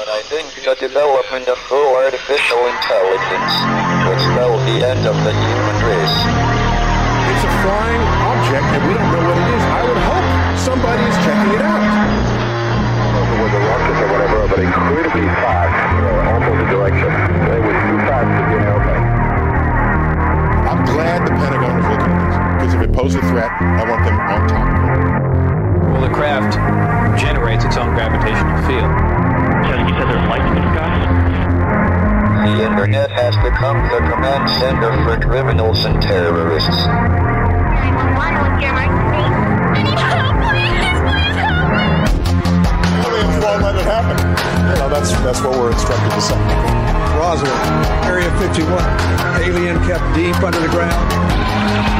But I think the development of full artificial intelligence would spell the end of the human race. It's a flying object and we don't know what it is. I would hope somebody is checking it out. With the rockets or whatever, but incredibly fast, uh, opposite direction. They were too fast to be an airplane. I'm glad the Pentagon is looking at this because if it poses a threat, I want them on top of it. Well, the craft generates its own gravitational field. So you said there's lights in the sky? The internet has become the command center for criminals and terrorists. 911, what's your emergency? I need help, please, please help me! Aliens won't let it happen. You know, that's, that's what we're instructed to say. Roswell, Area 51. Alien kept deep under the ground.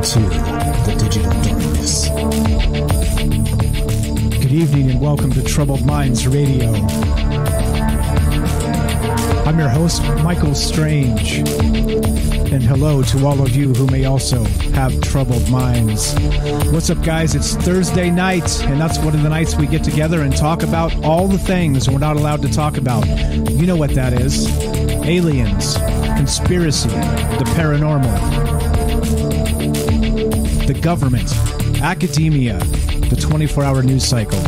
the digital darkness. Good evening and welcome to Troubled Minds Radio. I'm your host, Michael Strange. And hello to all of you who may also have troubled minds. What's up, guys? It's Thursday night, and that's one of the nights we get together and talk about all the things we're not allowed to talk about. You know what that is aliens, conspiracy, the paranormal, the government, academia, the 24 hour news cycle,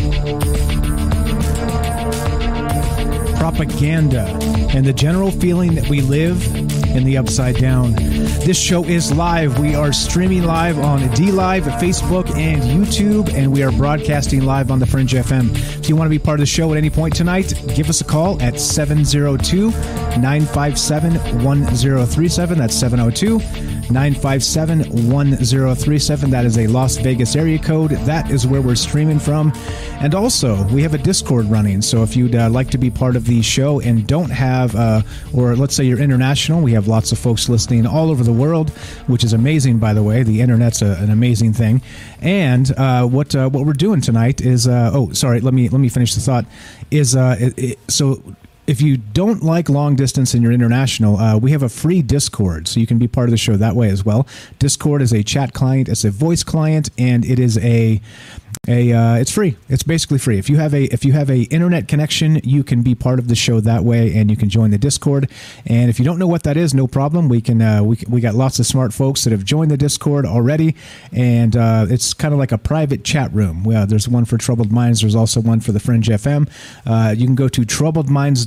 propaganda, and the general feeling that we live in the upside down. This show is live. We are streaming live on D Live, Facebook, and YouTube, and we are broadcasting live on the Fringe FM. If you want to be part of the show at any point tonight, give us a call at 702 957 1037. That's 702 957 1037. That is a Las Vegas area code. That is where we're streaming from. And also, we have a Discord running. So if you'd uh, like to be part of the show and don't have, uh, or let's say you're international, we have lots of folks listening all over the world, which is amazing, by the way. The internet's a, an amazing thing. And uh, what uh, what we're doing tonight is, uh, oh, sorry, let me let me finish the thought. Is uh, it, it, so if you don't like long distance and you're international, uh, we have a free Discord, so you can be part of the show that way as well. Discord is a chat client, it's a voice client, and it is a a uh, it's free. It's basically free. If you have a if you have a internet connection, you can be part of the show that way, and you can join the Discord. And if you don't know what that is, no problem. We can uh, we we got lots of smart folks that have joined the Discord already, and uh, it's kind of like a private chat room. Well, there's one for Troubled Minds. There's also one for the Fringe FM. Uh, you can go to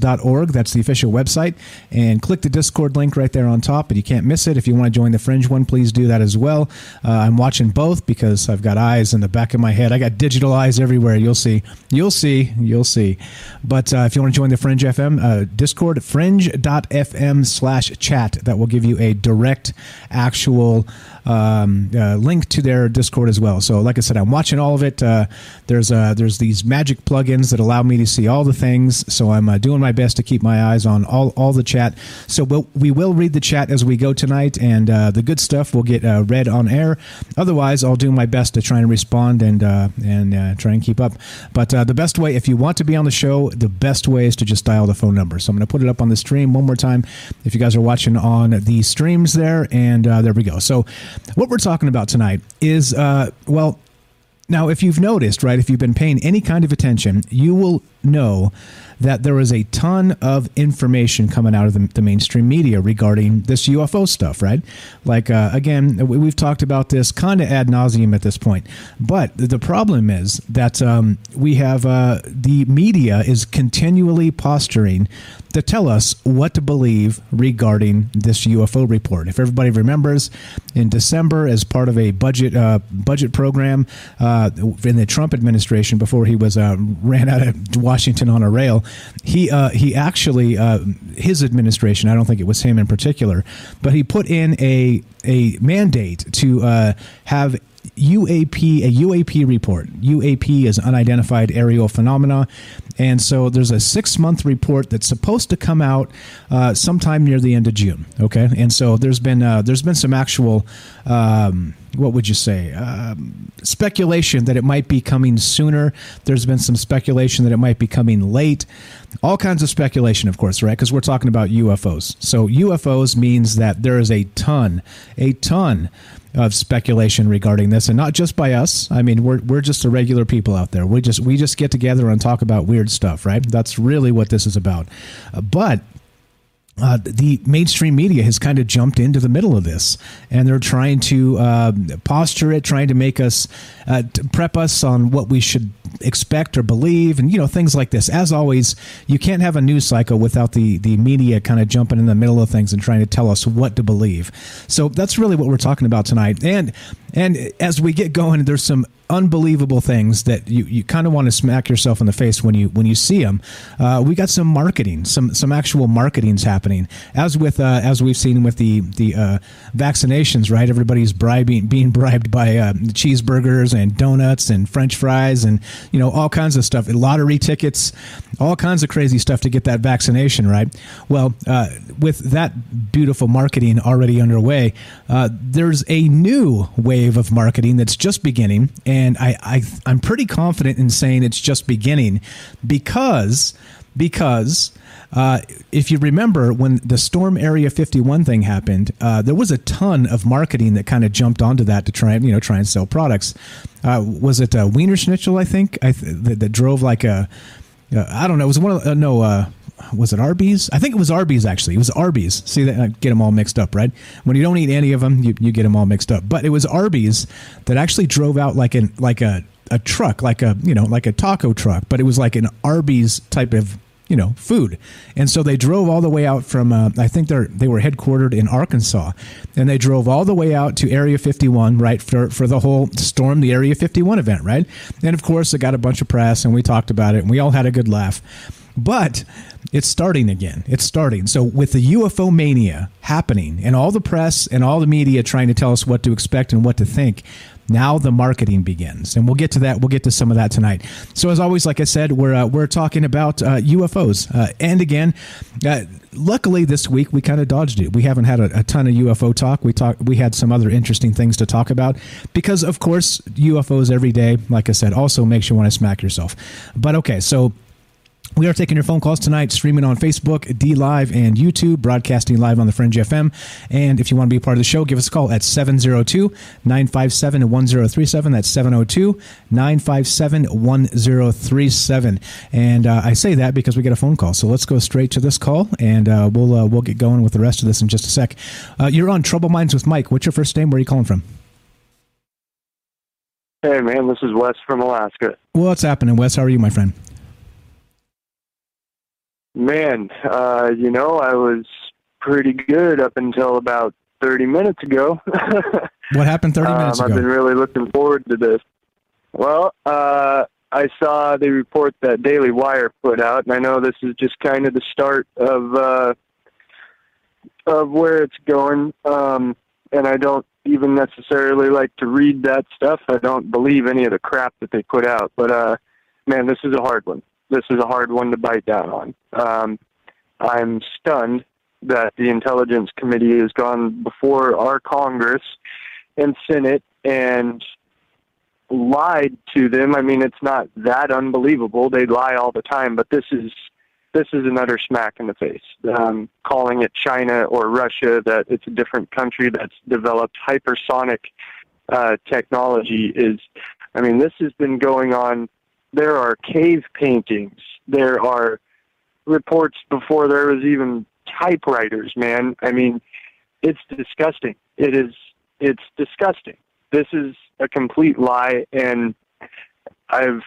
That's the official website, and click the Discord link right there on top. But you can't miss it. If you want to join the Fringe one, please do that as well. Uh, I'm watching both because I've got eyes in the back of my head. I got digital eyes everywhere. You'll see. You'll see. You'll see. But uh, if you want to join the Fringe FM uh, Discord, fringe.fm slash chat, that will give you a direct, actual um, uh, link to their Discord as well. So, like I said, I'm watching all of it. Uh, there's uh, there's these magic plugins that allow me to see all the things. So I'm uh, doing my best to keep my eyes on all, all the chat. So we'll, we will read the chat as we go tonight, and uh, the good stuff will get uh, read on air. Otherwise, I'll do my best to try and respond and and try and keep up. But the best way, if you want to be on the show, the best way is to just dial the phone number. So I'm going to put it up on the stream one more time. If you guys are watching on the streams there, and there we go. So what we're talking about tonight is, uh, well, now, if you've noticed, right, if you've been paying any kind of attention, you will know that there is a ton of information coming out of the, the mainstream media regarding this UFO stuff, right? Like, uh, again, we've talked about this kind of ad nauseum at this point. But the problem is that um, we have uh, the media is continually posturing to tell us what to believe regarding this UFO report. If everybody remembers, in December, as part of a budget uh, budget program uh, in the Trump administration, before he was uh, ran out of Washington on a rail, he uh, he actually uh, his administration. I don't think it was him in particular, but he put in a a mandate to uh, have UAP, a UAP report. UAP is unidentified aerial phenomena. And so there's a six month report that's supposed to come out uh, sometime near the end of June. Okay. And so there's been, uh, there's been some actual, um, what would you say, um, speculation that it might be coming sooner. There's been some speculation that it might be coming late. All kinds of speculation, of course, right? Because we're talking about UFOs. So UFOs means that there is a ton, a ton of speculation regarding this, and not just by us. I mean, we're we're just the regular people out there. We just we just get together and talk about weird stuff, right? That's really what this is about. Uh, but uh, the mainstream media has kind of jumped into the middle of this, and they're trying to uh, posture it, trying to make us uh, to prep us on what we should expect or believe, and you know things like this. As always, you can't have a news cycle without the the media kind of jumping in the middle of things and trying to tell us what to believe. So that's really what we're talking about tonight. And and as we get going, there's some unbelievable things that you, you kind of want to smack yourself in the face when you when you see them. Uh, we got some marketing, some some actual marketing's happening. As with uh, as we've seen with the the uh, vaccinations, right? Everybody's bribing, being bribed by uh, cheeseburgers and donuts and French fries and you know all kinds of stuff, lottery tickets, all kinds of crazy stuff to get that vaccination, right? Well, uh, with that beautiful marketing already underway, uh, there's a new wave of marketing that's just beginning. And I, I I'm pretty confident in saying it's just beginning because because uh, if you remember when the Storm Area 51 thing happened, uh, there was a ton of marketing that kind of jumped onto that to try and you know try and sell products. Uh, was it uh, Wiener Schnitzel? I think I th- that, that, drove like a uh, I don't know. It was one of uh, no was it Arby's? I think it was Arby's actually. It was Arby's. See that get them all mixed up, right? When you don't eat any of them, you, you get them all mixed up. But it was Arby's that actually drove out like an like a a truck, like a you know like a taco truck, but it was like an Arby's type of you know food and so they drove all the way out from uh, i think they're they were headquartered in arkansas and they drove all the way out to area 51 right for for the whole storm the area 51 event right and of course it got a bunch of press and we talked about it and we all had a good laugh but it's starting again. It's starting. So with the UFO mania happening and all the press and all the media trying to tell us what to expect and what to think, now the marketing begins, and we'll get to that. We'll get to some of that tonight. So as always, like I said, we're uh, we're talking about uh, UFOs, uh, and again, uh, luckily this week we kind of dodged it. We haven't had a, a, ton of UFO talk. We talked. We had some other interesting things to talk about because, of course, UFOs every day. Like I said, also makes you want to smack yourself. But okay, so We are taking your phone calls tonight, streaming on Facebook, D Live, and YouTube, broadcasting live on the Fringe FM. And if you want to be a part of the show, give us a call at 702 957 1037. That's 702 957 1037. And uh, I say that because we get a phone call. So let's go straight to this call, and uh, we'll, uh, we'll get going with the rest of this in just a sec. Uh, you're on Trouble Minds with Mike. What's your first name? Where are you calling from? Hey, man, this is Wes from Alaska. What's happening, Wes? How are you, my friend? Man, uh, you know, I was pretty good up until about 30 minutes ago. what happened 30 minutes um, ago? I've been really looking forward to this. Well, uh, I saw the report that Daily Wire put out, and I know this is just kind of the start of uh, of where it's going. Um, and I don't even necessarily like to read that stuff. I don't believe any of the crap that they put out. But uh, man, this is a hard one this is a hard one to bite down on. Um, I'm stunned that the Intelligence Committee has gone before our Congress and Senate and lied to them. I mean, it's not that unbelievable. They lie all the time, but this is this is another smack in the face. Um, calling it China or Russia, that it's a different country that's developed hypersonic uh, technology is. I mean, this has been going on there are cave paintings. There are reports before there was even typewriters, man. I mean, it's disgusting. It is it's disgusting. This is a complete lie and I've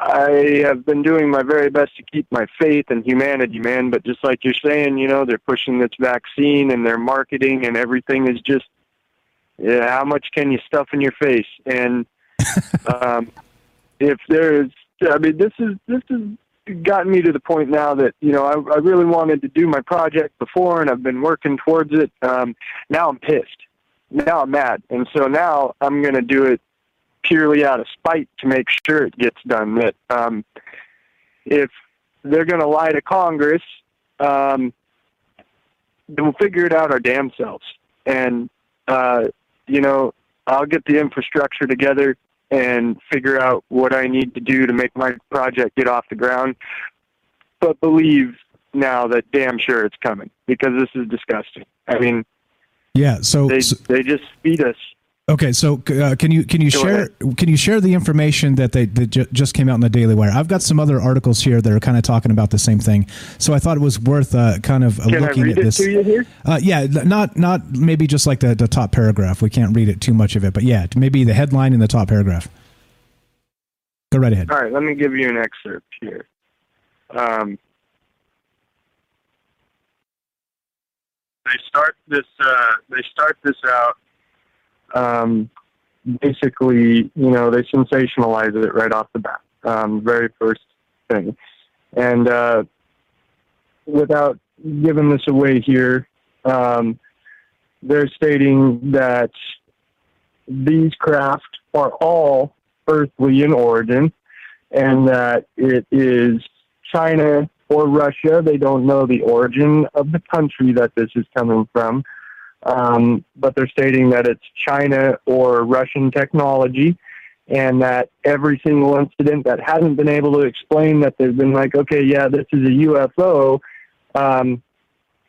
I have been doing my very best to keep my faith in humanity, man, but just like you're saying, you know, they're pushing this vaccine and their marketing and everything is just yeah, how much can you stuff in your face? And um if there's, I mean, this is this has gotten me to the point now that you know I, I really wanted to do my project before, and I've been working towards it. Um, now I'm pissed. Now I'm mad, and so now I'm going to do it purely out of spite to make sure it gets done. That um, if they're going to lie to Congress, um, then we'll figure it out our damn selves. And uh, you know, I'll get the infrastructure together and figure out what I need to do to make my project get off the ground. But believe now that damn sure it's coming because this is disgusting. I mean, yeah. So they so, they just feed us. Okay, so uh, can you can you Go share ahead. can you share the information that they that ju- just came out in the Daily Wire? I've got some other articles here that are kind of talking about the same thing, so I thought it was worth uh, kind of uh, Can looking at this. to you here? Uh, yeah, not not maybe just like the, the top paragraph. We can't read it too much of it, but yeah, maybe the headline in the top paragraph. Go right ahead. All right, let me give you an excerpt here. Um, they start this. Uh, they start this out. Um, basically, you know, they sensationalize it right off the bat. Um, very first thing, and uh, without giving this away here, um, they're stating that these craft are all earthly in origin, and that it is China or Russia. They don't know the origin of the country that this is coming from, um, but they're stating that it's China or Russian technology, and that every single incident that hasn't been able to explain that they've been like, okay, yeah, this is a UFO. Um,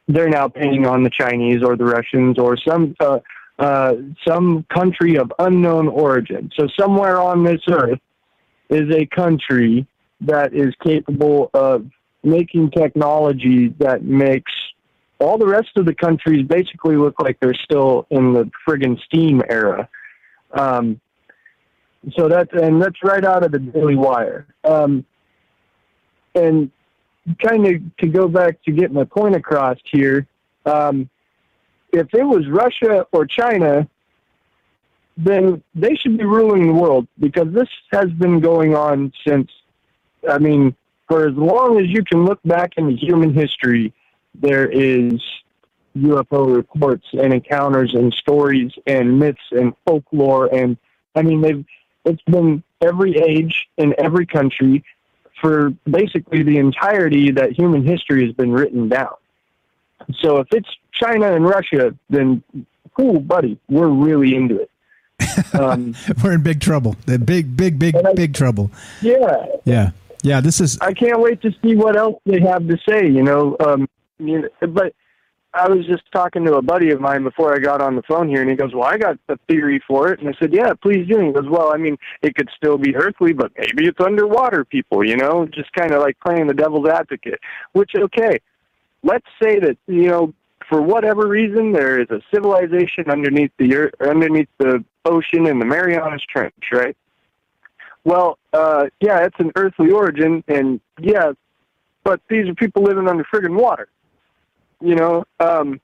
they're now pinning on the Chinese or the Russians or some uh, uh, some country of unknown origin. So somewhere on this earth is a country that is capable of making technology that makes all the rest of the countries basically look like they're still in the friggin' steam era. Um, so that's and that's right out of the Daily Wire. Um, and kind of to go back to get my point across here. Um, if it was Russia or China, then they should be ruling the world because this has been going on since, I mean, for as long as you can look back into human history, there is UFO reports and encounters and stories and myths and folklore and I mean they've it's been every age in every country for basically the entirety that human history has been written down. So if it's China and Russia, then cool, buddy, we're really into it. Um, We're in big trouble. The big, big, big, big trouble. yeah, Yeah. Yeah, this is. I can't wait to see what else they have to say. You know, um, you know, but I was just talking to a buddy of mine before I got on the phone here, and he goes, "Well, I got a theory for it." And I said, "Yeah, please do." And he goes, "Well, I mean, it could still be earthly, but maybe it's underwater people." You know, just kind of like playing the devil's advocate. Which, okay, let's say that you know, for whatever reason, there is a civilization underneath the earth, underneath the ocean in the Marianas Trench, right? Well, uh, yeah, it's an earthly origin, and yeah, but these are people living under friggin' water. You know, um,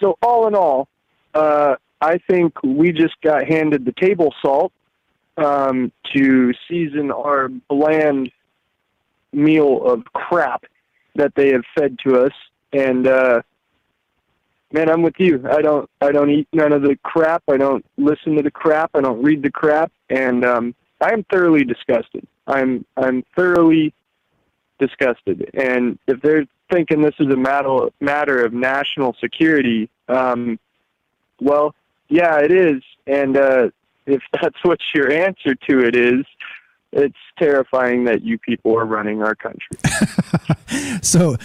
so all in all, uh, I think we just got handed the table salt um, to season our bland meal of crap that they have fed to us, and uh, man, I'm with you. I don't, I don't eat none of the crap. I don't listen to the crap. I don't read the crap, and um, I am thoroughly disgusted. I'm I'm thoroughly disgusted. And if they're thinking this is a matter matter of national security, um, well, yeah, it is. And uh, if that's what your answer to it is, it's terrifying that you people are running our country. so,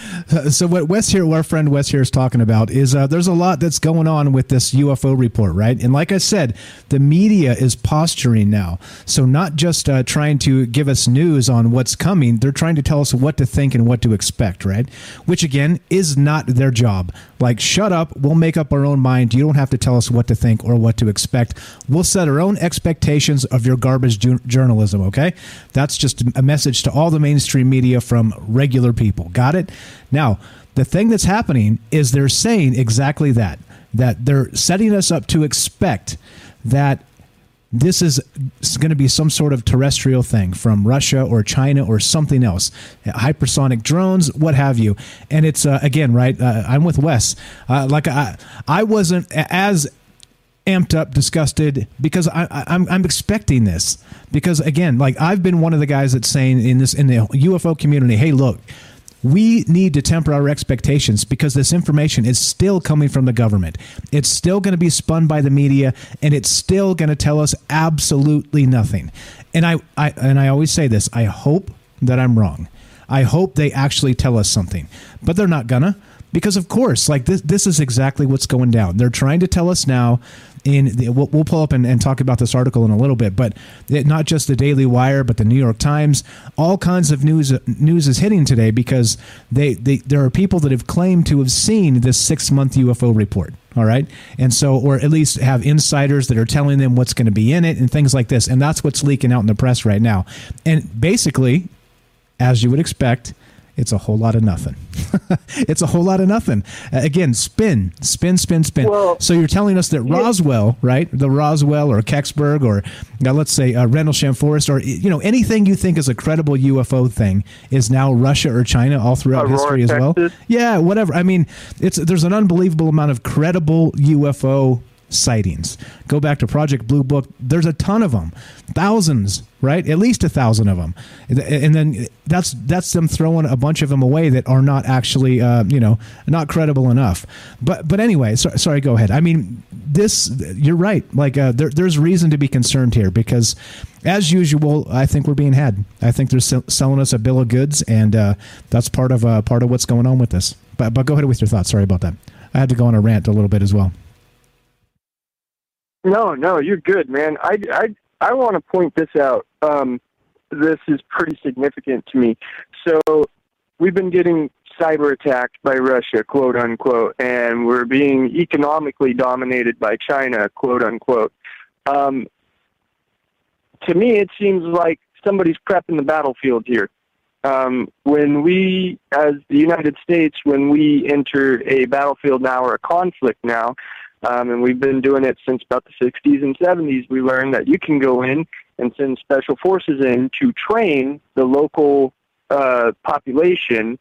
so what Wes here, our friend Wes here is talking about is uh, there's a lot that's going on with this UFO report, right? And like I said, the media is posturing now. So not just uh, trying to give us news on what's coming, they're trying to tell us what to think and what to expect, right? Which again is not their job. Like, shut up. We'll make up our own mind. You don't have to tell us what to think or what to expect. We'll set our own expectations of your garbage ju- journalism. Okay, that's just a message to all the mainstream media from regular people. Got it? Now, the thing that's happening is they're saying exactly that. That they're setting us up to expect that this is going to be some sort of terrestrial thing from Russia or China or something else, hypersonic drones, what have you. And it's uh, again, right? Uh, I'm with Wes. Uh, like I, I wasn't as amped up, disgusted because I, I, I'm I'm expecting this because again, like I've been one of the guys that's saying in this in the UFO community, hey, look we need to temper our expectations because this information is still coming from the government. It's still going to be spun by the media and it's still going to tell us absolutely nothing. And I, I and I always say this, I hope that I'm wrong. I hope they actually tell us something. But they're not gonna because of course like this this is exactly what's going down they're trying to tell us now in the, we'll, we'll, pull up and, and, talk about this article in a little bit but it, not just the daily wire but the new york times all kinds of news news is hitting today because they, they there are people that have claimed to have seen this six month ufo report all right? And so or at least have insiders that are telling them what's going to be in it and things like this and that's what's leaking out in the press right now. And basically as you would expect it's a whole lot of nothing. it's a whole lot of nothing. Uh, again, spin, spin, spin, spin. Well, so you're telling us that Roswell, right? The Roswell or Kecksburg or now let's say uh, Rendlesham Forest or you know anything you think is a credible UFO thing is now Russia or China all throughout Aurora, history as Texas. well. Yeah, whatever. I mean, it's there's an unbelievable amount of credible UFO sightings. Go back to Project Blue Book. There's a ton of them, thousands, right? At least a thousand of them, and then that's that's them throwing a bunch of them away that are not actually, uh, you know, not credible enough. But but anyway, so, sorry. Go ahead. I mean, this you're right. Like uh, there, there's reason to be concerned here because. As usual, I think we're being had. I think they're selling us a bill of goods, and uh, that's part of uh, part of what's going on with this. But but go ahead with your thoughts. Sorry about that. I had to go on a rant a little bit as well. No, no, you're good, man. I, I, I want to point this out. Um, this is pretty significant to me. So we've been getting cyber attacked by Russia, quote unquote, and we're being economically dominated by China, quote unquote. Um, to me, it seems like somebody's prepping the battlefield here. Um, when we, as the United States, when we enter a battlefield now or a conflict now, um, and we've been doing it since about the 60s and 70s. We learned that you can go in and send special forces in to train the local uh, population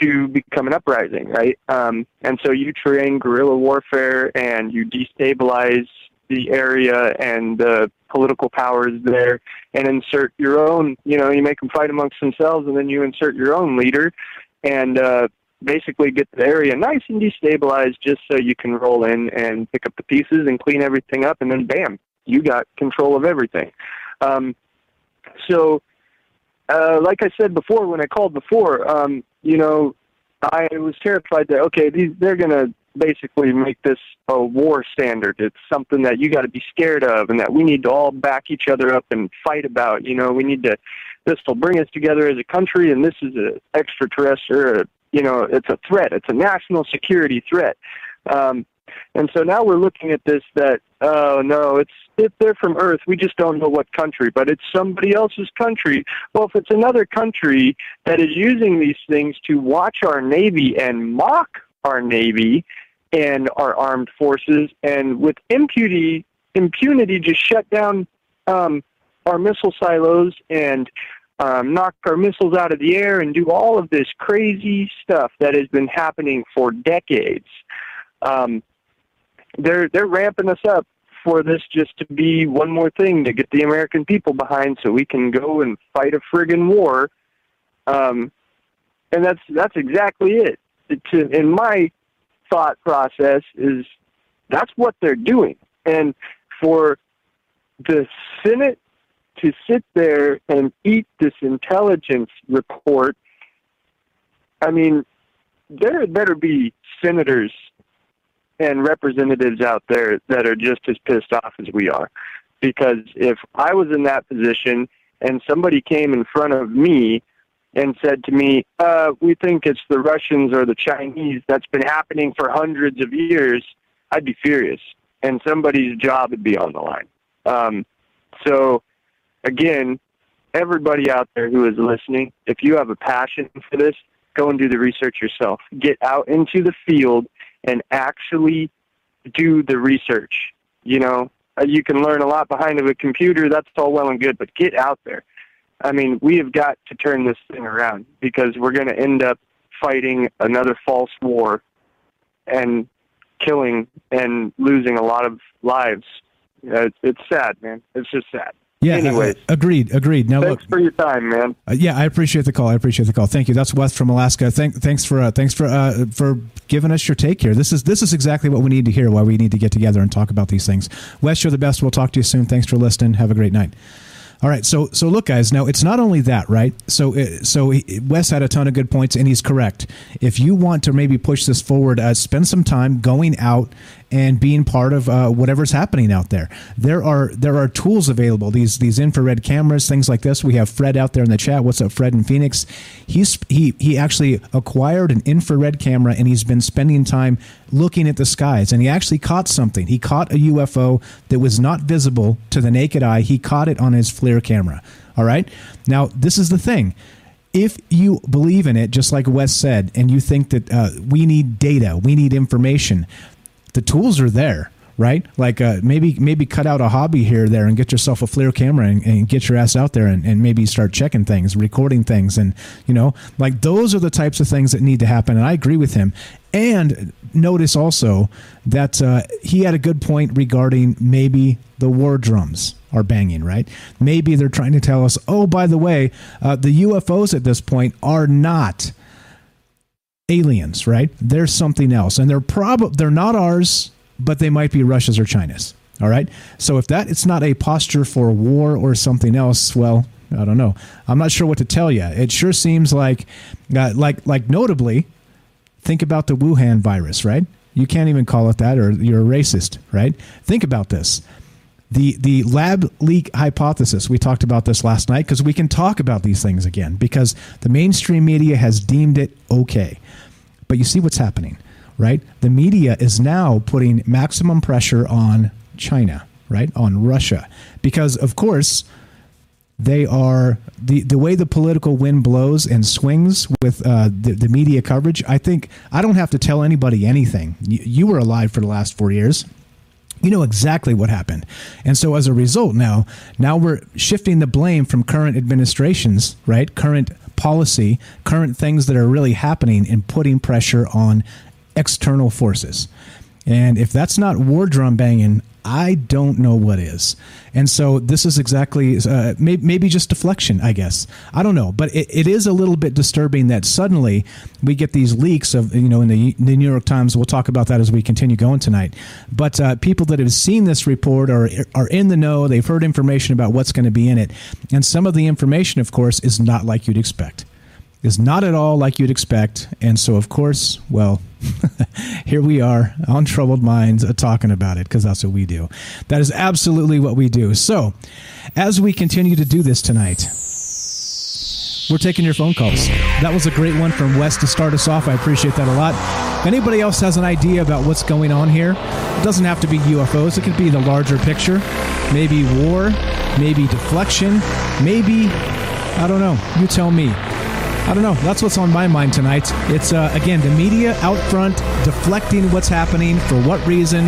to become an uprising, right? Um, and so you train guerrilla warfare and you destabilize the area and the political powers there and insert your own, you know, you make them fight amongst themselves and then you insert your own leader. And uh, basically get the area nice and destabilized just so you can roll in and pick up the pieces and clean everything up, and then bam, you got control of everything. Um, so uh, like I said before, when I called before, um, you know, I was terrified that okay, these they're gonna basically make this a war standard. It's something that you got to be scared of, and that we need to all back each other up and fight about. You know, we need to. This will bring us together as a country, and this is an extraterrestrial. You know, it's a threat. It's a national security threat. Um, and so now we're looking at this that oh no, it's if they're from Earth, we just don't know what country, but it's somebody else's country. Well, if it's another country that is using these things to watch our navy and mock our navy and our armed forces, and with impunity, impunity, just shut down um, our missile silos and um, knock our missiles out of the air and do all of this crazy stuff that has been happening for decades. Um, they're they're ramping us up for this just to be one more thing to get the American people behind, so we can go and fight a friggin' war. Um, and that's that's exactly it. it to, in my thought process is that's what they're doing, and for the Senate to sit there and eat this intelligence report, I mean, there had better be senators and representatives out there that are just as pissed off as we are. Because if I was in that position and somebody came in front of me and said to me, uh, we think it's the Russians or the Chinese, that's been happening for hundreds of years, I'd be furious. And somebody's job would be on the line. Um, so, again, everybody out there who is listening, if you have a passion for this, go and do the research yourself. Get out into the field and actually do the research. You know, uh, you can learn a lot behind a computer. That's all well and good, but get out there. I mean, we have got to turn this thing around because we're going to end up fighting another false war and killing and losing a lot of lives. Uh, it's sad, man. It's just sad. Yeah. Anyways, uh, agreed. Agreed. Now, thanks look, for your time, man. Uh, yeah, I appreciate the call. I appreciate the call. Thank you. That's Wes from Alaska. Thank, thanks for uh, thanks for uh, for giving us your take here. This is this is exactly what we need to hear. Why we need to get together and talk about these things. Wes, you're the best. We'll talk to you soon. Thanks for listening. Have a great night. All right, so so look, guys. Now it's not only that, right? So uh, so he, Wes had a ton of good points, and he's correct. If you want to maybe push this forward, uh, spend some time going out and being part of uh, whatever's happening out there. There are there are tools available. These these infrared cameras, things like this. We have Fred out there in the chat. What's up, Fred in Phoenix? He's he he actually acquired an infrared camera, and he's been spending time looking at the skies, and he actually caught something. He caught a UFO that was not visible to the naked eye. He caught it on his FLIR camera. All right. Now this is the thing if you believe in it, just like Wes said, and you think that uh, we need data, we need information, the tools are there right? Like uh, maybe maybe cut out a hobby here there and get yourself a FLIR camera and, and get your ass out there and, and, maybe start checking things, recording things, and you know, like those are the types of things that need to happen. And I agree with him. And notice also that uh, he had a good point regarding maybe the war drums are banging, right? Maybe they're trying to tell us, oh, by the way, uh, the UFOs at this point are not aliens, right? They're something else, and they're probably they're not ours, but they might be Russia's or China's. All right. So if that it's not a posture for war or something else, well, I don't know. I'm not sure what to tell you. It sure seems like, uh, like, like notably, think about the Wuhan virus, right? You can't even call it that, or you're a racist, right? Think about this. The, the lab leak hypothesis, we talked about this last night because we can talk about these things again because the mainstream media has deemed it okay. But you see what's happening, right? The media is now putting maximum pressure on China, right? On Russia. Because, of course, they are the, the way the political wind blows and swings with uh, the, the media coverage. I think I don't have to tell anybody anything. You, you were alive for the last four years you know exactly what happened. And so as a result now now we're shifting the blame from current administrations right current policy current things that are really happening and putting pressure on external forces. And if that's not war drum banging I don't know what is. And so this is exactly uh, may, maybe just deflection, I guess. I don't know, but it, it is a little bit disturbing that suddenly we get these leaks of you know in the, the New York Times. We'll talk about that as we continue going tonight. But uh, people that have seen this report are are in the know. They've heard information about what's going to be in it, and some of the information, of course, is not like you'd expect is not at all like you'd expect. And so, of course, well, here we are on Troubled Minds uh, talking about it because that's what we do. That is absolutely what we do. So, as we continue to do this tonight, we're taking your phone calls. That was a great one from Wes to start us off. I appreciate that a lot. If anybody else has an idea about what's going on here, it doesn't have to be UFOs, it could be the larger picture. Maybe war, maybe deflection, maybe, I don't know. You tell me. I don't know. That's what's on my mind tonight. It's, uh, again, the media out front deflecting what's happening. For what reason?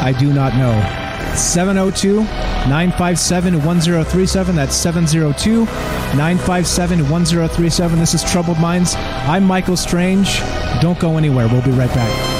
I do not know. 702 957 1037. That's 702 957 1037. This is Troubled Minds. I'm Michael Strange. Don't go anywhere. We'll be right back.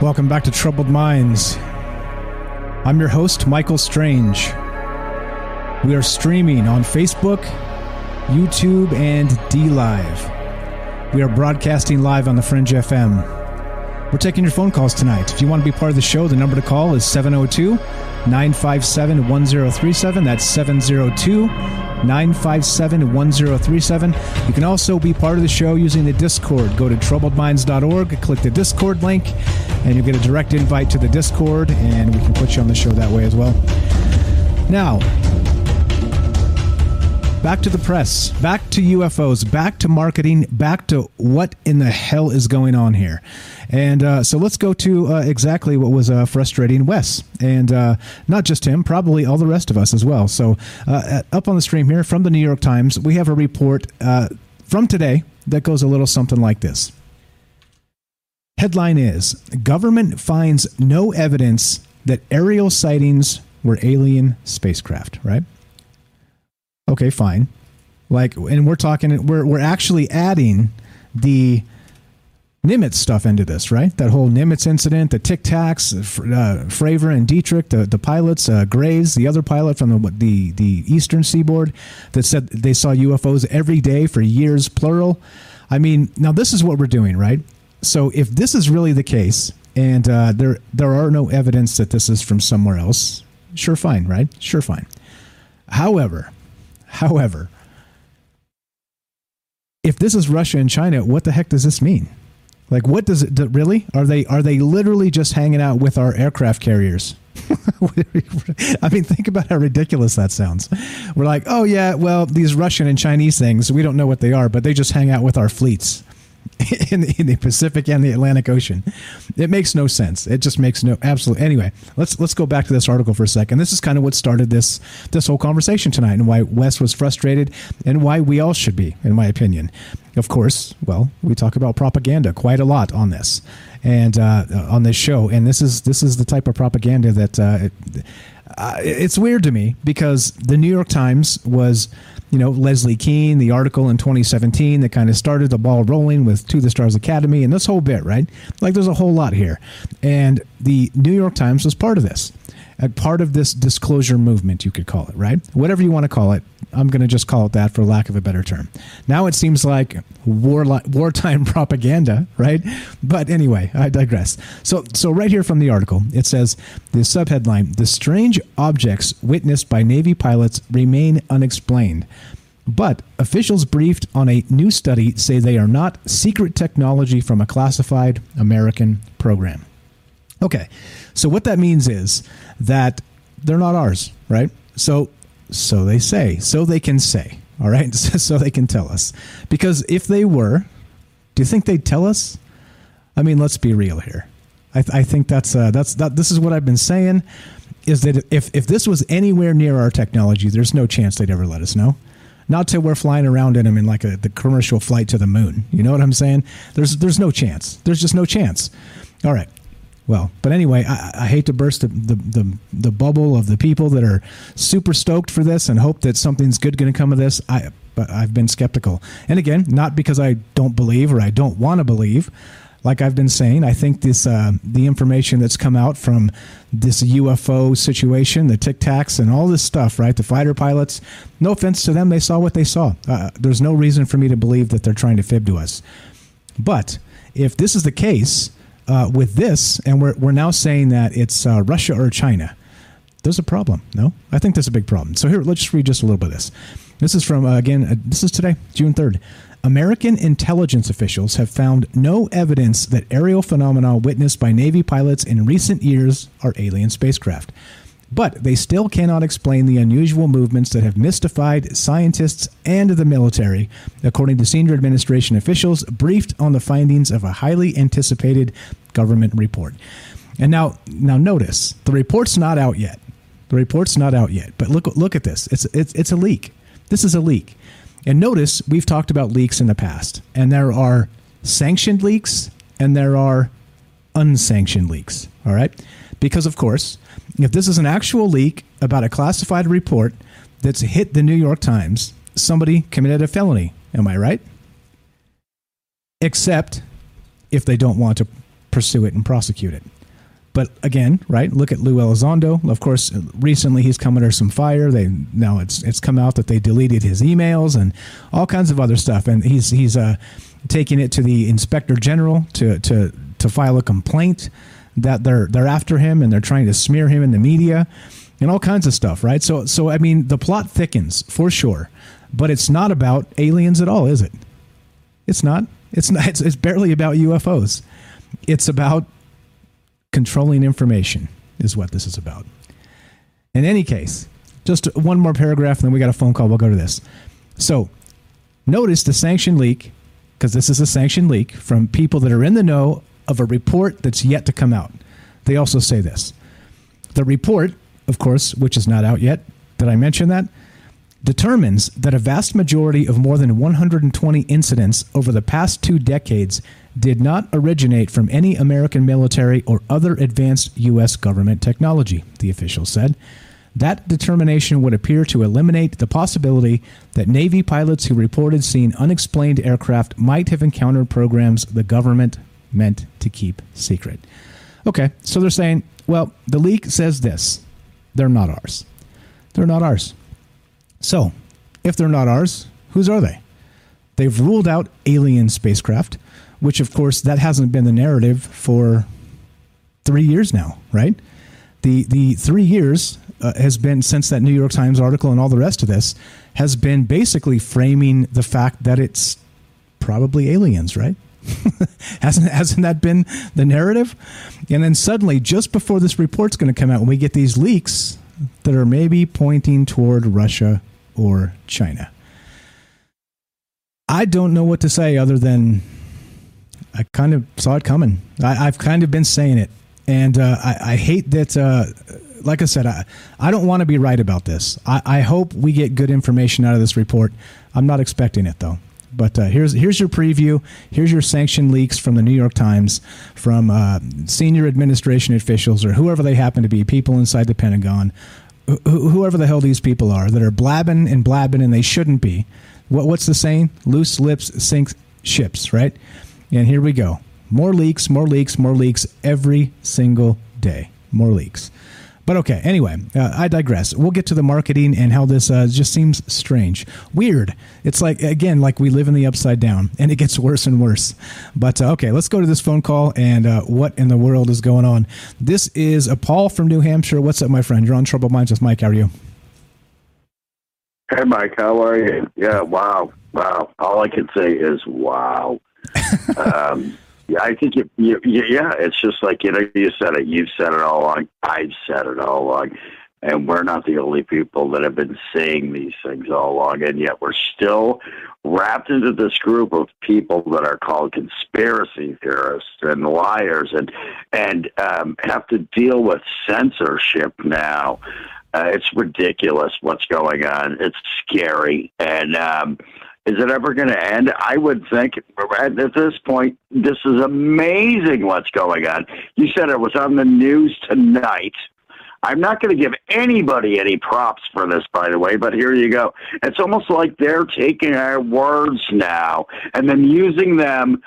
Welcome back to Troubled Minds. I'm your host, Michael Strange. We are streaming on Facebook, YouTube, and D Live. We are broadcasting live on the Fringe FM. We're taking your phone calls tonight. If you want to be part of the show, the number to call is 702 957 1037. That's 702 957 1037. You can also be part of the show using the Discord. Go to troubledminds.org, click the Discord link, and you'll get a direct invite to the Discord, and we can put you on the show that way as well. Now, back to the press, back to UFOs, back to marketing, back to what in the hell is going on here. And uh, so let's go to uh, exactly what was uh, frustrating Wes, and uh, not just him, probably all the rest of us as well. So, uh, up on the stream here from the New York Times, we have a report uh, from today that goes a little something like this. Headline is Government finds no evidence that aerial sightings were alien spacecraft, right? Okay, fine. Like, and we're talking, we're, we're actually adding the Nimitz stuff into this, right? That whole Nimitz incident, the Tic Tacs, uh, Fravor and Dietrich, the, the pilots, uh, Graves, the other pilot from the, the the Eastern Seaboard, that said they saw UFOs every day for years, plural. I mean, now this is what we're doing, right? So if this is really the case, and uh, there there are no evidence that this is from somewhere else, sure, fine, right? Sure, fine. However, however, if this is Russia and China, what the heck does this mean? Like, what does it do, really? Are they are they literally just hanging out with our aircraft carriers? I mean, think about how ridiculous that sounds. We're like, oh yeah, well, these Russian and Chinese things, we don't know what they are, but they just hang out with our fleets. in the, in the Pacific and the Atlantic Ocean. It makes no sense. It just makes no absolute. Anyway, let's let's go back to this article for a second. This is kind of what started this this whole conversation tonight, and why Wes was frustrated, and why we all should be, in my opinion. Of course, well, we talk about propaganda quite a lot on this, and uh, on this show, and this is this is the type of propaganda that. Uh, uh, it's weird to me because the New York Times was, you know, Leslie Kean, the article in 2017 that kind of started the ball rolling with To the Stars Academy and this whole bit, right? Like there's a whole lot here. And the New York Times was part of this a part of this disclosure movement, you could call it, right? Whatever you want to call it. I'm going to just call it that for lack of a better term. Now it seems like war wartime propaganda, right? But anyway, I digress. So, so right here from the article, it says the subheadline: "The strange objects witnessed by Navy pilots remain unexplained." But officials briefed on a new study say they are not secret technology from a classified American program. Okay, so what that means is that they're not ours, right? So, so they say, so they can say, all right, so they can tell us. Because if they were, do you think they'd tell us? I mean, let's be real here. I, th- I think that's uh, that's that. This is what I've been saying, is that if if this was anywhere near our technology, there's no chance they'd ever let us know. Not till we're flying around in them in like a the commercial flight to the moon. You know what I'm saying? There's there's no chance. There's just no chance. All right well. But anyway, I, I hate to burst the, the, the, the, bubble of the people that are super stoked for this and hope that something's good going to come of this. I, but I've been skeptical. And again, not because I don't believe or I don't want to believe. Like I've been saying, I think this uh, the information that's come out from this UFO situation, the Tic Tacs, and all this stuff, right? The fighter pilots. No offense to them, they saw what they saw. Uh, there's no reason for me to believe that they're trying to fib to us. But if this is the case, uh, with this, and we're, we're now saying that it's uh, Russia or China. There's a problem, no? I think there's a big problem. So here, let's just read just a little bit of this. This is from, uh, again, uh, this is today, June 3rd. American intelligence officials have found no evidence that aerial phenomena witnessed by Navy pilots in recent years are alien spacecraft. But they still cannot explain the unusual movements that have mystified scientists and the military, according to senior administration officials briefed on the findings of a highly anticipated government report. And now, now notice the report's not out yet. The report's not out yet. But look, look at this. It's it's it's a leak. This is a leak. And notice we've talked about leaks in the past, and there are sanctioned leaks and there are unsanctioned leaks. All right, because of course, if this is an actual leak about a classified report that's hit the New York Times, somebody committed a felony. Am I right? Except if they don't want to pursue it and prosecute it. But again, right? Look at Lou Elizondo. Of course, recently he's come under some fire. They now it's it's come out that they deleted his emails and all kinds of other stuff. And he's he's uh, taking it to the inspector general to to to file a complaint that they're they're after him and they're trying to smear him in the media and all kinds of stuff. Right? So so I mean, the plot thickens for sure, but it's not about aliens at all, is it? It's not. It's not. It's, it's barely about UFOs. It's about controlling information, is what this is about. In any case, just one more paragraph, and then we got a phone call. We'll go to this. So, notice the sanction leak, because this is a sanction leak from people that are in the know of a report that's yet to come out. They also say this. The report, of course, which is not out yet, did I mention that? Determines that a vast majority of more than 120 incidents over the past two decades did not originate from any American military or other advanced U.S. government technology, the official said. That determination would appear to eliminate the possibility that Navy pilots who reported seeing unexplained aircraft might have encountered programs the government meant to keep secret. Okay, so they're saying, well, the leak says this. They're not ours. They're not ours. So, if they're not ours, whose are they? They've ruled out alien spacecraft which of course that hasn't been the narrative for three years now, right? The the three years uh, has been since that New York Times article and all the rest of this has been basically framing the fact that it's probably aliens, right? hasn't hasn't that been the narrative? And then suddenly, just before this report's going to come out, when we get these leaks that are maybe pointing toward Russia or China, I don't know what to say other than I kind of saw it coming. I, have kind of been saying it, and uh, I, I, hate that. Uh, like I said, I, I don't want to be right about this. I, I, hope we get good information out of this report. I'm not expecting it though. But uh, here's here's your preview. Here's your sanction leaks from the New York Times, from uh, senior administration officials or whoever they happen to be, people inside the Pentagon, wh- whoever the hell these people are that are blabbing and blabbing and they shouldn't be. What, what's the saying? Loose lips sink ships, right? And here we go. More leaks, more leaks, more leaks every single day. More leaks. But okay, anyway, uh, I digress. We'll get to the marketing and how this uh, just seems strange. Weird. It's like, again, like we live in the upside down and it gets worse and worse. But uh, okay, let's go to this phone call and uh, what in the world is going on. This is a Paul from New Hampshire. What's up, my friend? You're on Troubled Minds with Mike. How are you? Hey, Mike, how are you? Yeah, wow, wow. All I can say is wow. um, yeah, I think you, you, yeah, it's just like you know, you said it. You've said it all along. I've said it all along, and we're not the only people that have been saying these things all along, and yet we're still wrapped into this group of people that are called conspiracy theorists and liars, and and um, have to deal with censorship now. Uh, it's ridiculous what's going on. It's scary. And um, is it ever going to end? I would think at this point, this is amazing what's going on. You said it was on the news tonight. I'm not going to give anybody any props for this, by the way, but here you go. It's almost like they're taking our words now and then using them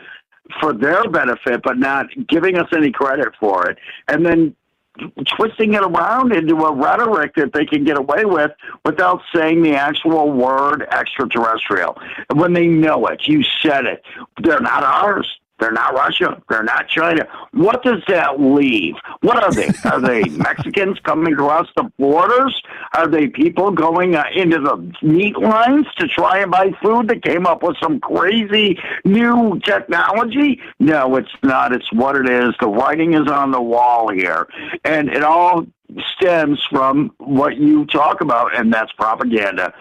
for their benefit, but not giving us any credit for it. And then twisting it around into a rhetoric that they can get away with without saying the actual word extraterrestrial. When they know it, you said it. They're not ours. They're not Russia. They're not China. What does that leave? What are they? Are they Mexicans coming across the borders? Are they people going uh, into the meat lines to try and buy food that came up with some crazy new technology? No, it's not. It's what it is. The writing is on the wall here. And it all stems from what you talk about, and that's propaganda.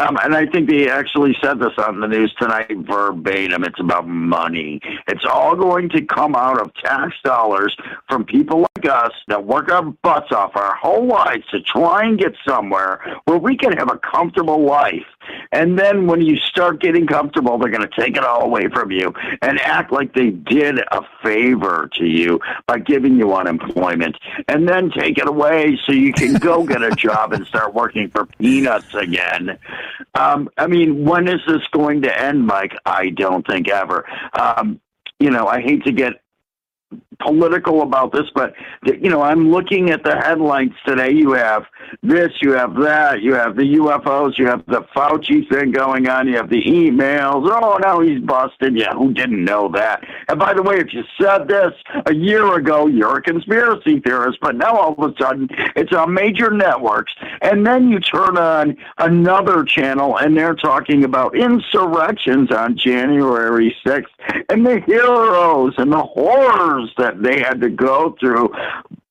Um, and I think they actually said this on the news tonight verbatim. It's about money. It's all going to come out of tax dollars from people like us that work our butts off our whole lives to try and get somewhere where we can have a comfortable life. And then when you start getting comfortable, they're going to take it all away from you and act like they did a favor to you by giving you unemployment and then take it away so you can go get a job and start working for peanuts again. Um, I mean, when is this going to end, Mike? I don't think ever. Um, you know, I hate to get political about this, but you know, I'm looking at the headlines today. You have this, you have that, you have the UFOs, you have the Fauci thing going on, you have the emails. Oh, now he's busted. Yeah, who didn't know that? And by the way, if you said this a year ago, you're a conspiracy theorist. But now all of a sudden, it's on major networks, and then you turn on another channel, and they're talking about insurrections on January 6th, and the heroes and the horrors that they had to go through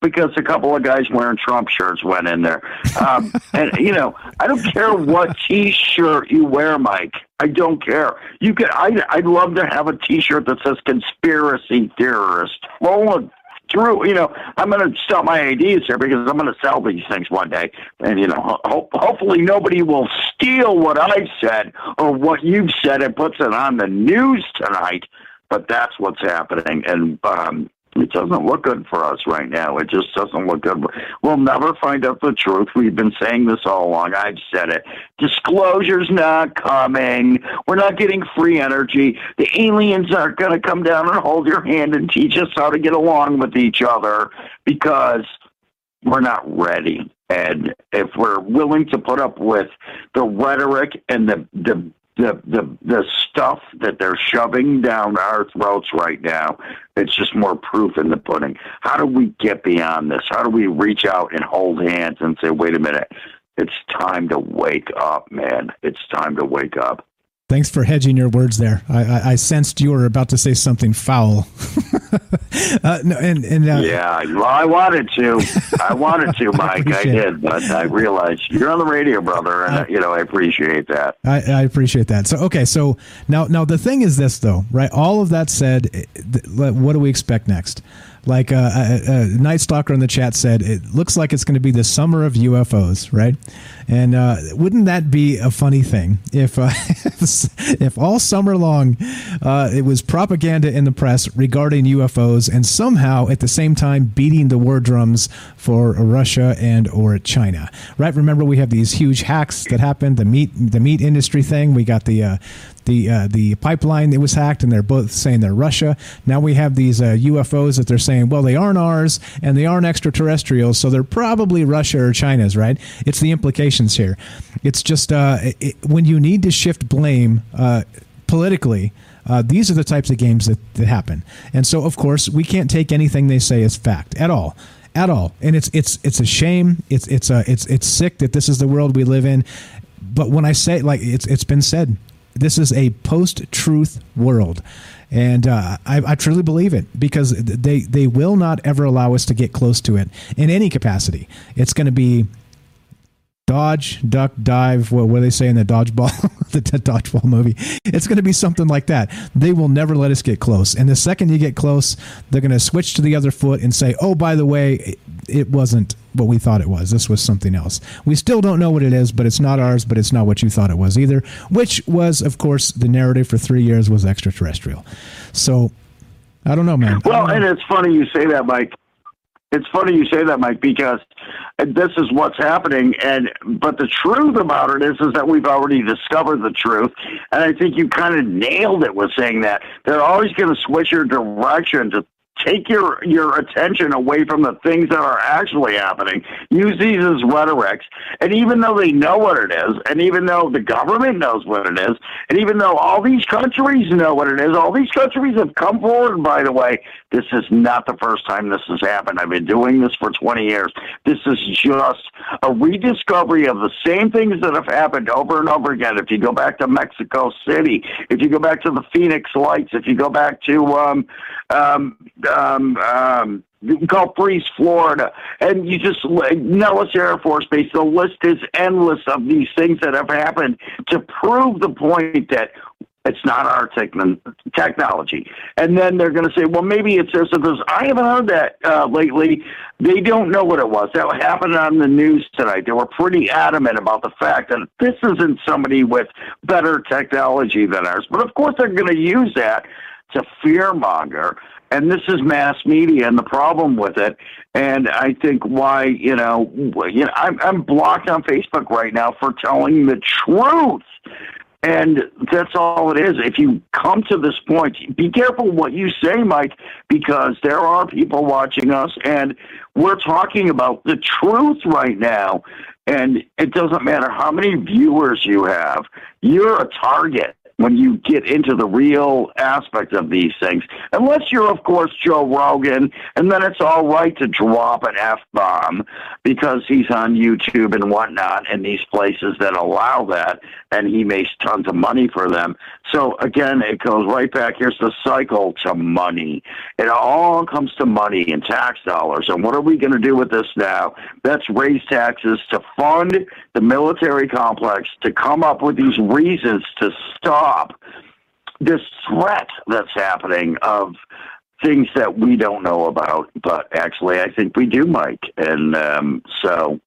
because a couple of guys wearing Trump shirts went in there. Um, and you know, I don't care what T-shirt you wear, Mike. I don't care. You could. I. I'd love to have a T-shirt that says "conspiracy theorist." Roll through. You know, I'm going to stop my ideas here because I'm going to sell these things one day, and you know, ho- hopefully nobody will steal what I've said or what you've said and puts it on the news tonight. But that's what's happening, and um, it doesn't look good for us right now. It just doesn't look good. We'll never find out the truth. We've been saying this all along. I've said it. Disclosure's not coming. We're not getting free energy. The aliens aren't going to come down and hold your hand and teach us how to get along with each other because we're not ready. And if we're willing to put up with the rhetoric and the the the the the stuff that they're shoving down our throats right now, it's just more proof in the pudding. How do we get beyond this? How do we reach out and hold hands and say, "Wait a minute, it's time to wake up, man. It's time to wake up." Thanks for hedging your words there. I, I, I sensed you were about to say something foul. uh, no, and, and uh, yeah, well, I wanted to. I wanted to, Mike. I, I did, but I realized you're on the radio, brother, and uh, you know I appreciate that. I, I, appreciate that. So, okay, so now, now the thing is this, though, right? All of that said, what do we expect next? Like uh, uh, uh, Night Stalker in the chat said, it looks like it's going to be the summer of UFOs, right? And uh, wouldn't that be a funny thing if, uh, if all summer long it was propaganda in the press regarding UFOs, and somehow at the same time beating the war drums for Russia and or China, right? Remember we have these huge hacks that happened the meat the meat industry thing. We got the the uh, the pipeline that was hacked, and they're both saying they're Russia. Now we have these uh, UFOs that they're saying, well, they aren't ours and they aren't extraterrestrials, so they're probably Russia or China's, right? It's the implications here. It's just uh, it, when you need to shift blame uh, politically. Uh, these are the types of games that, that happen, and so of course we can't take anything they say as fact at all at all. And it's it's it's a shame. It's it's a it's it's sick that this is the world we live in. But when I say like it's it's been said, this is a post-truth world. And uh, I, I, truly believe it because they, they will not ever allow us to get close to it in any capacity. It's going to be dodge, duck, dive. What, what do they say in the dodgeball, the, dodgeball movie? It's going to be something like that. They will never let us get close. And the second you get close, they're going to switch to the other foot and say, "Oh, by the way, it, it wasn't what we thought it was. This was something else. We still don't know what it is, but it's not ours. But it's not what you thought it was either." Which was, of course, the narrative for three years was extraterrestrial. So. I don't know, man. Well, know. and it's funny you say that, Mike. It's funny you say that, Mike, because this is what's happening. And but the truth about it is, is that we've already discovered the truth, and I think you kind of nailed it with saying that they're always going to switch your direction to take your your attention away from the things that are actually happening. Use these as rhetorics, and even though they know what it is, and even though the government knows what it is, and even though all these countries know what it is, all these countries have come forward. By the way, this is not the first time this has happened. I've been doing this for 20 years. This is just a rediscovery of the same things that have happened over and over again. If you go back to Mexico City, if you go back to the Phoenix Lights, if you go back to um, um, um, um, Gulf Breeze, Florida, and you just Nellis Air Force Base. The list is endless of these things that have happened to prove the point that it's not our techn- technology. And then they're going to say, well, maybe it's this or this. I haven't heard that uh, lately. They don't know what it was. That happened on the news tonight. They were pretty adamant about the fact that this isn't somebody with better technology than ours. But of course, they're going to use that to fearmonger and this is mass media and the problem with it. And I think why you know, you know, I'm I'm blocked on Facebook right now for telling the truth. And that's all it is. If you come to this point, be careful what you say, Mike, because there are people watching us and we're talking about the truth right now. And it doesn't matter how many viewers you have, you're a target when you get into the real aspect of these things. Unless you're, of course, Joe Rogan, and then it's all right to drop an F bomb because he's on YouTube and whatnot in these places that allow that, and he makes tons of money for them. So, again, it goes right back. Here's the cycle to money. It all comes to money and tax dollars. And what are we going to do with this now? Let's raise taxes to fund the military complex to come up with these reasons to stop this threat that's happening of things that we don't know about, but actually I think we do, Mike. And um, so,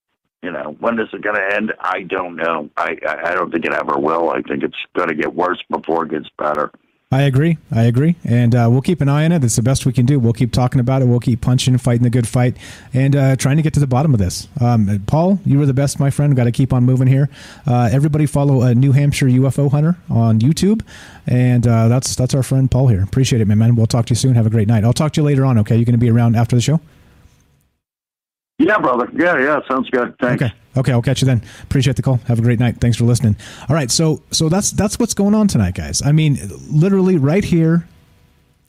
you know, when is it going to end? I don't know. I, I don't think it ever will. I think it's going to get worse before it gets better. I agree. I agree. And uh, we'll keep an eye on it. That's the best we can do. We'll keep talking about it. We'll keep punching, fighting the good fight, and uh, trying to get to the bottom of this. Um, Paul, you were the best, my friend. Got to keep on moving here. Uh, everybody follow a New Hampshire UFO Hunter on YouTube. And uh, that's that's our friend Paul here. Appreciate it, my man. We'll talk to you soon. Have a great night. I'll talk to you later on, okay? You're going to be around after the show? Yeah, brother. Yeah, yeah. Sounds good. Thanks. Okay. Okay, I'll catch you then. Appreciate the call. Have a great night. Thanks for listening. All right, so so that's that's what's going on tonight, guys. I mean, literally right here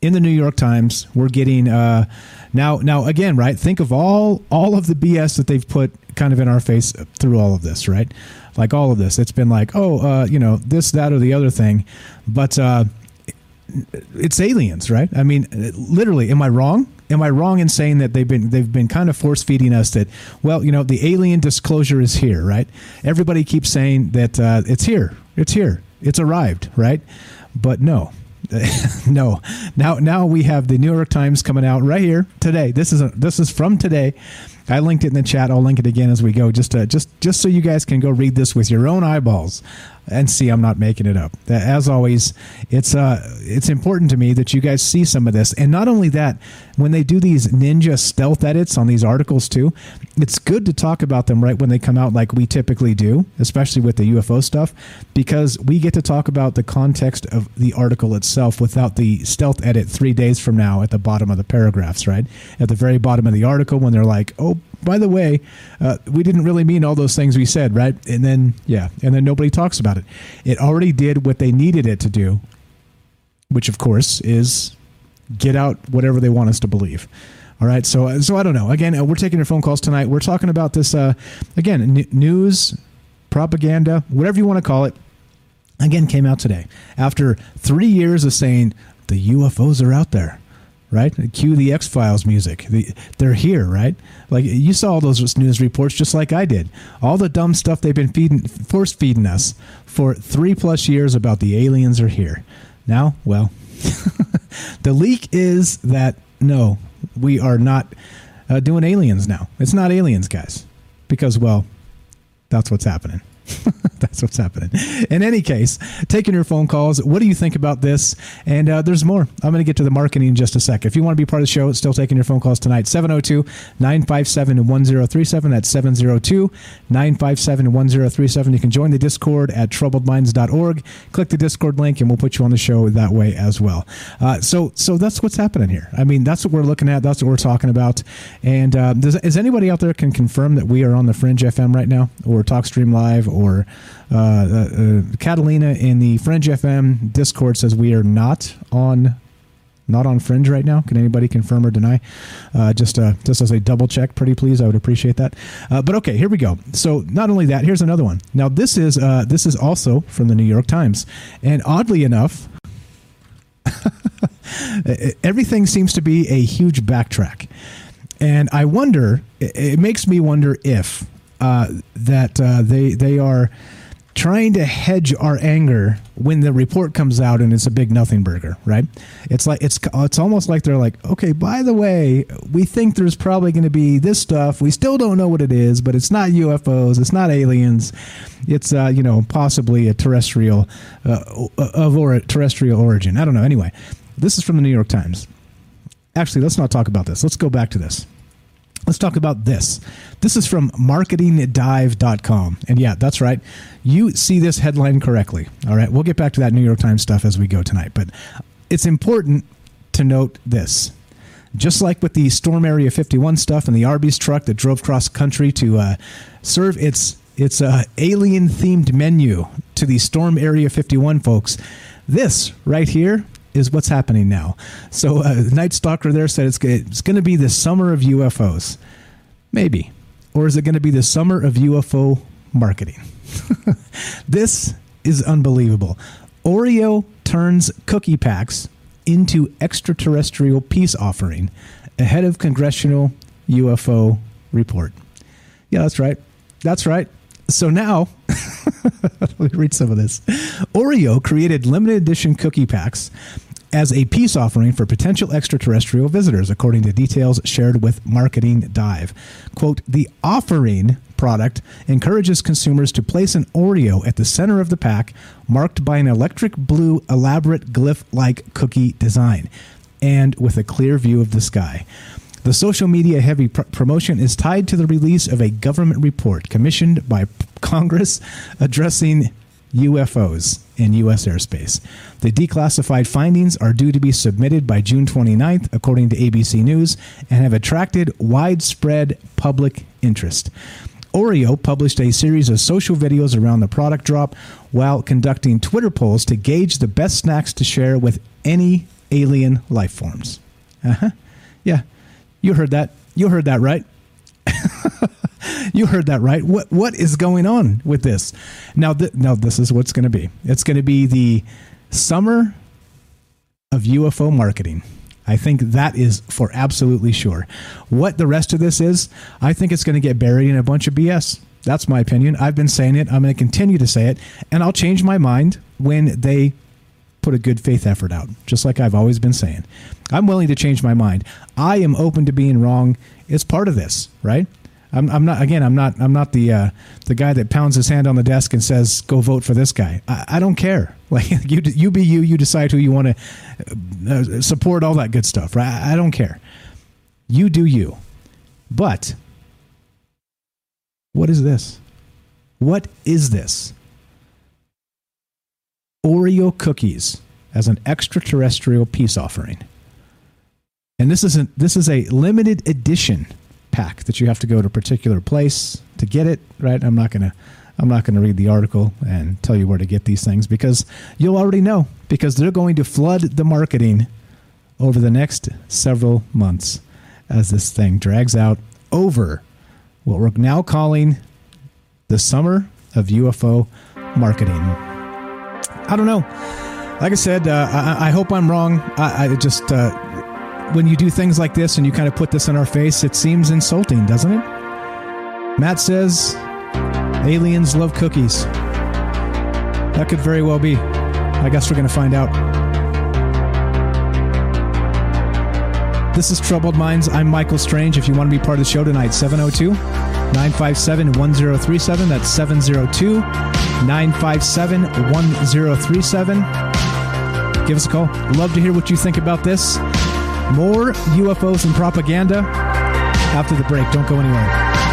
in the New York Times, we're getting uh, now now again, right? Think of all all of the BS that they've put kind of in our face through all of this, right? Like all of this, it's been like, oh, uh, you know, this, that, or the other thing, but uh, it's aliens, right? I mean, literally, am I wrong? Am I wrong in saying that they've been they've been kind of force feeding us that well you know the alien disclosure is here right? Everybody keeps saying that uh, it's here it's here it's arrived right? But no no. Now now we have the New York Times coming out right here today. This is a, this is from today. I linked it in the chat. I'll link it again as we go. Just to, just just so you guys can go read this with your own eyeballs and see I'm not making it up. As always, it's uh it's important to me that you guys see some of this. And not only that, when they do these ninja stealth edits on these articles too, it's good to talk about them right when they come out like we typically do, especially with the UFO stuff, because we get to talk about the context of the article itself without the stealth edit 3 days from now at the bottom of the paragraphs, right? At the very bottom of the article when they're like, "Oh, by the way, uh, we didn't really mean all those things we said, right? And then, yeah, and then nobody talks about it. It already did what they needed it to do, which of course is get out whatever they want us to believe. All right, so so I don't know. Again, uh, we're taking your phone calls tonight. We're talking about this uh, again, n- news, propaganda, whatever you want to call it. Again, came out today after three years of saying the UFOs are out there right? Cue the X Files music. The, they're here, right? Like you saw all those news reports, just like I did. All the dumb stuff they've been feeding, force feeding us for three plus years about the aliens are here. Now, well, the leak is that no, we are not uh, doing aliens now. It's not aliens, guys, because well, that's what's happening. That's what's happening. In any case, taking your phone calls. What do you think about this? And uh, there's more. I'm going to get to the marketing in just a sec. If you want to be part of the show, it's still taking your phone calls tonight. 702 957 1037. That's 702 957 1037. You can join the Discord at troubledminds.org. Click the Discord link and we'll put you on the show that way as well. Uh, so, so that's what's happening here. I mean, that's what we're looking at. That's what we're talking about. And uh, does, is anybody out there can confirm that we are on the Fringe FM right now or TalkStream Live or uh, uh, uh, Catalina in the Fringe FM Discord says we are not on not on Fringe right now. Can anybody confirm or deny? Uh, just uh, just as a double check, pretty please, I would appreciate that. Uh, but okay, here we go. So not only that, here's another one. Now this is uh, this is also from the New York Times, and oddly enough, everything seems to be a huge backtrack, and I wonder. It, it makes me wonder if uh, that uh, they they are trying to hedge our anger when the report comes out and it's a big nothing burger, right? It's like it's it's almost like they're like, okay, by the way, we think there's probably going to be this stuff. We still don't know what it is, but it's not UFOs, it's not aliens. It's uh, you know possibly a terrestrial uh, of or terrestrial origin. I don't know. Anyway, this is from the New York Times. Actually, let's not talk about this. Let's go back to this. Let's talk about this. This is from marketingdive.com. And yeah, that's right. You see this headline correctly. All right. We'll get back to that New York Times stuff as we go tonight. But it's important to note this. Just like with the Storm Area 51 stuff and the Arby's truck that drove cross country to uh, serve its its uh, alien themed menu to the Storm Area 51 folks, this right here is what's happening now. So, uh, Night Stalker there said it's, it's going to be the summer of UFOs. Maybe. Or is it going to be the summer of UFO marketing? this is unbelievable. Oreo turns cookie packs into extraterrestrial peace offering ahead of congressional UFO report. Yeah, that's right. That's right. So now, let me read some of this. Oreo created limited edition cookie packs as a peace offering for potential extraterrestrial visitors, according to details shared with Marketing Dive. Quote, the offering product encourages consumers to place an Oreo at the center of the pack, marked by an electric blue, elaborate glyph like cookie design, and with a clear view of the sky. The social media heavy pr- promotion is tied to the release of a government report commissioned by Congress addressing UFOs in U.S. airspace. The declassified findings are due to be submitted by June 29th, according to ABC News, and have attracted widespread public interest. Oreo published a series of social videos around the product drop while conducting Twitter polls to gauge the best snacks to share with any alien life forms. Uh huh. Yeah, you heard that. You heard that right. you heard that right. What what is going on with this? Now, th- now this is what's going to be. It's going to be the summer of UFO marketing. I think that is for absolutely sure. What the rest of this is, I think it's going to get buried in a bunch of BS. That's my opinion. I've been saying it. I'm going to continue to say it, and I'll change my mind when they put a good faith effort out, just like I've always been saying. I'm willing to change my mind. I am open to being wrong. It's part of this, right? I'm, I'm not again. I'm not. I'm not the uh, the guy that pounds his hand on the desk and says, "Go vote for this guy." I, I don't care. Like you, you be you. You decide who you want to uh, support. All that good stuff, right? I don't care. You do you. But what is this? What is this? Oreo cookies as an extraterrestrial peace offering. And this isn't this is a limited edition pack that you have to go to a particular place to get it, right? I'm not going to I'm not going to read the article and tell you where to get these things because you'll already know because they're going to flood the marketing over the next several months as this thing drags out over what we're now calling the summer of UFO marketing. I don't know. Like I said, uh, I, I, hope I'm wrong. I, I just uh, when you do things like this and you kind of put this in our face, it seems insulting, doesn't it? Matt says aliens love cookies. That could very well be. I guess we're going to find out. This is Troubled Minds. I'm Michael Strange. If you want to be part of the show tonight, 702 957 1037. That's 702 957 1037. Give us a call. Love to hear what you think about this. More UFOs and propaganda after the break. Don't go anywhere.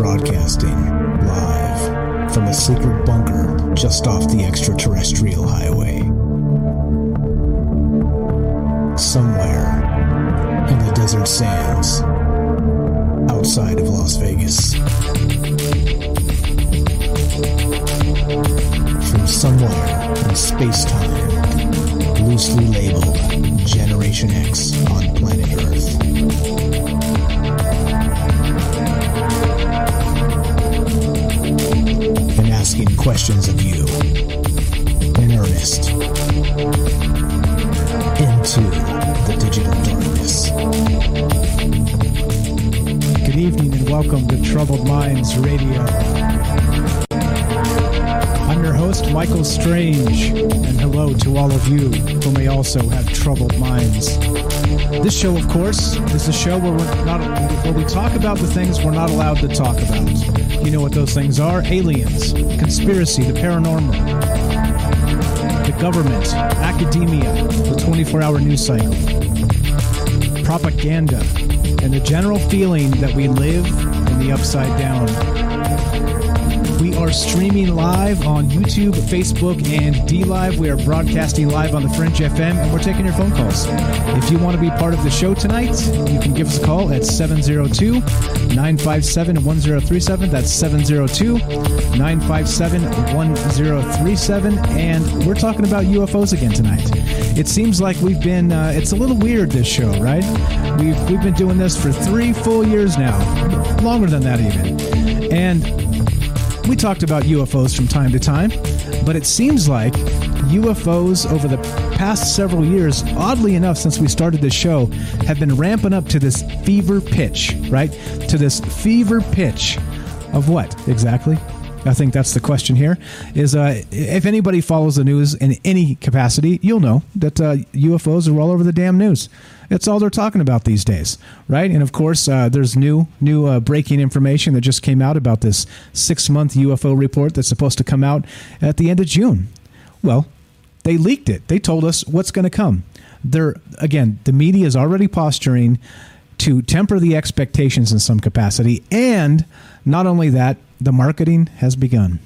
Broadcasting live from a secret bunker just off the extraterrestrial highway. Somewhere in the desert sands outside of Las Vegas. From somewhere in space time, loosely labeled Generation X on planet Earth. Asking questions of you in earnest into the digital darkness. Good evening and welcome to Troubled Minds Radio. I'm your host, Michael Strange, and hello to all of you who may also have troubled minds. This show, of course, is a show where we're not where we talk about the things we're not allowed to talk about. You know what those things are: aliens, conspiracy, the paranormal, the government, academia, the 24-hour news cycle, propaganda, and the general feeling that we live in the upside down. We are streaming live on YouTube, Facebook, and D Live. We are broadcasting live on the Fringe FM, and we're taking your phone calls. If you want to be part of the show tonight, you can give us a call at 702 957 1037. That's 702 957 1037. And we're talking about UFOs again tonight. It seems like we've been, uh, it's a little weird this show, right? We've, we've been doing this for three full years now, longer than that even. And we talked about UFOs from time to time, but it seems like UFOs over the past several years, oddly enough, since we started this show, have been ramping up to this fever pitch, right? To this fever pitch of what exactly? I think that's the question here. Is uh, if anybody follows the news in any capacity, you'll know that uh, UFOs are all over the damn news. That's all they're talking about these days, right? And of course, uh, there's new new uh, breaking information that just came out about this six month UFO report that's supposed to come out at the end of June. Well, they leaked it. They told us what's going to come. They're again, the media is already posturing to temper the expectations in some capacity, and not only that, the marketing has begun.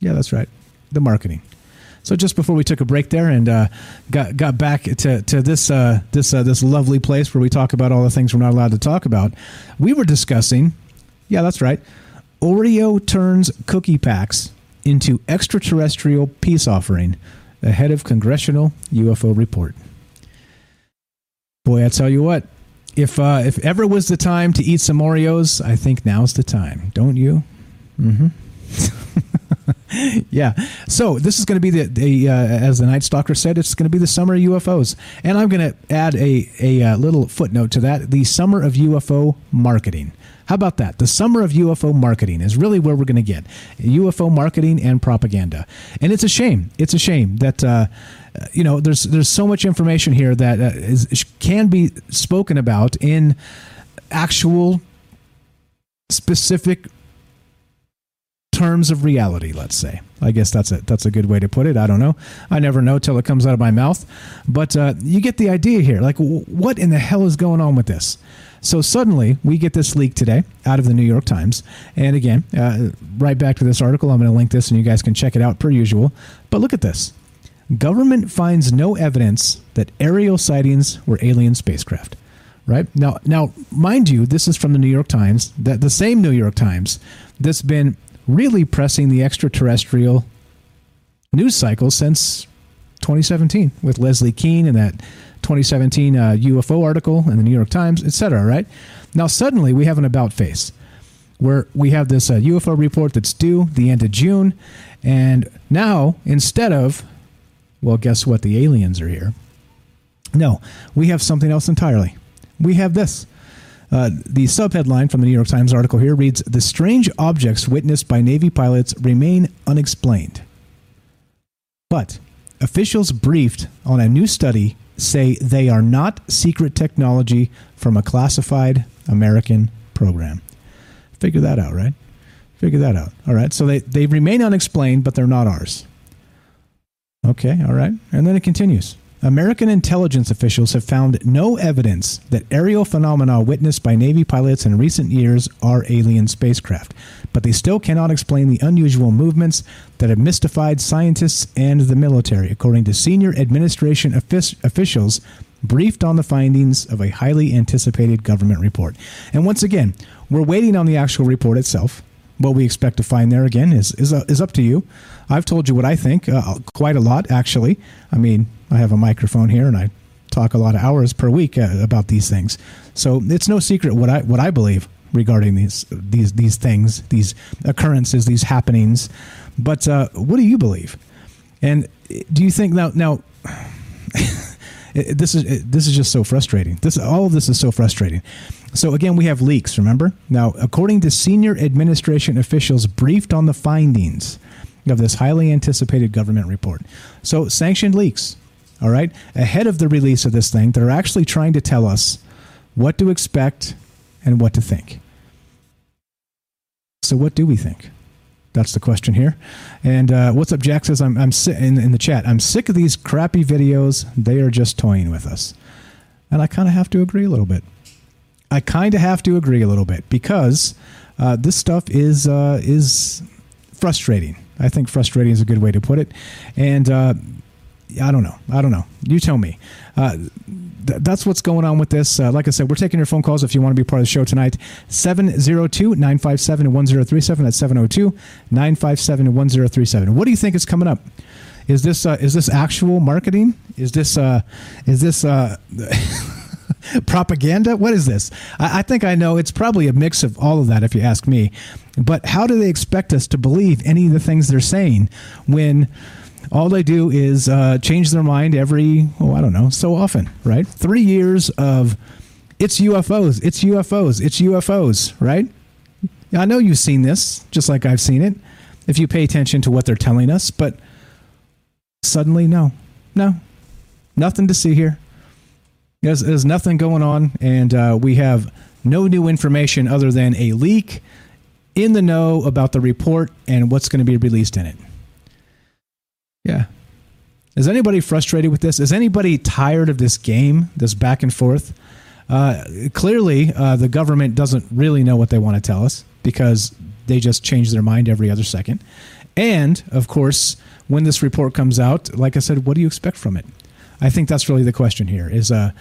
Yeah, that's right, the marketing. So just before we took a break there and uh, got got back to, to this uh, this uh, this lovely place where we talk about all the things we're not allowed to talk about, we were discussing. Yeah, that's right. Oreo turns cookie packs into extraterrestrial peace offering ahead of congressional UFO report. Boy, I tell you what, if uh, if ever was the time to eat some Oreos, I think now's the time. Don't you? Mm-hmm. yeah. So this is going to be the, the uh, as the Night Stalker said, it's going to be the summer of UFOs, and I'm going to add a a uh, little footnote to that: the summer of UFO marketing. How about that? The summer of UFO marketing is really where we're going to get UFO marketing and propaganda, and it's a shame. It's a shame that. Uh, you know, there's there's so much information here that uh, can be spoken about in actual specific terms of reality let's say. I guess that's a that's a good way to put it. I don't know. I never know till it comes out of my mouth. But uh, you get the idea here. Like what in the hell is going on with this? So suddenly we get this leak today out of the new york times. And again uh, right back to this article. I'm going to link this and you guys can check it out per usual. But look at this. Government finds no evidence that aerial sightings were alien spacecraft right? Now now mind you this is from the new york times that the same new york times that's been really pressing the extraterrestrial news cycle since 2017 with Leslie Kean and that 2017 uh, UFO article in the New York Times, etc. Right now, suddenly we have an about face where we have this uh, UFO report that's due the end of June, and now instead of, well, guess what? The aliens are here. No, we have something else entirely. We have this. Uh, the subheadline from the New York Times article here reads The strange objects witnessed by Navy pilots remain unexplained. But officials briefed on a new study say they are not secret technology from a classified American program. Figure that out, right? Figure that out. All right. So they, they remain unexplained, but they're not ours. Okay. All right. And then it continues. American intelligence officials have found no evidence that aerial phenomena witnessed by Navy pilots in recent years are alien spacecraft, but they still cannot explain the unusual movements that have mystified scientists and the military, according to senior administration officials briefed on the findings of a highly anticipated government report. And once again, we're waiting on the actual report itself. What we expect to find there again is is, uh, is up to you. I've told you what I think uh, quite a lot, actually. I mean, I have a microphone here, and I talk a lot of hours per week uh, about these things. So it's no secret what I what I believe regarding these these these things, these occurrences, these happenings. But uh, what do you believe? And do you think now now? this is this is just so frustrating. This all of this is so frustrating. So again, we have leaks. Remember now, according to senior administration officials briefed on the findings of this highly anticipated government report. So sanctioned leaks all right, ahead of the release of this thing, they're actually trying to tell us what to expect and what to think. So, what do we think? That's the question here. And uh, what's up, Jack says, I'm, I'm si- in, in the chat, I'm sick of these crappy videos. They are just toying with us. And I kind of have to agree a little bit. I kind of have to agree a little bit because uh, this stuff is uh, is frustrating. I think frustrating is a good way to put it. And uh, I don't know. I don't know. You tell me. Uh, th- that's what's going on with this. Uh, like I said, we're taking your phone calls if you want to be part of the show tonight. 702 957 1037. That's 702 957 1037. What do you think is coming up? Is this uh, is this actual marketing? Is this uh, is this uh, propaganda? What is this? I, I think I know. It's probably a mix of all of that, if you ask me. But how do they expect us to believe any of the things they're saying when? all they do is uh, change their mind every oh i don't know so often right three years of it's ufos it's ufos it's ufos right i know you've seen this just like i've seen it if you pay attention to what they're telling us but suddenly no no nothing to see here there's, there's nothing going on and uh, we have no new information other than a leak in the know about the report and what's going to be released in it yeah. Is anybody frustrated with this? Is anybody tired of this game, this back and forth? Uh, clearly, uh, the government doesn't really know what they want to tell us because they just change their mind every other second. And, of course, when this report comes out, like I said, what do you expect from it? I think that's really the question here. Is uh,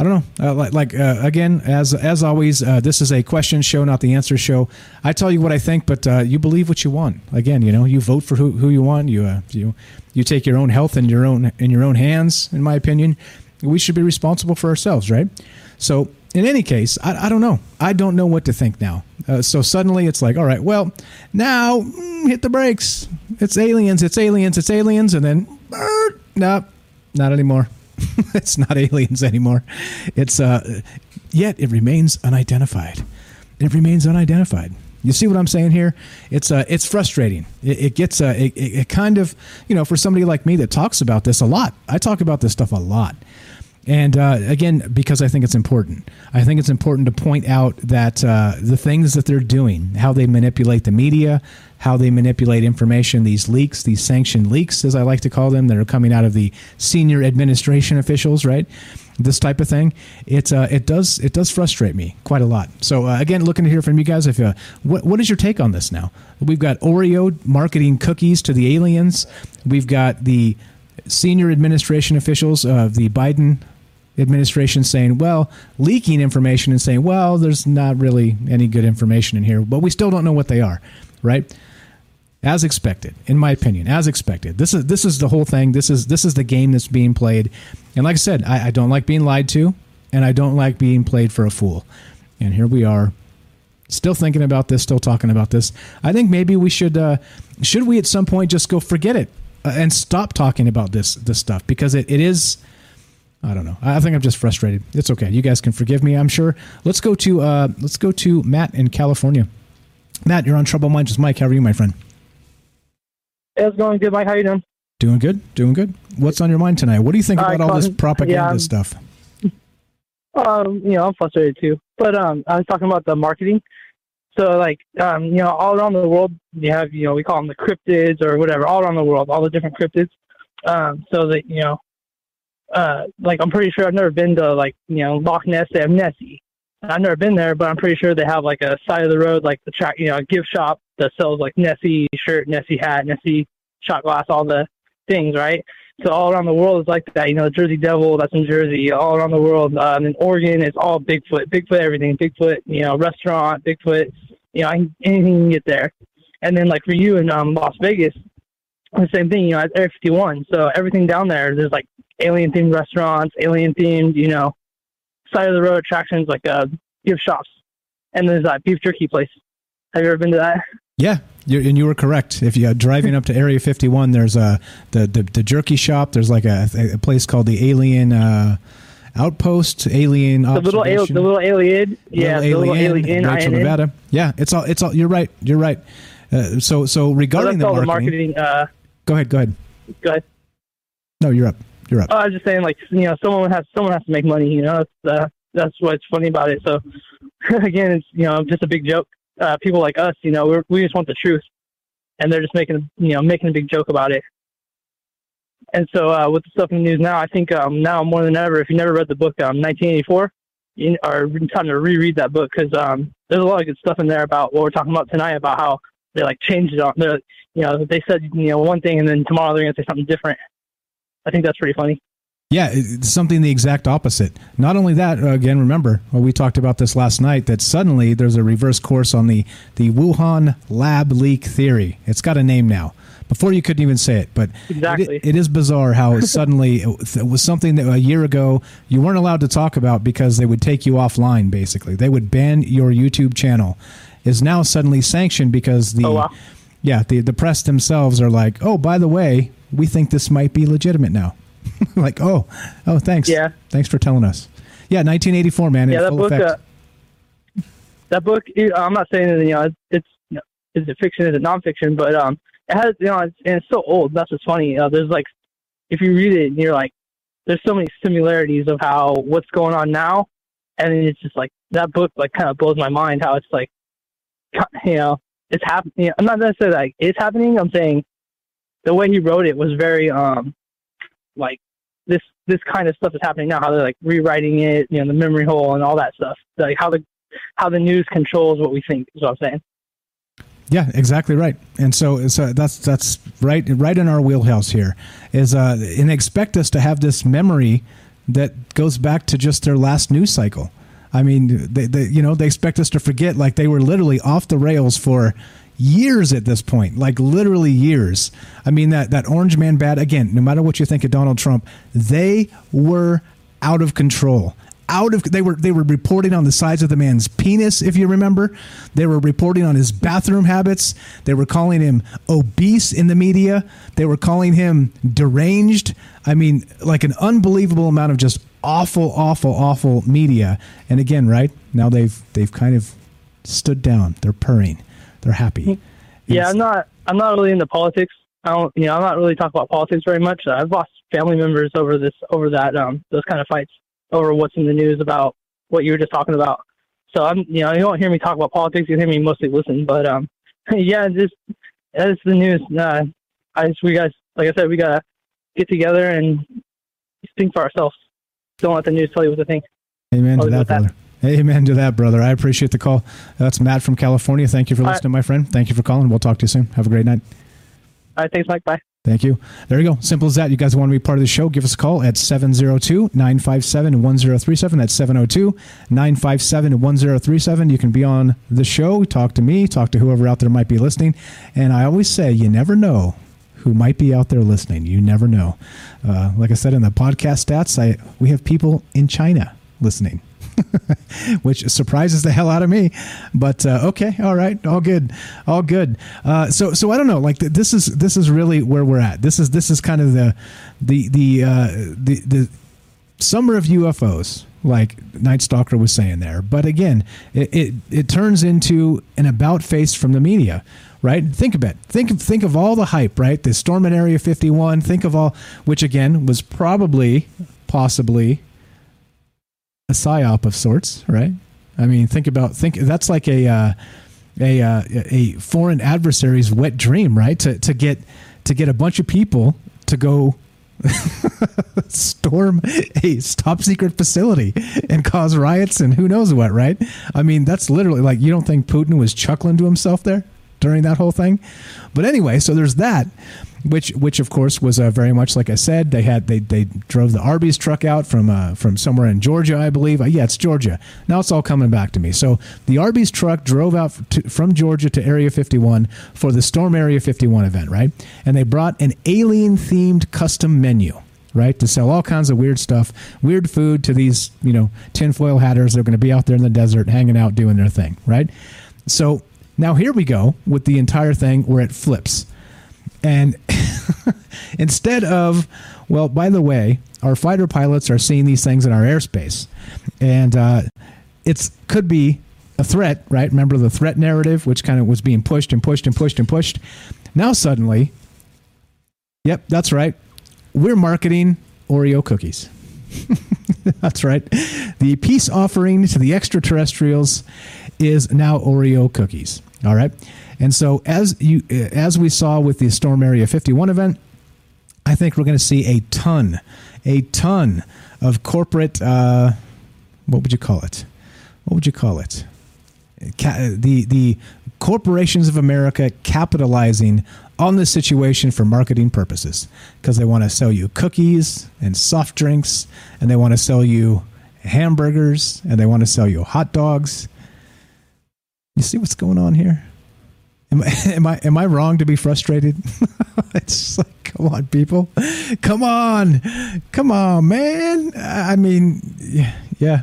I don't know. Uh, like, like uh, again, as as always, uh, this is a question show, not the answer show. I tell you what I think, but uh, you believe what you want. Again, you know, you vote for who, who you want. You uh, you you take your own health in your own in your own hands. In my opinion, we should be responsible for ourselves, right? So, in any case, I, I don't know. I don't know what to think now. Uh, so suddenly, it's like, all right, well, now mm, hit the brakes. It's aliens. It's aliens. It's aliens, and then, no, not anymore. it's not aliens anymore. It's uh, yet it remains unidentified. It remains unidentified. You see what I'm saying here? It's uh, it's frustrating. It, it gets uh, it, it kind of you know for somebody like me that talks about this a lot. I talk about this stuff a lot. And uh, again, because I think it's important, I think it's important to point out that uh, the things that they're doing, how they manipulate the media, how they manipulate information, these leaks, these sanctioned leaks, as I like to call them, that are coming out of the senior administration officials, right? This type of thing, it uh, it does it does frustrate me quite a lot. So uh, again, looking to hear from you guys. If uh, what what is your take on this now? We've got Oreo marketing cookies to the aliens. We've got the senior administration officials of the Biden administration saying, well, leaking information and saying, well, there's not really any good information in here, but we still don't know what they are, right? As expected, in my opinion, as expected. This is this is the whole thing. This is this is the game that's being played, and like I said, I, I don't like being lied to, and I don't like being played for a fool. And here we are, still thinking about this, still talking about this. I think maybe we should uh, should we at some point just go forget it and stop talking about this this stuff because it, it is I don't know. I think I'm just frustrated. It's okay. You guys can forgive me. I'm sure. Let's go to uh, let's go to Matt in California. Matt, you're on Troubled Minds with Mike. How are you, my friend? It's going good, Mike. How you doing? Doing good. Doing good. What's on your mind tonight? What do you think about all this propaganda yeah, stuff? Um, you know, I'm frustrated too. But um, I was talking about the marketing. So, like, um, you know, all around the world, you have, you know, we call them the cryptids or whatever, all around the world, all the different cryptids. Um, so that you know, uh, like I'm pretty sure I've never been to like you know Loch Ness. They have Nessie. I've never been there, but I'm pretty sure they have like a side of the road, like the track, you know, a gift shop that sells like Nessie shirt, Nessie hat, Nessie shot glass, all the things, right? So all around the world is like that. You know, the Jersey Devil, that's in Jersey. All around the world, um, in Oregon, it's all Bigfoot, Bigfoot, everything, Bigfoot. You know, restaurant, Bigfoot. You know, anything you can get there. And then like for you in um, Las Vegas, the same thing. You know, at Area 51. So everything down there, there's like alien themed restaurants, alien themed, you know, side of the road attractions like uh, gift shops, and there's that beef jerky place. Have you ever been to that? Yeah, you and you were correct. If you're driving up to Area 51, there's a the the, the jerky shop. There's like a, a place called the Alien uh, Outpost, Alien. The little al- the little alien, yeah, little the little alien, Rachel. Nevada. Yeah, it's all it's all. You're right. You're right. Uh, so so regarding that's all the the marketing, marketing. Uh, go ahead. Go ahead. go ahead. No, you're up. You're up. Oh, I was just saying, like you know, someone has someone has to make money. You know, that's uh, that's what's funny about it. So again, it's you know just a big joke. Uh, people like us, you know, we're, we just want the truth, and they're just making you know making a big joke about it. And so uh, with the stuff in the news now, I think um, now more than ever, if you never read the book um, 1984, you are time to reread that book because um, there's a lot of good stuff in there about what we're talking about tonight about how they like changed it on. They're, you know, they said you know one thing and then tomorrow they're gonna say something different. I think that's pretty funny. Yeah, it's something the exact opposite. Not only that, uh, again, remember well, we talked about this last night. That suddenly there's a reverse course on the the Wuhan lab leak theory. It's got a name now. Before you couldn't even say it, but Exactly. it, it is bizarre how suddenly it was something that a year ago you weren't allowed to talk about because they would take you offline. Basically, they would ban your YouTube channel. Is now suddenly sanctioned because the yeah the the press themselves are like, oh, by the way, we think this might be legitimate now. like, oh, oh, thanks. Yeah. Thanks for telling us. Yeah, 1984, man. in yeah, that book. Uh, that book. I'm not saying that you know it's, it's is it fiction, is it nonfiction, but um, it has you know it's, and it's so old. That's what's funny. Uh, there's like, if you read it, and you're like, there's so many similarities of how what's going on now, and it's just like that book like kind of blows my mind how it's like, you know, it's happening. You know, I'm not necessarily like it's happening. I'm saying the way he wrote it was very um, like this this kind of stuff is happening now. How they're like rewriting it, you know, the memory hole and all that stuff. Like how the how the news controls what we think is what I'm saying. Yeah, exactly right. And so, so that's that's right right in our wheelhouse here is uh, and expect us to have this memory that goes back to just their last news cycle. I mean, they, they you know they expect us to forget like they were literally off the rails for years at this point, like literally years. I mean that that Orange Man bad again. No matter what you think of Donald Trump, they were out of control out of they were they were reporting on the size of the man's penis if you remember they were reporting on his bathroom habits they were calling him obese in the media they were calling him deranged i mean like an unbelievable amount of just awful awful awful media and again right now they've they've kind of stood down they're purring they're happy Yeah, I'm not I'm not really into politics. I don't you know I'm not really talking about politics very much. I've lost family members over this over that um those kind of fights over what's in the news about what you were just talking about. So I'm you know you won't hear me talk about politics. You hear me mostly listen. But um yeah, just that's the news. Uh, I just we guys like I said we gotta get together and think for ourselves. Don't let the news tell you what to think. amen I'll to that at that. brother amen to that brother i appreciate the call that's matt from california thank you for All right. listening my friend thank you for calling we'll talk to you soon have a great night All right, thanks, Mike. Bye. Thank you. There you go. Simple as that. You guys want to be part of the show? Give us a call at 702 957 1037. That's 702 957 1037. You can be on the show, talk to me, talk to whoever out there might be listening. And I always say, you never know who might be out there listening. You never know. Uh, like I said in the podcast stats, I we have people in China listening. which surprises the hell out of me. But uh, okay, all right, all good, all good. Uh, so so I don't know. Like th- this is this is really where we're at. This is this is kind of the the the uh, the the summer of UFOs. Like Night Stalker was saying there, but again, it, it it turns into an about face from the media, right? Think of it. Think of think of all the hype, right? The storm at Area 51. Think of all, which again was probably, possibly, a psyop of sorts, right? I mean, think about think that's like a uh, a uh, a foreign adversary's wet dream, right? To to get to get a bunch of people to go storm a top secret facility and cause riots and who knows what, right? I mean, that's literally like you don't think Putin was chuckling to himself there during that whole thing? But anyway, so there's that which which of course was uh, very much like I said. They had they they drove the Arby's truck out from uh, from somewhere in Georgia, I believe. Uh, yeah, it's Georgia. Now it's all coming back to me. So the Arby's truck drove out to, from Georgia to Area 51 for the Storm Area 51 event, right? And they brought an alien themed custom menu. Right to sell all kinds of weird stuff, weird food to these you know tinfoil hatters. They're going to be out there in the desert, hanging out, doing their thing, right? So now here we go with the entire thing where it flips. And instead of, well, by the way, our fighter pilots are seeing these things in our airspace, and uh, it's could be a threat, right? Remember the threat narrative, which kind of was being pushed and pushed and pushed and pushed. Now suddenly, yep, that's right. We're marketing Oreo cookies. that's right. The peace offering to the extraterrestrials is now Oreo cookies. All right. And so as you as we saw with the Storm Area 51 event, I think we're going to see a ton, a ton of corporate. Uh, what would you call it? What would you call it? Ca- the the corporations of America capitalizing on this situation for marketing purposes because they want to sell you cookies and soft drinks and they want to sell you hamburgers and they want to sell you hot dogs. You see what's going on here? Am I am I, am I wrong to be frustrated? it's like, come on, people, come on, come on, man. I mean, yeah, yeah,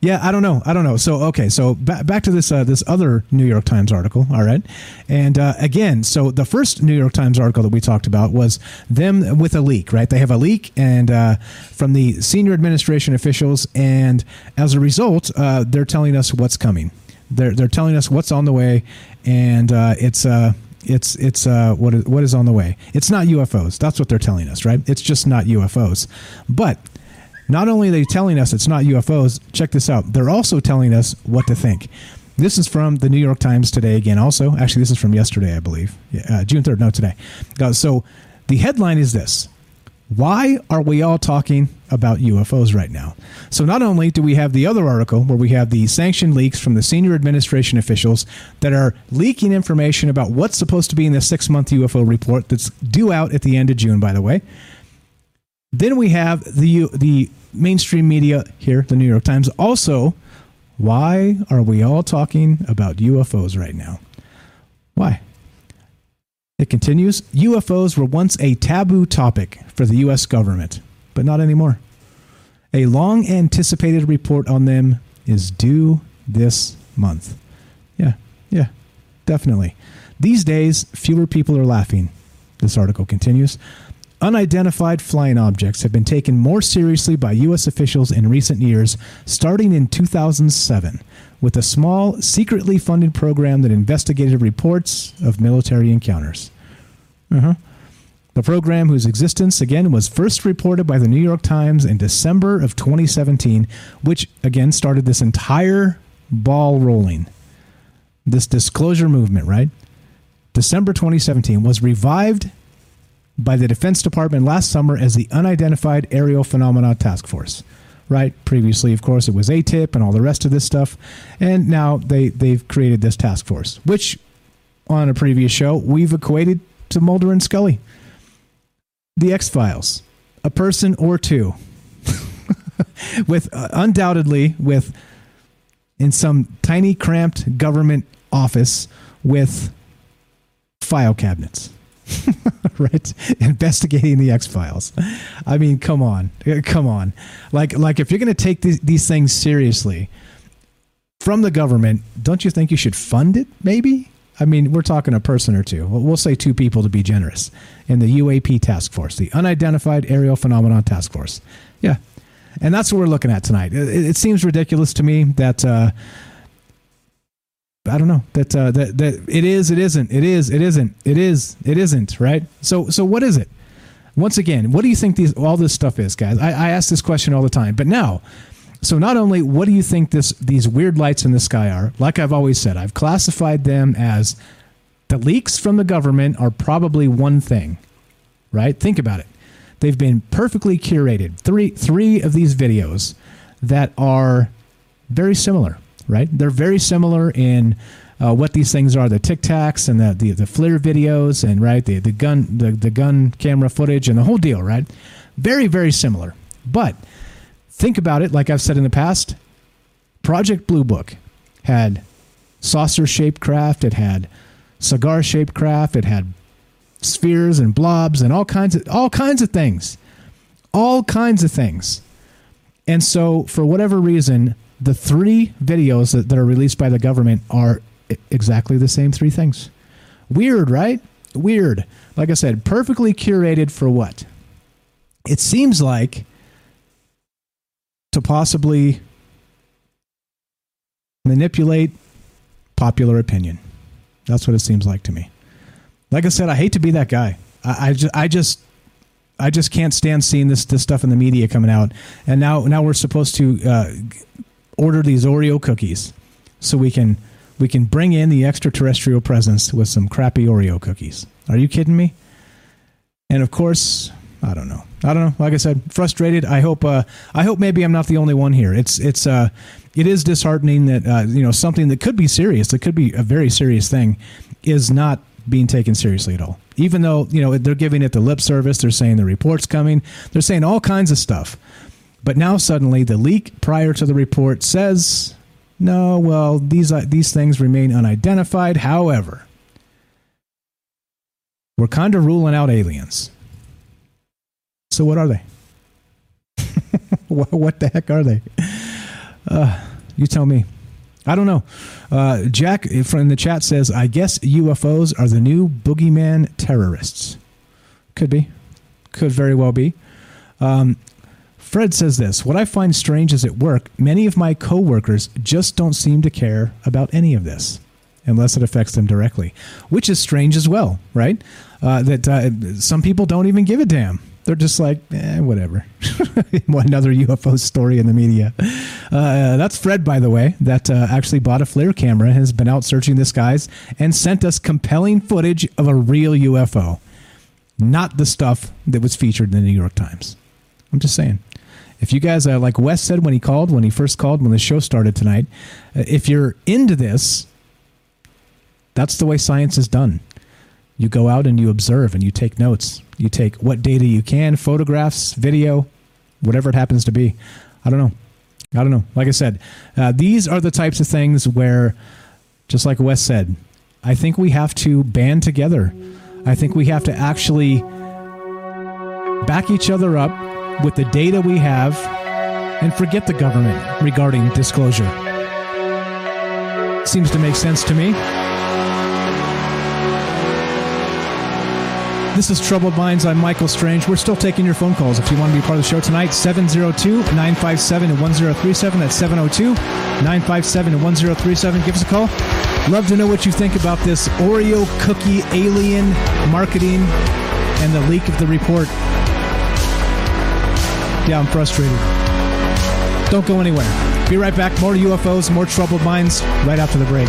yeah. I don't know. I don't know. So okay, so back back to this uh, this other New York Times article. All right, and uh, again, so the first New York Times article that we talked about was them with a leak. Right, they have a leak and uh, from the senior administration officials, and as a result, uh, they're telling us what's coming. They're they're telling us what's on the way, and uh, it's uh it's it's uh what is, what is on the way. It's not UFOs. That's what they're telling us, right? It's just not UFOs. But not only are they telling us it's not UFOs, check this out. They're also telling us what to think. This is from the New York Times today again. Also, actually, this is from yesterday, I believe, uh, June third. No, today. Uh, so the headline is this: why are we all talking about UFOs right now? So, not only do we have the other article where we have the sanctioned leaks from the senior administration officials that are leaking information about what's supposed to be in the six month UFO report that's due out at the end of June, by the way. Then we have the, the mainstream media here, the New York Times. Also, why are we all talking about UFOs right now? Why? It continues UFOs were once a taboo topic for the U.S. government, but not anymore. A long anticipated report on them is due this month. Yeah, yeah, definitely. These days, fewer people are laughing. This article continues. Unidentified flying objects have been taken more seriously by U.S. officials in recent years, starting in 2007, with a small, secretly funded program that investigated reports of military encounters. Uh-huh. The program, whose existence again was first reported by the New York Times in December of 2017, which again started this entire ball rolling, this disclosure movement, right? December 2017 was revived by the Defense Department last summer as the Unidentified Aerial Phenomena Task Force. Right. Previously, of course, it was ATIP and all the rest of this stuff, and now they they've created this task force, which on a previous show we've equated to Mulder and Scully. The X Files, a person or two, with uh, undoubtedly with in some tiny cramped government office with file cabinets. right? Investigating the x-files. I mean come on. Come on. Like like if you're going to take these, these things seriously from the government don't you think you should fund it maybe? I mean we're talking a person or two. We'll say two people to be generous in the uap task force the unidentified aerial phenomenon task force. Yeah. And that's what we're looking at tonight. It, it seems ridiculous to me that uh, I don't know that uh, that that it is, it isn't, it is, it isn't, it is, it isn't, right? So so what is it? Once again, what do you think these all this stuff is, guys? I, I ask this question all the time, but now, so not only what do you think this these weird lights in the sky are? Like I've always said, I've classified them as the leaks from the government are probably one thing, right? Think about it. They've been perfectly curated. Three three of these videos that are very similar right? They're very similar in uh, what these things are: the Tic Tacs and the, the the FLIR videos, and right the the gun the, the gun camera footage and the whole deal, right? Very very similar. But think about it, like I've said in the past. Project Blue Book had saucer shaped craft. It had cigar shaped craft. It had spheres and blobs and all kinds of all kinds of things, all kinds of things. And so, for whatever reason, the three videos that, that are released by the government are exactly the same three things. Weird, right? Weird. Like I said, perfectly curated for what? It seems like to possibly manipulate popular opinion. That's what it seems like to me. Like I said, I hate to be that guy. I, I just, I just, I just can't stand seeing this this stuff in the media coming out. And now, now we're supposed to uh, order these Oreo cookies so we can we can bring in the extraterrestrial presence with some crappy Oreo cookies. Are you kidding me? And of course, I don't know. I don't know. Like I said, frustrated. I hope. Uh, I hope maybe I'm not the only one here. It's it's uh, it is disheartening that uh, you know something that could be serious, that could be a very serious thing, is not being taken seriously at all. Even though you know they're giving it the lip service, they're saying the report's coming, they're saying all kinds of stuff, but now suddenly the leak prior to the report says, no, well these uh, these things remain unidentified. However, we're kind of ruling out aliens. So what are they? what, the heck are they? Uh, you tell me. I don't know. Uh, Jack from the chat says, I guess UFOs are the new boogeyman terrorists. Could be. Could very well be. Um, Fred says this What I find strange is at work, many of my coworkers just don't seem to care about any of this unless it affects them directly, which is strange as well, right? Uh, that uh, some people don't even give a damn they're just like, eh, whatever. Another UFO story in the media. Uh, that's Fred, by the way, that uh, actually bought a FLIR camera, has been out searching the skies, and sent us compelling footage of a real UFO, not the stuff that was featured in the New York Times. I'm just saying. If you guys, uh, like Wes said when he called, when he first called, when the show started tonight, uh, if you're into this, that's the way science is done. You go out and you observe and you take notes you take what data you can, photographs, video, whatever it happens to be. I don't know. I don't know. Like I said, uh, these are the types of things where, just like Wes said, I think we have to band together. I think we have to actually back each other up with the data we have and forget the government regarding disclosure. Seems to make sense to me. This is Troubled Minds. I'm Michael Strange. We're still taking your phone calls. If you want to be part of the show tonight, 702 957 1037. That's 702 957 1037. Give us a call. Love to know what you think about this Oreo cookie alien marketing and the leak of the report. Yeah, I'm frustrated. Don't go anywhere. Be right back. More UFOs, more Troubled Minds right after the break.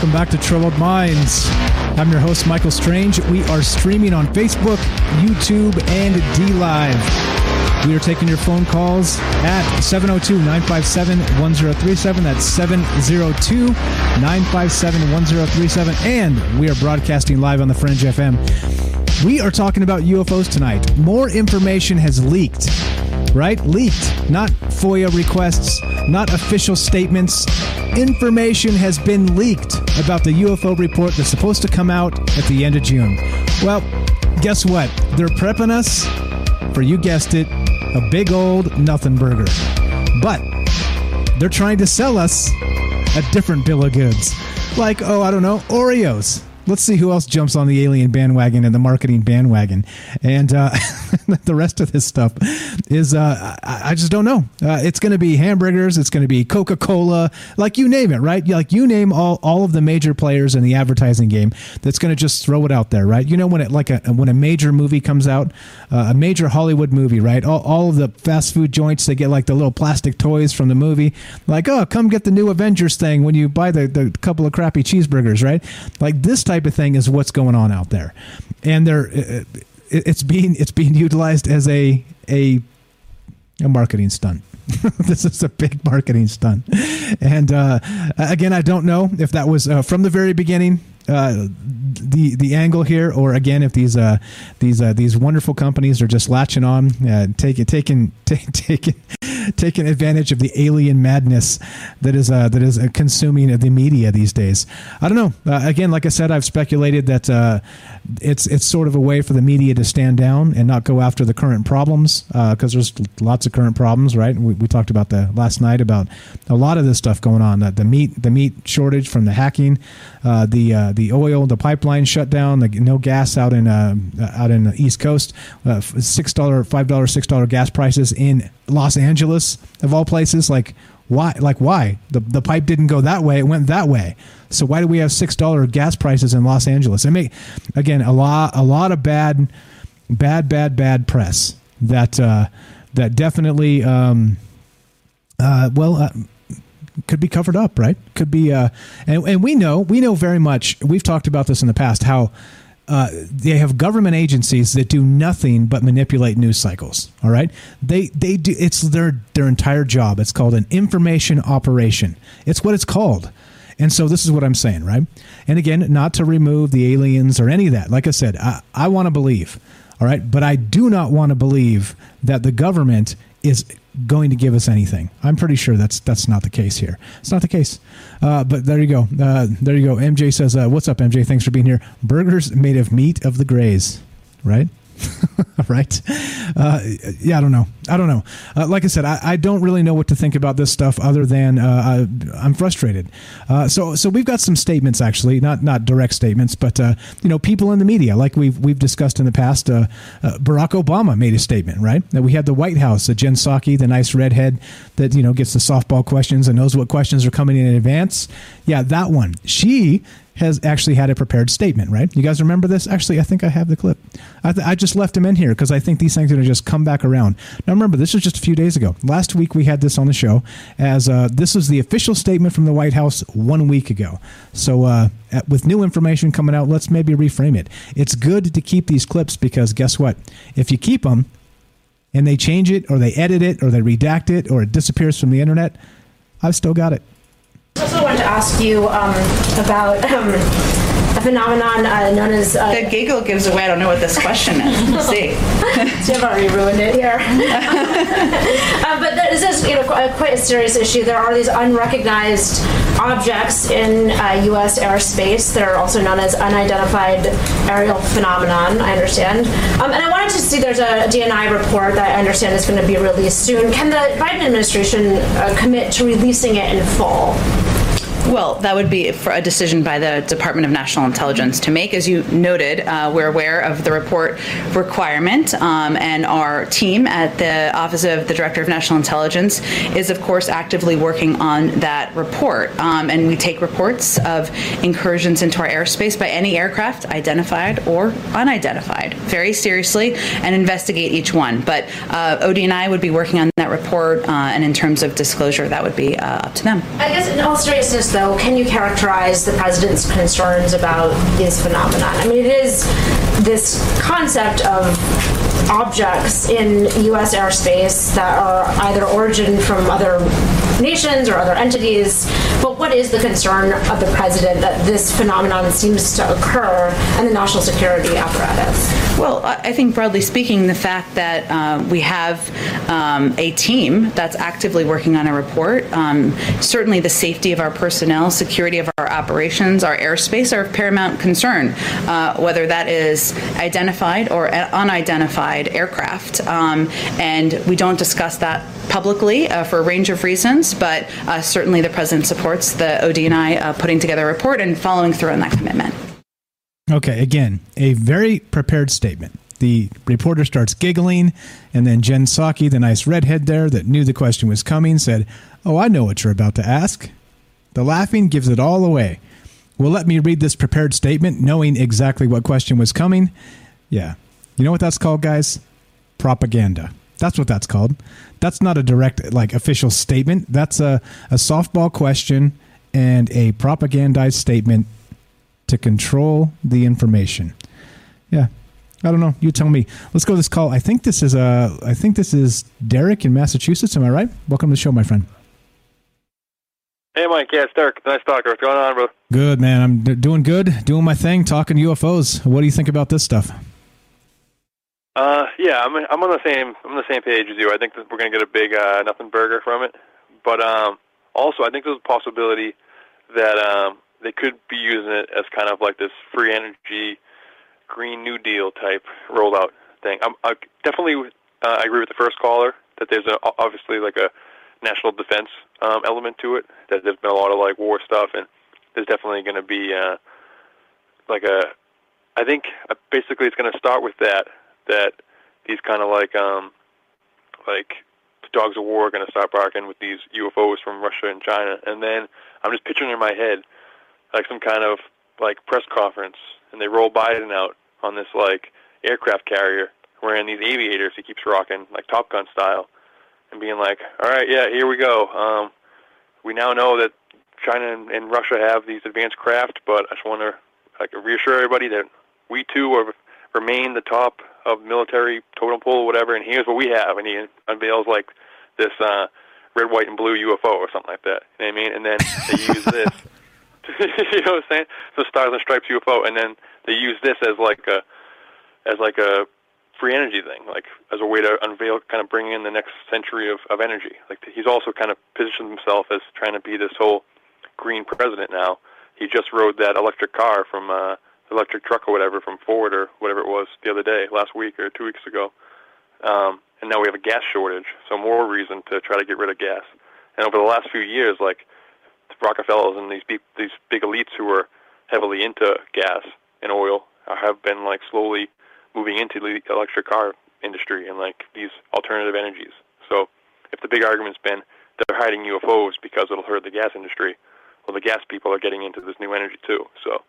Welcome back to Troubled Minds. I'm your host, Michael Strange. We are streaming on Facebook, YouTube, and DLive. We are taking your phone calls at 702 957 1037. That's 702 957 1037. And we are broadcasting live on the Fringe FM. We are talking about UFOs tonight. More information has leaked, right? Leaked. Not FOIA requests, not official statements information has been leaked about the UFO report that's supposed to come out at the end of June. Well, guess what? They're prepping us for, you guessed it, a big old nothing burger. But they're trying to sell us a different bill of goods. Like, oh, I don't know, Oreos let's see who else jumps on the alien bandwagon and the marketing bandwagon. And uh, the rest of this stuff is, uh, I, I, just don't know. Uh, it's going to be hamburgers. It's going to be Coca Cola, like you name it, right? Like you name all, all of the major players in the advertising game. That's going to just throw it out there, right? You know when it like a when a major movie comes out, uh, a major Hollywood movie, right? All, all of the fast food joints they get like the little plastic toys from the movie, like oh come get the new Avengers thing when you buy the the couple of crappy cheeseburgers, right? Like this type of thing is what's going on out there, and they're it's being it's being utilized as a a a marketing stunt. this is a big marketing stunt, and uh, again, I don't know if that was uh, from the very beginning. Uh, the the angle here, or again, if these uh, these uh, these wonderful companies are just latching on, uh, taking taking taking taking advantage of the alien madness that is uh, that is uh, consuming the media these days. I don't know. Again, like I said, I've speculated that it's it's sort of a way for the media to stand down and not go after the current problems because there's lots of current problems, right? We, we talked about the last night about a lot of this stuff going on. The, the meat the meat shortage from the hacking, the uh, the oil, the pipeline shut down, the no gas out in uh, out in the East Coast, uh, six dollar, five dollar, six dollar gas prices in Los Angeles of all places. Like why? Like why? The the pipe didn't go that way; it went that way. So why do we have six dollar gas prices in Los Angeles? I mean, again, a lot a lot of bad, bad, bad, bad press that uh, that definitely. Um, uh, well, uh, could be covered up, right? Could be, uh, and, and we know we know very much. We've talked about this in the past how. Uh, they have government agencies that do nothing but manipulate news cycles. All right, they they do. It's their their entire job. It's called an information operation. It's what it's called. And so this is what I'm saying, right? And again, not to remove the aliens or any of that. Like I said, I, I want to believe, all right, but I do not want to believe that the government is going to give us anything. I'm pretty sure that's that's not the case here. It's not the case. Uh, but there you go. Uh, there you go. MJ says, uh, "What's up, MJ? Thanks for being here." Burgers made of meat of the Greys, right? right? Uh, yeah, I don't know. I don't know. Uh, like I said, I, I, don't really know what to think about this stuff other than uh, I, am frustrated. Uh, so, so we've got some statements actually, not not direct statements, but uh, you know, people in the media, like we've we've discussed in the past. Uh, Barack Obama made a statement, right? That we had the White House, the Jen Psaki, the nice redhead that you know gets the softball questions and knows what questions are coming in advance. Yeah, that one. She has actually had a prepared statement, right? You guys remember this? Actually, I think I have the clip. I, th- I just left him in here because I think these things are going to just come back around. Now, remember, this was just a few days ago. Last week we had this on the show as uh, this was the official statement from the White House one week ago. So, uh, at, with new information coming out, let's maybe reframe it. It's good to keep these clips because guess what? If you keep them and they change it or they edit it or they redact it or it disappears from the internet, I've still got it. I also wanted to ask you um, about um, a phenomenon uh, known as. Uh, the giggle gives away. I don't know what this question is. We'll see. so you've already ruined it here. uh, but this is you know quite a serious issue. There are these unrecognized objects in U.S. Uh, airspace that are also known as unidentified aerial phenomenon. I understand, um, and I wanted to see. There's a DNI report that I understand is going to be released soon. Can the Biden administration uh, commit to releasing it in full? Well, that would be for a decision by the Department of National Intelligence to make. As you noted, uh, we're aware of the report requirement, um, and our team at the Office of the Director of National Intelligence is, of course, actively working on that report. Um, and we take reports of incursions into our airspace by any aircraft, identified or unidentified, very seriously and investigate each one. But uh, ODNI would be working on that report, uh, and in terms of disclosure, that would be uh, up to them. I guess, in all seriousness, though, can you characterize the president's concerns about this phenomenon? I mean, it is this concept of objects in U.S. airspace that are either origin from other nations or other entities. But what is the concern of the president that this phenomenon seems to occur in the national security apparatus? Well, I think broadly speaking, the fact that uh, we have um, a team that's actively working on a report, um, certainly the safety of our personnel, security of our operations, our airspace are of paramount concern, uh, whether that is identified or unidentified aircraft. Um, and we don't discuss that publicly uh, for a range of reasons, but uh, certainly the president supports the ODNI uh, putting together a report and following through on that commitment. Okay, again, a very prepared statement. The reporter starts giggling, and then Jen Psaki, the nice redhead there that knew the question was coming, said, Oh, I know what you're about to ask. The laughing gives it all away. Well, let me read this prepared statement, knowing exactly what question was coming. Yeah. You know what that's called, guys? Propaganda. That's what that's called. That's not a direct, like, official statement. That's a, a softball question and a propagandized statement to control the information. Yeah. I don't know. You tell me. Let's go to this call. I think this is uh I think this is Derek in Massachusetts. Am I right? Welcome to the show, my friend. Hey, Mike. Yeah, it's Derek. Nice talker. What's going on, bro? Good, man. I'm d- doing good, doing my thing, talking UFOs. What do you think about this stuff? Uh, yeah, I'm I'm on the same I'm on the same page as you. I think that we're gonna get a big uh, nothing burger from it, but um, also I think there's a possibility that um, they could be using it as kind of like this free energy, green new deal type rollout thing. I'm I definitely uh, I agree with the first caller that there's a, obviously like a national defense um, element to it. That there's been a lot of like war stuff, and there's definitely going to be uh, like a. I think uh, basically it's going to start with that. That these kind of like um, like dogs of war are going to start barking with these UFOs from Russia and China, and then I'm just picturing in my head like some kind of like press conference, and they roll Biden out on this like aircraft carrier wearing these aviators he keeps rocking, like Top Gun style, and being like, "All right, yeah, here we go. Um, we now know that China and, and Russia have these advanced craft, but I just want to like reassure everybody that we too are, remain the top of military totem pole, or whatever. And here's what we have." And he unveils like this uh, red, white, and blue UFO or something like that. You know what I mean? And then they use this. you know what I'm saying? So Stars and Stripes UFO, and then they use this as like a as like a free energy thing, like as a way to unveil, kind of bring in the next century of, of energy. Like he's also kind of positioned himself as trying to be this whole green president now. He just rode that electric car from uh, electric truck or whatever from Ford or whatever it was the other day, last week or two weeks ago. Um, and now we have a gas shortage, so more reason to try to get rid of gas. And over the last few years, like the Rockefellers and these big, these big elites who are heavily into gas and oil have been like slowly moving into the electric car industry and like these alternative energies. So if the big argument's been they're hiding UFOs because it'll hurt the gas industry, well, the gas people are getting into this new energy too. So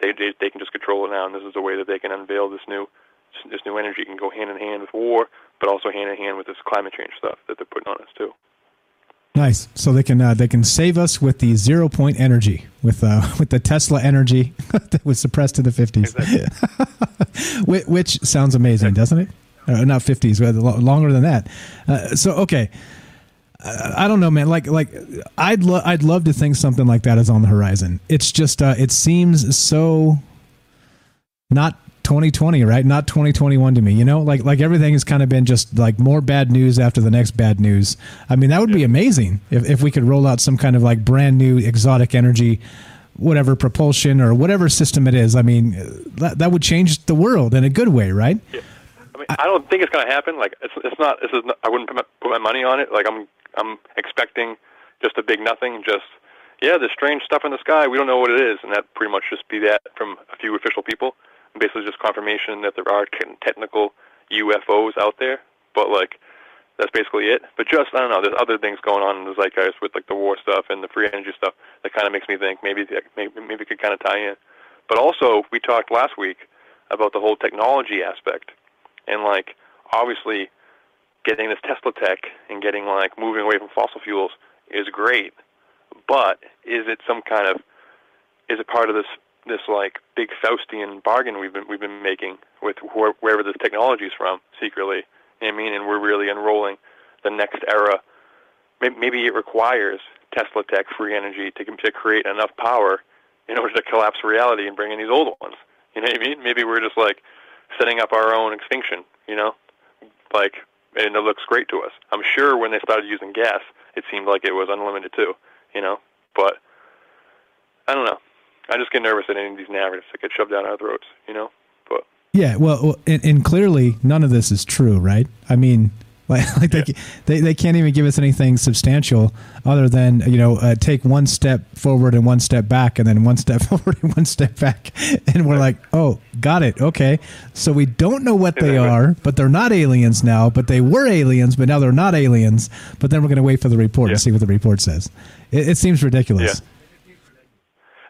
they they, they can just control it now, and this is a way that they can unveil this new this new energy can go hand in hand with war, but also hand in hand with this climate change stuff that they're putting on us too. Nice. So they can uh, they can save us with the zero point energy with uh, with the Tesla energy that was suppressed in the fifties, exactly. which sounds amazing, doesn't it? Uh, not fifties, but longer than that. Uh, so okay, I don't know, man. Like like I'd lo- I'd love to think something like that is on the horizon. It's just uh, it seems so not 2020, right? Not 2021 to me. You know, like like everything has kind of been just like more bad news after the next bad news. I mean, that would be amazing if if we could roll out some kind of like brand new exotic energy whatever propulsion or whatever system it is. I mean, that that would change the world in a good way, right? Yeah. I mean, I don't think it's going to happen. Like, it's it's not. This is. Not, I wouldn't put my, put my money on it. Like, I'm I'm expecting just a big nothing. Just yeah, there's strange stuff in the sky. We don't know what it is, and that pretty much just be that from a few official people basically just confirmation that there are technical UFOs out there, but like that's basically it. But just I don't know. There's other things going on in the zeitgeist with like the war stuff and the free energy stuff that kind of makes me think maybe maybe maybe it could kind of tie in. But also we talked last week about the whole technology aspect and like obviously getting this Tesla tech and getting like moving away from fossil fuels is great, but is it some kind of is it part of this this like big Faustian bargain we've been we've been making with wh- wherever this technology is from secretly. You know I mean, and we're really enrolling the next era. Maybe, maybe it requires Tesla tech, free energy, to to create enough power in order to collapse reality and bring in these old ones. You know what I mean? Maybe we're just like setting up our own extinction. You know, like and it looks great to us. I'm sure when they started using gas, it seemed like it was unlimited too. You know, but I don't know. I just get nervous at any of these narratives that get shoved down our throats, you know. But yeah, well, and, and clearly none of this is true, right? I mean, like, like yeah. they, they they can't even give us anything substantial other than you know uh, take one step forward and one step back, and then one step forward and one step back, and we're like, oh, got it, okay. So we don't know what they are, but they're not aliens now. But they were aliens, but now they're not aliens. But then we're going to wait for the report yeah. and see what the report says. It, it seems ridiculous. Yeah.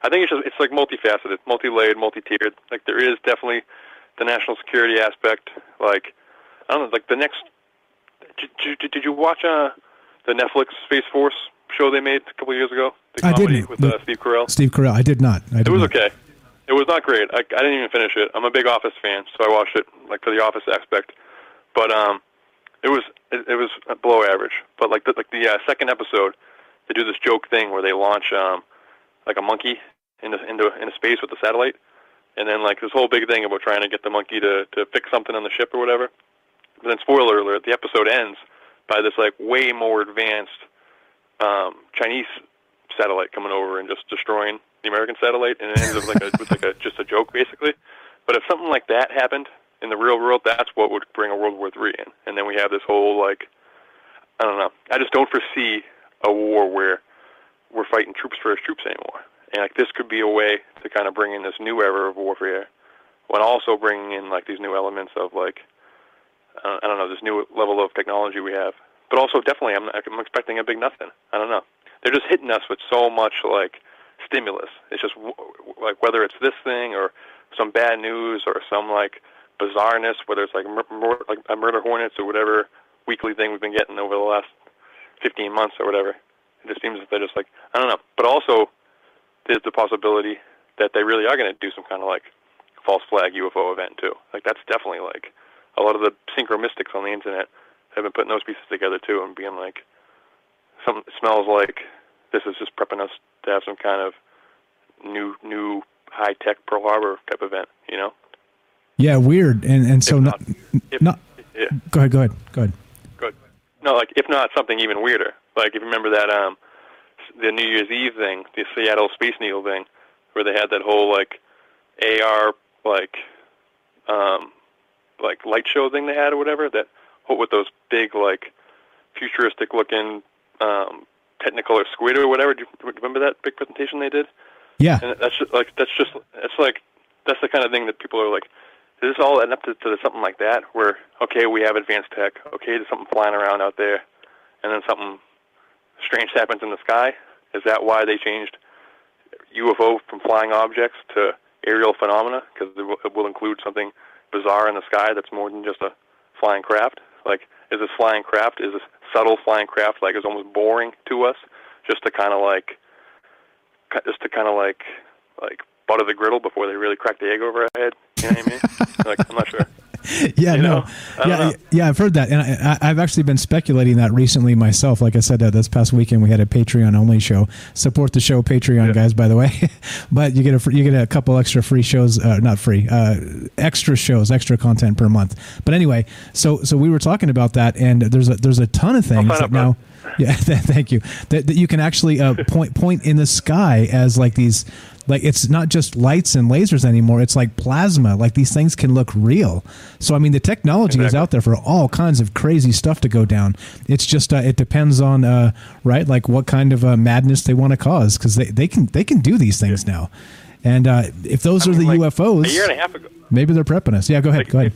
I think it's just it's like multifaceted, multi-layered, multi-tiered. Like there is definitely the national security aspect. Like I don't know, like the next. Did, did, did you watch uh, the Netflix Space Force show they made a couple of years ago? The I didn't. With uh, Steve Carell. Steve Carell. I did not. I did it was not. okay. It was not great. I, I didn't even finish it. I'm a big Office fan, so I watched it like for the Office aspect. But um, it was it, it was below average. But like the like the uh, second episode, they do this joke thing where they launch um, like a monkey into into into space with the satellite, and then like this whole big thing about trying to get the monkey to to fix something on the ship or whatever. But then, spoiler alert: the episode ends by this like way more advanced um, Chinese satellite coming over and just destroying the American satellite, and it ends up like a, with like a just a joke basically. But if something like that happened in the real world, that's what would bring a World War Three in, and then we have this whole like I don't know. I just don't foresee a war where we're fighting troops versus troops anymore. And like this could be a way to kind of bring in this new era of warfare, while also bringing in like these new elements of like uh, I don't know this new level of technology we have. But also definitely I'm I'm expecting a big nothing. I don't know. They're just hitting us with so much like stimulus. It's just like whether it's this thing or some bad news or some like bizarreness, whether it's like mur- like a murder hornets or whatever weekly thing we've been getting over the last 15 months or whatever. It just seems that they're just like I don't know. But also there's the possibility that they really are going to do some kind of like false flag UFO event too. Like that's definitely like a lot of the synchromystics on the internet have been putting those pieces together too and being like, some smells like this is just prepping us to have some kind of new new high tech Pearl Harbor type event. You know? Yeah, weird. And and so not, not, Yeah. Go ahead. Go ahead. Go ahead. Good. No, like if not something even weirder. Like if you remember that um the New Year's Eve thing, the Seattle Space Needle thing, where they had that whole like AR like um like light show thing they had or whatever that with those big like futuristic looking um Technicolor squid or whatever. Do you remember that big presentation they did? Yeah. And that's just like that's just it's like that's the kind of thing that people are like. Is this all end up to, to something like that? Where okay, we have advanced tech. Okay, there's something flying around out there, and then something strange happens in the sky. Is that why they changed UFO from flying objects to aerial phenomena? Because it, will- it will include something bizarre in the sky that's more than just a flying craft. Like, is this flying craft? Is this subtle flying craft like is almost boring to us? Just to kind of like, just to kind of like, like butter the griddle before they really crack the egg over our head. You know what I mean? like, I'm not sure. yeah, You no, know? I don't yeah, know. yeah, I've heard that, and I, I've actually been speculating that recently myself. Like I said, uh, this past weekend we had a Patreon only show. Support the show, Patreon guys, by the way. but you get a fr- you get a couple extra free shows, uh, not free, uh, extra shows, extra content per month. But anyway, so so we were talking about that, and there's a there's a ton of things that now. Yeah, thank you. That, that you can actually uh, point point in the sky as like these, like it's not just lights and lasers anymore. It's like plasma. Like these things can look real. So I mean, the technology is out there for all kinds of crazy stuff to go down. It's just uh, it depends on uh, right, like what kind of uh, madness they want to cause because they, they can they can do these things now. And uh, if those are the UFOs, A year and a half ago, maybe they're prepping us. Yeah, go ahead. Go ahead.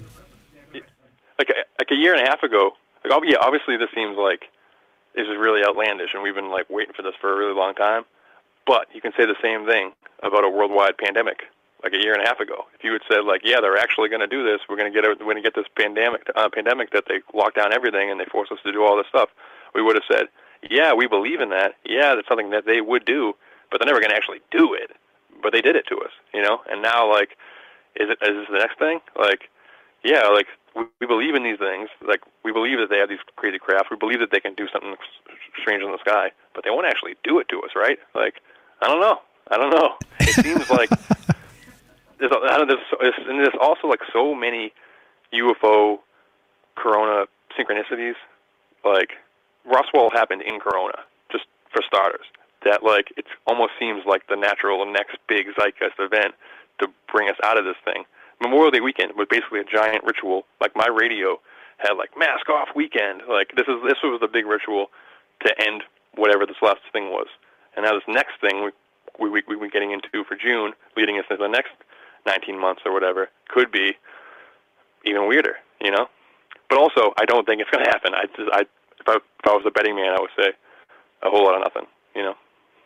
like a, like a year and a half ago. Like, yeah, obviously this seems like this is really outlandish, and we've been like waiting for this for a really long time. But you can say the same thing about a worldwide pandemic. Like a year and a half ago, if you had said like, yeah, they're actually going to do this, we're going to get we're going to get this pandemic uh, pandemic that they lock down everything and they force us to do all this stuff, we would have said, yeah, we believe in that. Yeah, that's something that they would do, but they're never going to actually do it. But they did it to us, you know. And now, like, is it is this the next thing? Like, yeah, like we, we believe in these things. Like we believe that they have these crazy crafts. We believe that they can do something strange in the sky, but they won't actually do it to us, right? Like I don't know. I don't know. It seems like there's, a- I don't, there's, there's and there's also like so many UFO Corona synchronicities. Like Roswell happened in Corona, just for starters. That like it almost seems like the natural next big zeitgeist event to bring us out of this thing. Memorial Day weekend was basically a giant ritual. Like my radio had like mask off weekend. Like this is this was the big ritual to end whatever this last thing was. And now this next thing we we we we've been getting into for June, leading us into the next 19 months or whatever, could be even weirder, you know. But also, I don't think it's going to happen. I just, I if I if I was a betting man, I would say a whole lot of nothing, you know.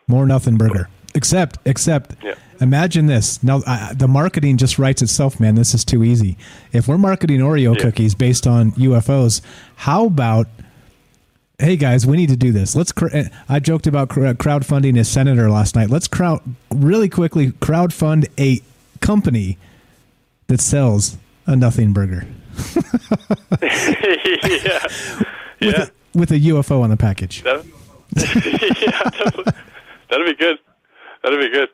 More nothing burger. Except, except, Yeah. imagine this. Now, uh, the marketing just writes itself, man. This is too easy. If we're marketing Oreo Yeah. cookies based on UFOs, how about, hey guys, we need to do this. Let's. Cr- I joked about cr- uh, crowdfunding a senator last night. Let's crowd really quickly crowdfund a company that sells a nothing burger yeah. with, a, with a UFO on the package. That, yeah. That'd be good. That'd be good.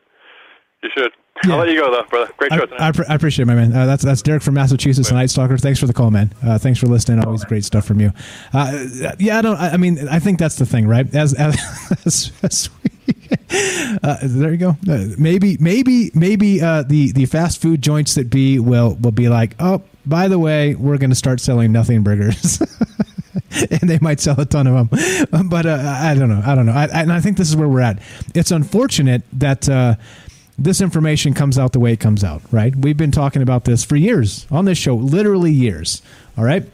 You should. I'll let you go though, brother. Great show I, tonight. I, I appreciate it, my man. Uh, that's that's Derek from Massachusetts, Night Stalker. Thanks for the call, man. Uh, thanks for listening. Always great stuff from you. Uh, yeah, I don't. I I mean, I think that's the thing, right? As as, as, as we, uh, there you go. Uh, maybe maybe maybe uh, the the fast food joints that be will will be like, oh, by the way, we're going to start selling nothing burgers. and they might sell a ton of them. But uh, I don't know. I don't know. I, I, and I think this is where we're at. It's unfortunate that uh, this information comes out the way it comes out, right? We've been talking about this for years on this show, literally years. All right.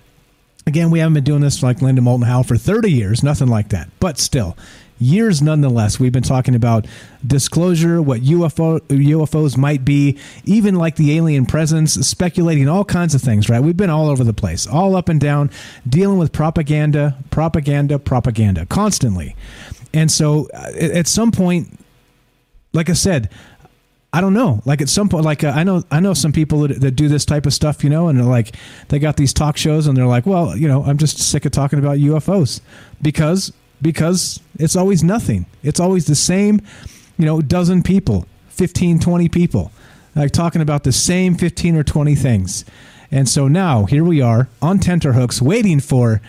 Again, we haven't been doing this like Linda Moulton Howe for 30 years, nothing like that. But still, years nonetheless. We've been talking about disclosure, what UFO UFOs might be, even like the alien presence, speculating all kinds of things, right? We've been all over the place, all up and down, dealing with propaganda, propaganda, propaganda constantly. And so uh, at some point, like I said, I don't know. Like at some point, like uh, I know, I know some people that, that do this type of stuff, you know, and like, they got these talk shows, and they're like, well, you know, I'm just sick of talking about UFOs because because it's always nothing. It's always the same, you know, dozen people, 15, 20 people, like talking about the same 15 or 20 things. And so now here we are on tenterhooks waiting for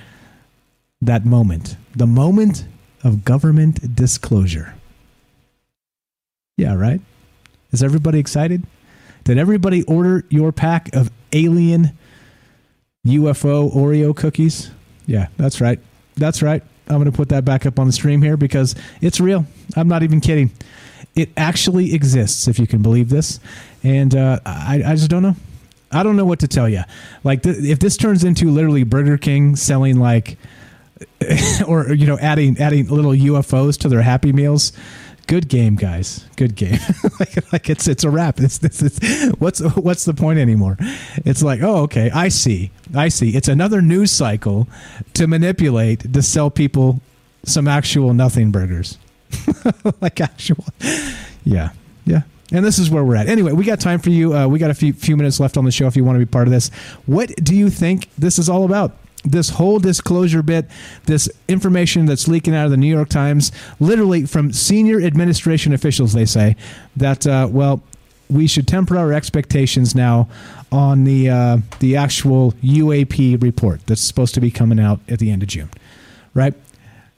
that moment, the moment of government disclosure. Yeah, right? Is everybody excited? Did everybody order your pack of alien UFO Oreo cookies? Yeah, that's right. That's right. I'm going to put that back up on the stream here because it's real. I'm not even kidding. It actually exists, if you can believe this. And uh, I, I just don't know. I don't know what to tell you. Like, th- if this turns into literally Burger King selling like, or you know, adding adding little UFOs to their Happy Meals, good game, guys. Good game. like, like it's it's a wrap. It's, it's, it's what's what's the point anymore? It's like, oh, okay, I see, I see. It's another news cycle to manipulate to sell people some actual nothing burgers, like actual. Yeah, yeah. And this is where we're at. Anyway, we got time for you. Uh, we got a few few minutes left on the show if you want to be part of this. What do you think this is all about? This whole disclosure bit, this information that's leaking out of the New York Times, literally from senior administration officials, they say that uh, well, we should temper our expectations now on the uh, the actual UAP report that's supposed to be coming out at the end of June, right?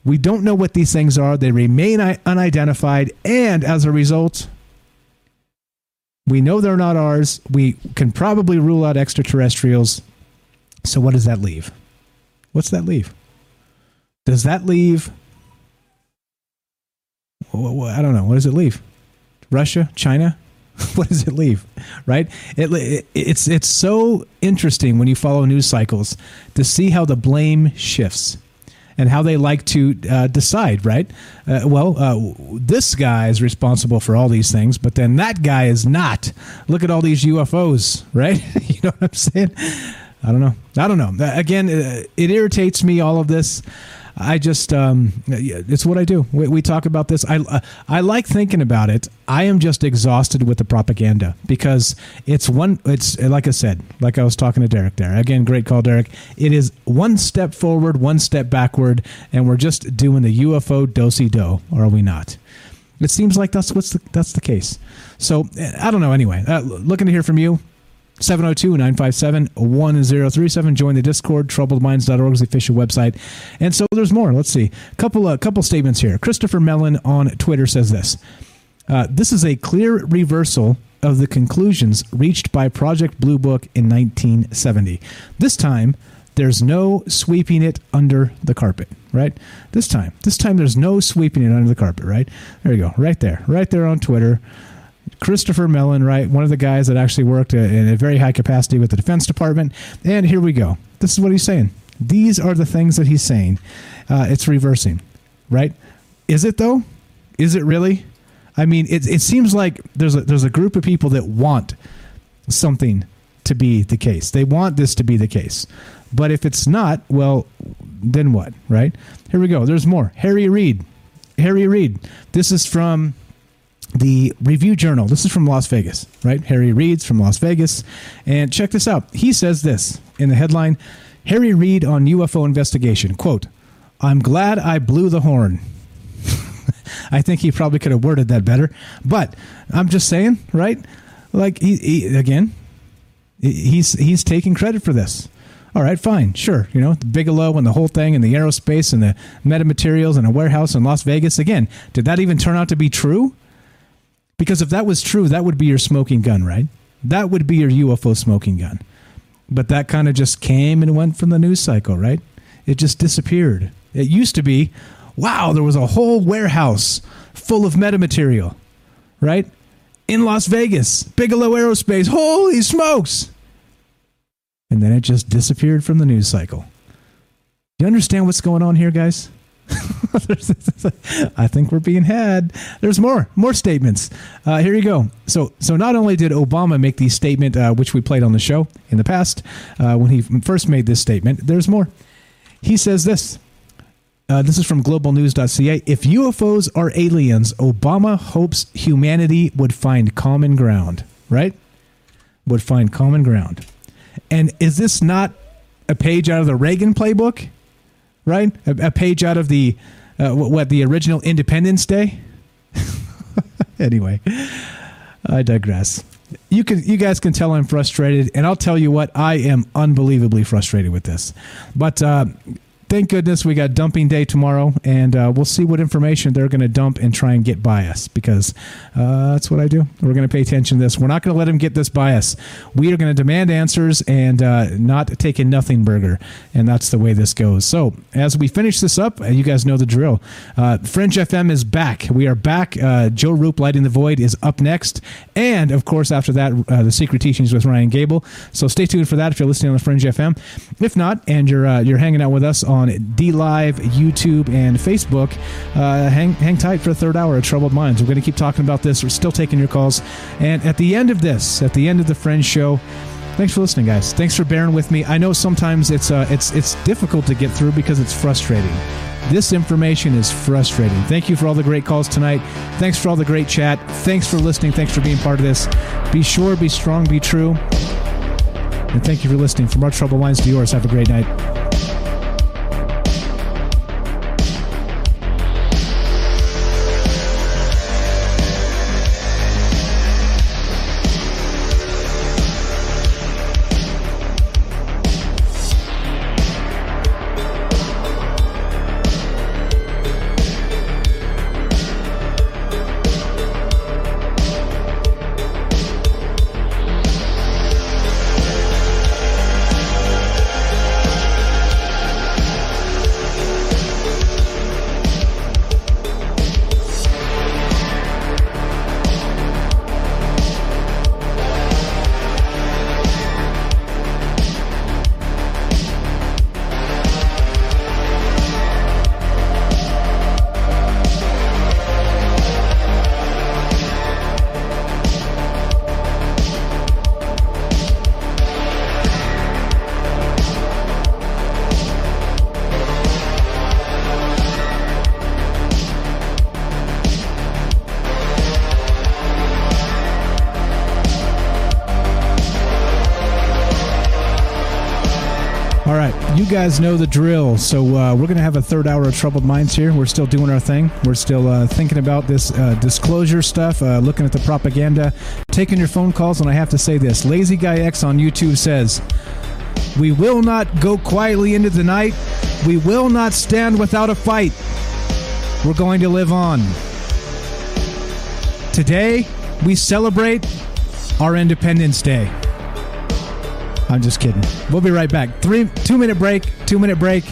We don't know what these things are; they remain unidentified, and as a result. We know they're not ours. We can probably rule out extraterrestrials. So, what does that leave? What's that leave? Does that leave? I don't know. What does it leave? Russia, China. what does it leave? Right? It, it, it's it's so interesting when you follow news cycles to see how the blame shifts and how they like to uh, decide. Right? Uh, well, uh, this guy is responsible for all these things, but then that guy is not. Look at all these UFOs. Right? you know what I'm saying? I don't know. I don't know. Again, it irritates me. All of this. I just, um, it's what I do. We, we, talk about this. I, uh, I like thinking about it. I am just exhausted with the propaganda because it's one. It's like I said, like I was talking to Derek there. Again, great call, Derek. It is one step forward, one step backward, and we're just doing the UFO dosey do, or are we not? It seems like that's what's the, that's the case. So I don't know. Anyway, uh, looking to hear from you. 702-957-1037 join the discord troubledminds.org is the official website. And so there's more. Let's see. A couple a couple statements here. Christopher mellon on twitter says this. Uh, this is a clear reversal of the conclusions reached by project blue book in 1970 this time there's no sweeping it under the carpet right? This time this time there's no sweeping it under the carpet right? There you go. Right there. Right there on twitter Christopher Mellon, right? One of the guys that actually worked in a very high capacity with the Defense Department. And here we go. This is what he's saying. These are the things that he's saying. Uh, it's reversing, right? Is it though? Is it really? I mean, it, it seems like there's a, there's a group of people that want something to be the case. They want this to be the case. But if it's not, well, then what, right? Here we go. There's more. Harry Reid. Harry Reid. This is from the Review Journal. This is from Las Vegas, right? Harry Reid's from Las Vegas. And check this out. He says this in the headline Harry Reid on UFO investigation. Quote, I'm glad I blew the horn. I think he probably could have worded that better. But I'm just saying, right? Like he, he again, he's he's taking credit for this. All right, fine, sure. You know, the Bigelow and the whole thing, and the aerospace and the metamaterials and a warehouse in Las Vegas. Again, did that even turn out to be true? Because if that was true, that would be your smoking gun, right? That would be your UFO smoking gun. But that kind of just came and went from the news cycle, right? It just disappeared. It used to be, wow, there was a whole warehouse full of metamaterial, right? In Las Vegas, Bigelow Aerospace. Holy smokes! And then it just disappeared from the news cycle. Do you understand what's going on here, guys? I think we're being had. There's more, more statements. Uh, here you go. So, so not only did Obama make the statement, uh, which we played on the show in the past, uh, when he first made this statement, there's more. He says this. Uh, this is from globalnews.ca. If UFOs are aliens, Obama hopes humanity would find common ground, right? Would find common ground. And is this not a page out of the Reagan playbook? Right? A, a page out of the uh, what the original Independence Day? anyway, I digress. You can you guys can tell I'm frustrated, and I'll tell you what I am unbelievably frustrated with this. But uh, thank goodness we got dumping day tomorrow, and uh, we'll see what information they're going to dump and try and get by us because uh, that's what I do. We're going to pay attention to this. We're not going to let them get this by us. We are going to demand answers and uh, not take a nothing burger, and that's the way this goes. So as we finish this up, uh, you guys know the drill. Uh, Fringe FM is back. We are back. Uh, Joe Rupe, Lighting the Void, is up next, and of course after that, the Secret Teachings with Ryan Gable. So stay tuned for that if you're listening on the Fringe FM. If not, and you're you're hanging out with us on DLive, YouTube, and Facebook. Uh, hang, hang tight for a third hour of Troubled Minds. We're going to keep talking about this. We're still taking your calls. And at the end of this, at the end of the Fringe Show, thanks for listening, guys. Thanks for bearing with me. I know sometimes it's uh, it's it's difficult to get through because it's frustrating. This information is frustrating. Thank you for all the great calls tonight. Thanks for all the great chat. Thanks for listening. Thanks for being part of this. Be sure, be strong, be true. And thank you for listening. From our troubled minds to yours, have a great night. Guys know the drill. So uh, we're going to have a third hour of Troubled Minds here. We're still doing our thing. We're still uh, thinking about this uh, disclosure stuff, uh, looking at the propaganda, taking your phone calls. And I have to say this Lazy Guy X on YouTube says, We will not go quietly into the night. We will not stand without a fight. We're going to live on. Today, we celebrate our Independence Day. I'm just kidding. We'll be right back. Three, two minute break. Two minute break.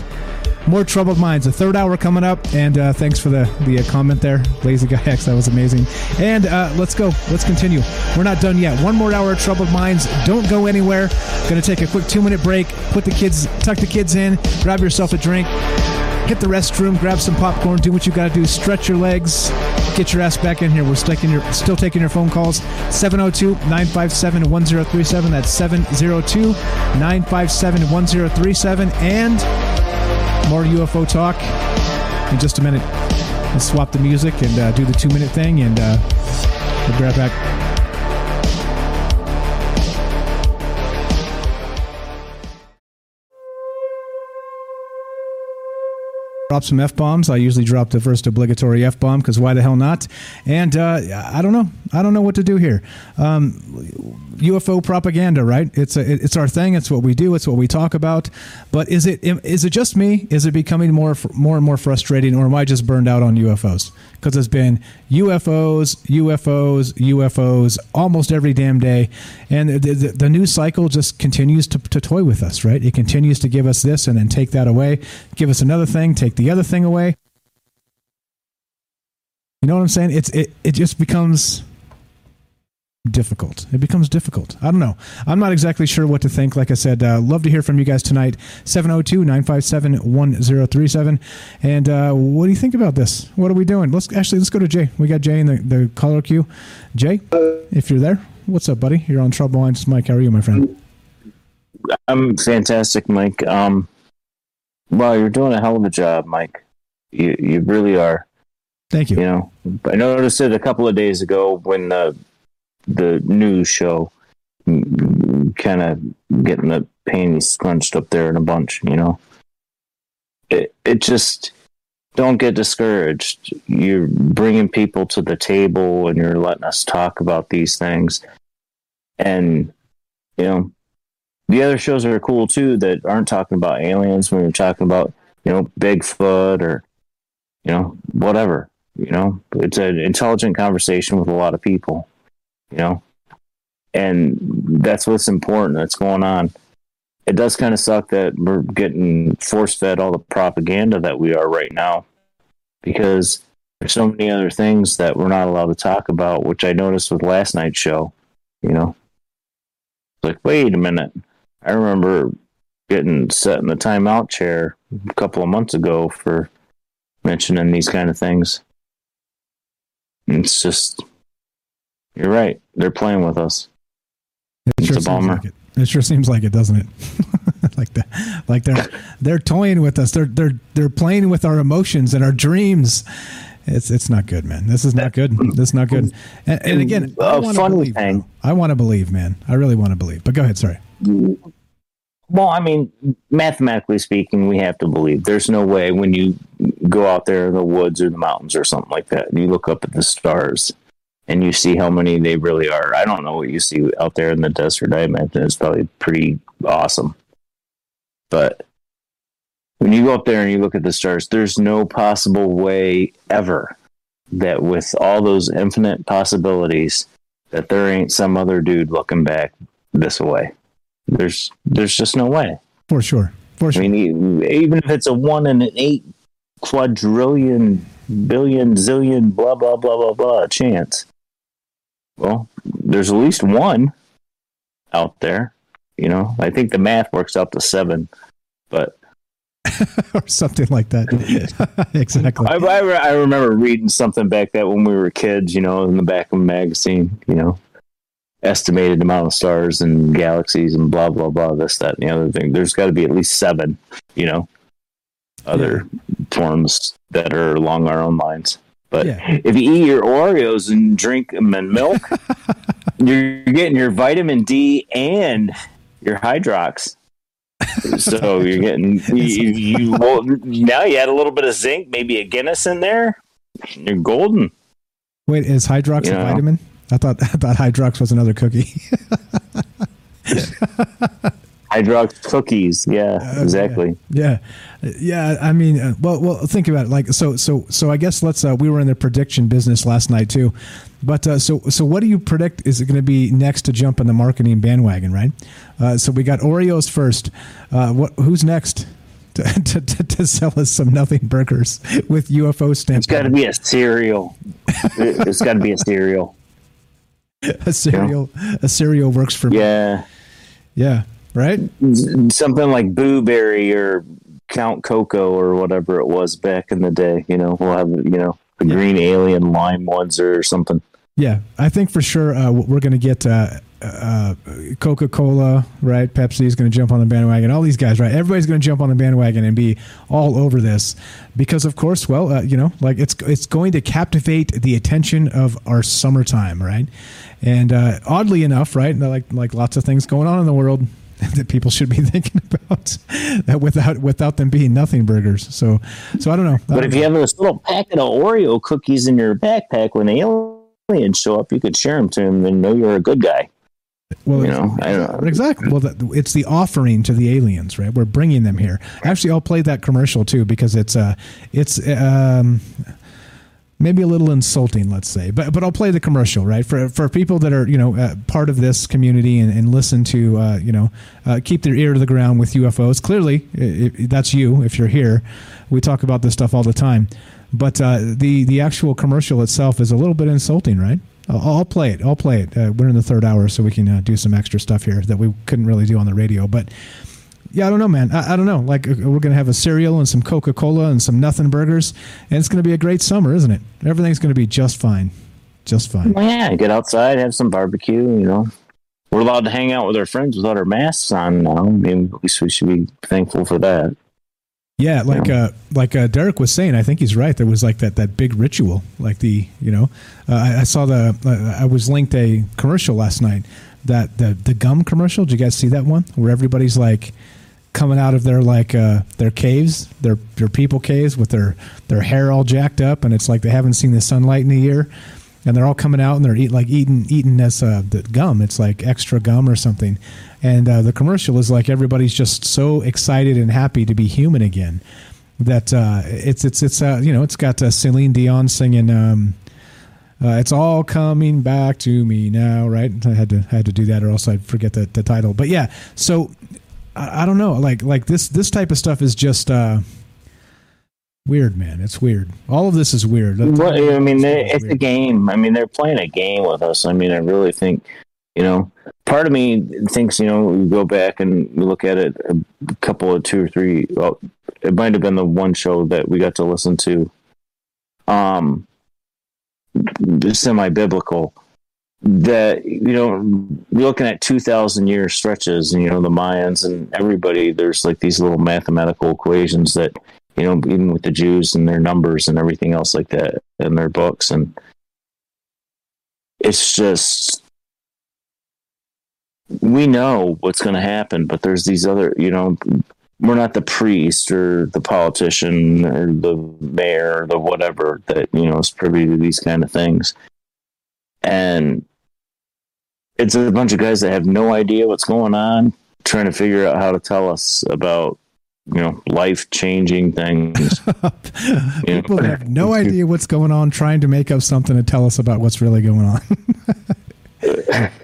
More troubled minds. The third hour coming up, and uh, thanks for the the uh, comment there, Lazy Guy X. That was amazing. And uh, let's go. Let's continue. We're not done yet. One more hour of troubled minds. Don't go anywhere. Going to take a quick two minute break. Put the kids, tuck the kids in. Grab yourself a drink. Hit the restroom. Grab some popcorn. Do what you got to do. Stretch your legs get your ass back in here. We're sticking your, still taking your phone calls. 702 957 1037. That's 702 957 1037. And more UFO talk in just a minute. Let's swap the music and uh, do the two minute thing, and uh, we'll be right back. Drop some f bombs. I usually drop the first obligatory f bomb because why the hell not? And uh, I don't know. I don't know what to do here. Um, UFO propaganda, right? It's a, it's our thing. It's what we do. It's what we talk about. But is it is it just me? Is it becoming more more and more frustrating, or am I just burned out on UFOs? Because it's been UFOs, UFOs, UFOs almost every damn day, and the, the, the news cycle just continues to, to toy with us, right? It continues to give us this and then take that away, give us another thing, take the other thing away. You know what I'm saying? It's it, it just becomes difficult. It becomes difficult. I don't know. I'm not exactly sure what to think. Like I said, uh, love to hear from you guys tonight. 702 957 1037. And uh, what do you think about this? What are we doing? Let's actually let's go to Jay. We got Jay in the, the caller queue. Jay, if you're there, what's up, buddy? You're on Troubled Minds. Mike, how are you, my friend? I'm fantastic, Mike. Um, well, you're doing a hell of a job, Mike. You you really are. Thank you. You know, I noticed it a couple of days ago when uh, the news show kind of getting the panties scrunched up there in a bunch. You know, it it just don't get discouraged. You're bringing people to the table and you're letting us talk about these things, and you know the other shows are cool too that aren't talking about aliens when you're talking about you know bigfoot or you know whatever you know it's an intelligent conversation with a lot of people you know? And that's what's important that's going on. It does kind of suck that we're getting force fed all the propaganda that we are right now because there's so many other things that we're not allowed to talk about which i noticed with last night's show you know? Like wait a minute. I remember getting set in the timeout chair a couple of months ago for mentioning these kind of things. It's just, you're right. They're playing with us. It it's sure a bummer. Like it. it sure seems like it, doesn't it? like that, like they're they're toying with us. They're they're they're playing with our emotions and our dreams. It's it's not good, man. This is not good. This is not good. And, and again, I want to believe. thing. I want to believe, man. I really want to believe. But go ahead. Sorry. Well, I mean, mathematically speaking, we have to believe. There's no way when you go out there in the woods or the mountains or something like that, and you look up at the stars and you see how many they really are. I don't know what you see out there in the desert. I imagine it's probably pretty awesome. But when you go up there and you look at the stars, there's no possible way ever that with all those infinite possibilities that there ain't some other dude looking back this way. There's there's just no way. For sure. For sure. I mean, even if it's a one in an eight quadrillion, billion, zillion, blah blah blah blah blah chance. Well, there's at least one out there. You know, I think the math works out to seven, but or something like that. exactly. I, I, I remember reading something back that when we were kids, you know, in the back of a magazine, you know, estimated amount of stars and galaxies and blah blah blah, this that and the other thing. There's got to be at least seven, you know, other forms that are along our own lines. But if you eat your Oreos and drink them in milk, you're getting your vitamin D and your Hydrox. so you're getting you, you well, now you add a little bit of zinc, maybe a Guinness in there. You're golden. Wait, is Hydrox You a know. vitamin? I thought I thought Hydrox was another cookie. Hydrox cookies, yeah, exactly. yeah, yeah. I mean, uh, well, well, think about it. Like, so, so, so. I guess let's. Uh, we were in the prediction business last night too, but uh, so, so, what do you predict is it going to be next to jump on the marketing bandwagon? Right. Uh, so we got Oreos first. Uh, what? Who's next? To, to, to, to sell us some nothing burgers with UFO stamps. It's got to be a cereal. It- it's got to be a cereal. a cereal. A cereal works for me. Yeah, Yeah. Right. something like Boo Berry or Count Cocoa or whatever it was back in the day. You know, we'll have you know the green alien lime ones or something. Yeah, I think for sure uh, we're going to get uh, uh, Coca Cola, right? Pepsi is going to jump on the bandwagon. All these guys, right? Everybody's going to jump on the bandwagon and be all over this because, of course, well, uh, you know, like it's it's going to captivate the attention of our summertime, right? And uh, oddly enough, right? Like like lots of things going on in the world, that people should be thinking about that without without them being nothing burgers. So so I don't know. But if you have this little packet of Oreo cookies in your backpack when the aliens show up, you could share them to them and know you're a good guy. Well, you know, I don't know. Exactly. Well, it's the offering to the aliens, right? We're bringing them here. Actually, I'll play that commercial too because it's uh, it's um, maybe a little insulting, let's say. But but I'll play the commercial, right? For for people that are you know uh, part of this community and, and listen to uh, you know uh, keep their ear to the ground with UFOs. Clearly, i i that's you if you're here. We talk about this stuff all the time. But uh, the the actual commercial itself is a little bit insulting, right? I'll, I'll play it. I'll play it. Uh, we're in the third hour, so we can uh, do some extra stuff here that we couldn't really do on the radio. But yeah, I don't know, man. I, I don't know. Like uh, we're gonna have a cereal and some Coca Cola and some nothing burgers, and it's gonna be a great summer, isn't it? Everything's gonna be just fine, just fine. Well, yeah, get outside, have some barbecue. You know, we're allowed to hang out with our friends without our masks on now. I mean, at least we should be thankful for that. Yeah, like uh, like uh, Derek was saying, I think he's right. There was like that that big ritual, like the you know, uh, I, I saw the uh, I was linked a commercial last night that the the gum commercial. Did you guys see that one where everybody's like coming out of their like uh, their caves, their their people caves with their their hair all jacked up, and it's like they haven't seen the sunlight in a year, and they're all coming out and they're eat like eating eating as uh, the gum. It's like extra gum or something, and uh, the commercial is like everybody's just so excited and happy to be human again that uh, it's it's it's uh, you know it's got uh, Celine Dion singing. Um, uh, it's all coming back to me now, right? I had to had to do that, or else I'd forget the, the title. But yeah, so I, I don't know, like like this this type of stuff is just uh, weird, man. It's weird. All of this is weird. Well, I mean, they, it's a game. I mean, they're playing a game with us. I mean, I really think, you know, part of me thinks, you know, we go back and we look at it a couple of two or three. Well, it might have been the one show that we got to listen to. Um, semi biblical. That you know, you're looking at two thousand year stretches, and you know the Mayans and everybody. There's like these little mathematical equations that you know, even with the Jews and their numbers and everything else like that in their books. And it's just, we know what's going to happen, but there's these other, you know, we're not the priest or the politician or the mayor or the whatever that, you know, is privy to these kind of things. And it's a bunch of guys that have no idea what's going on, trying to figure out how to tell us about you know life changing things. People know? have no idea what's going on, trying to make up something to tell us about what's really going on.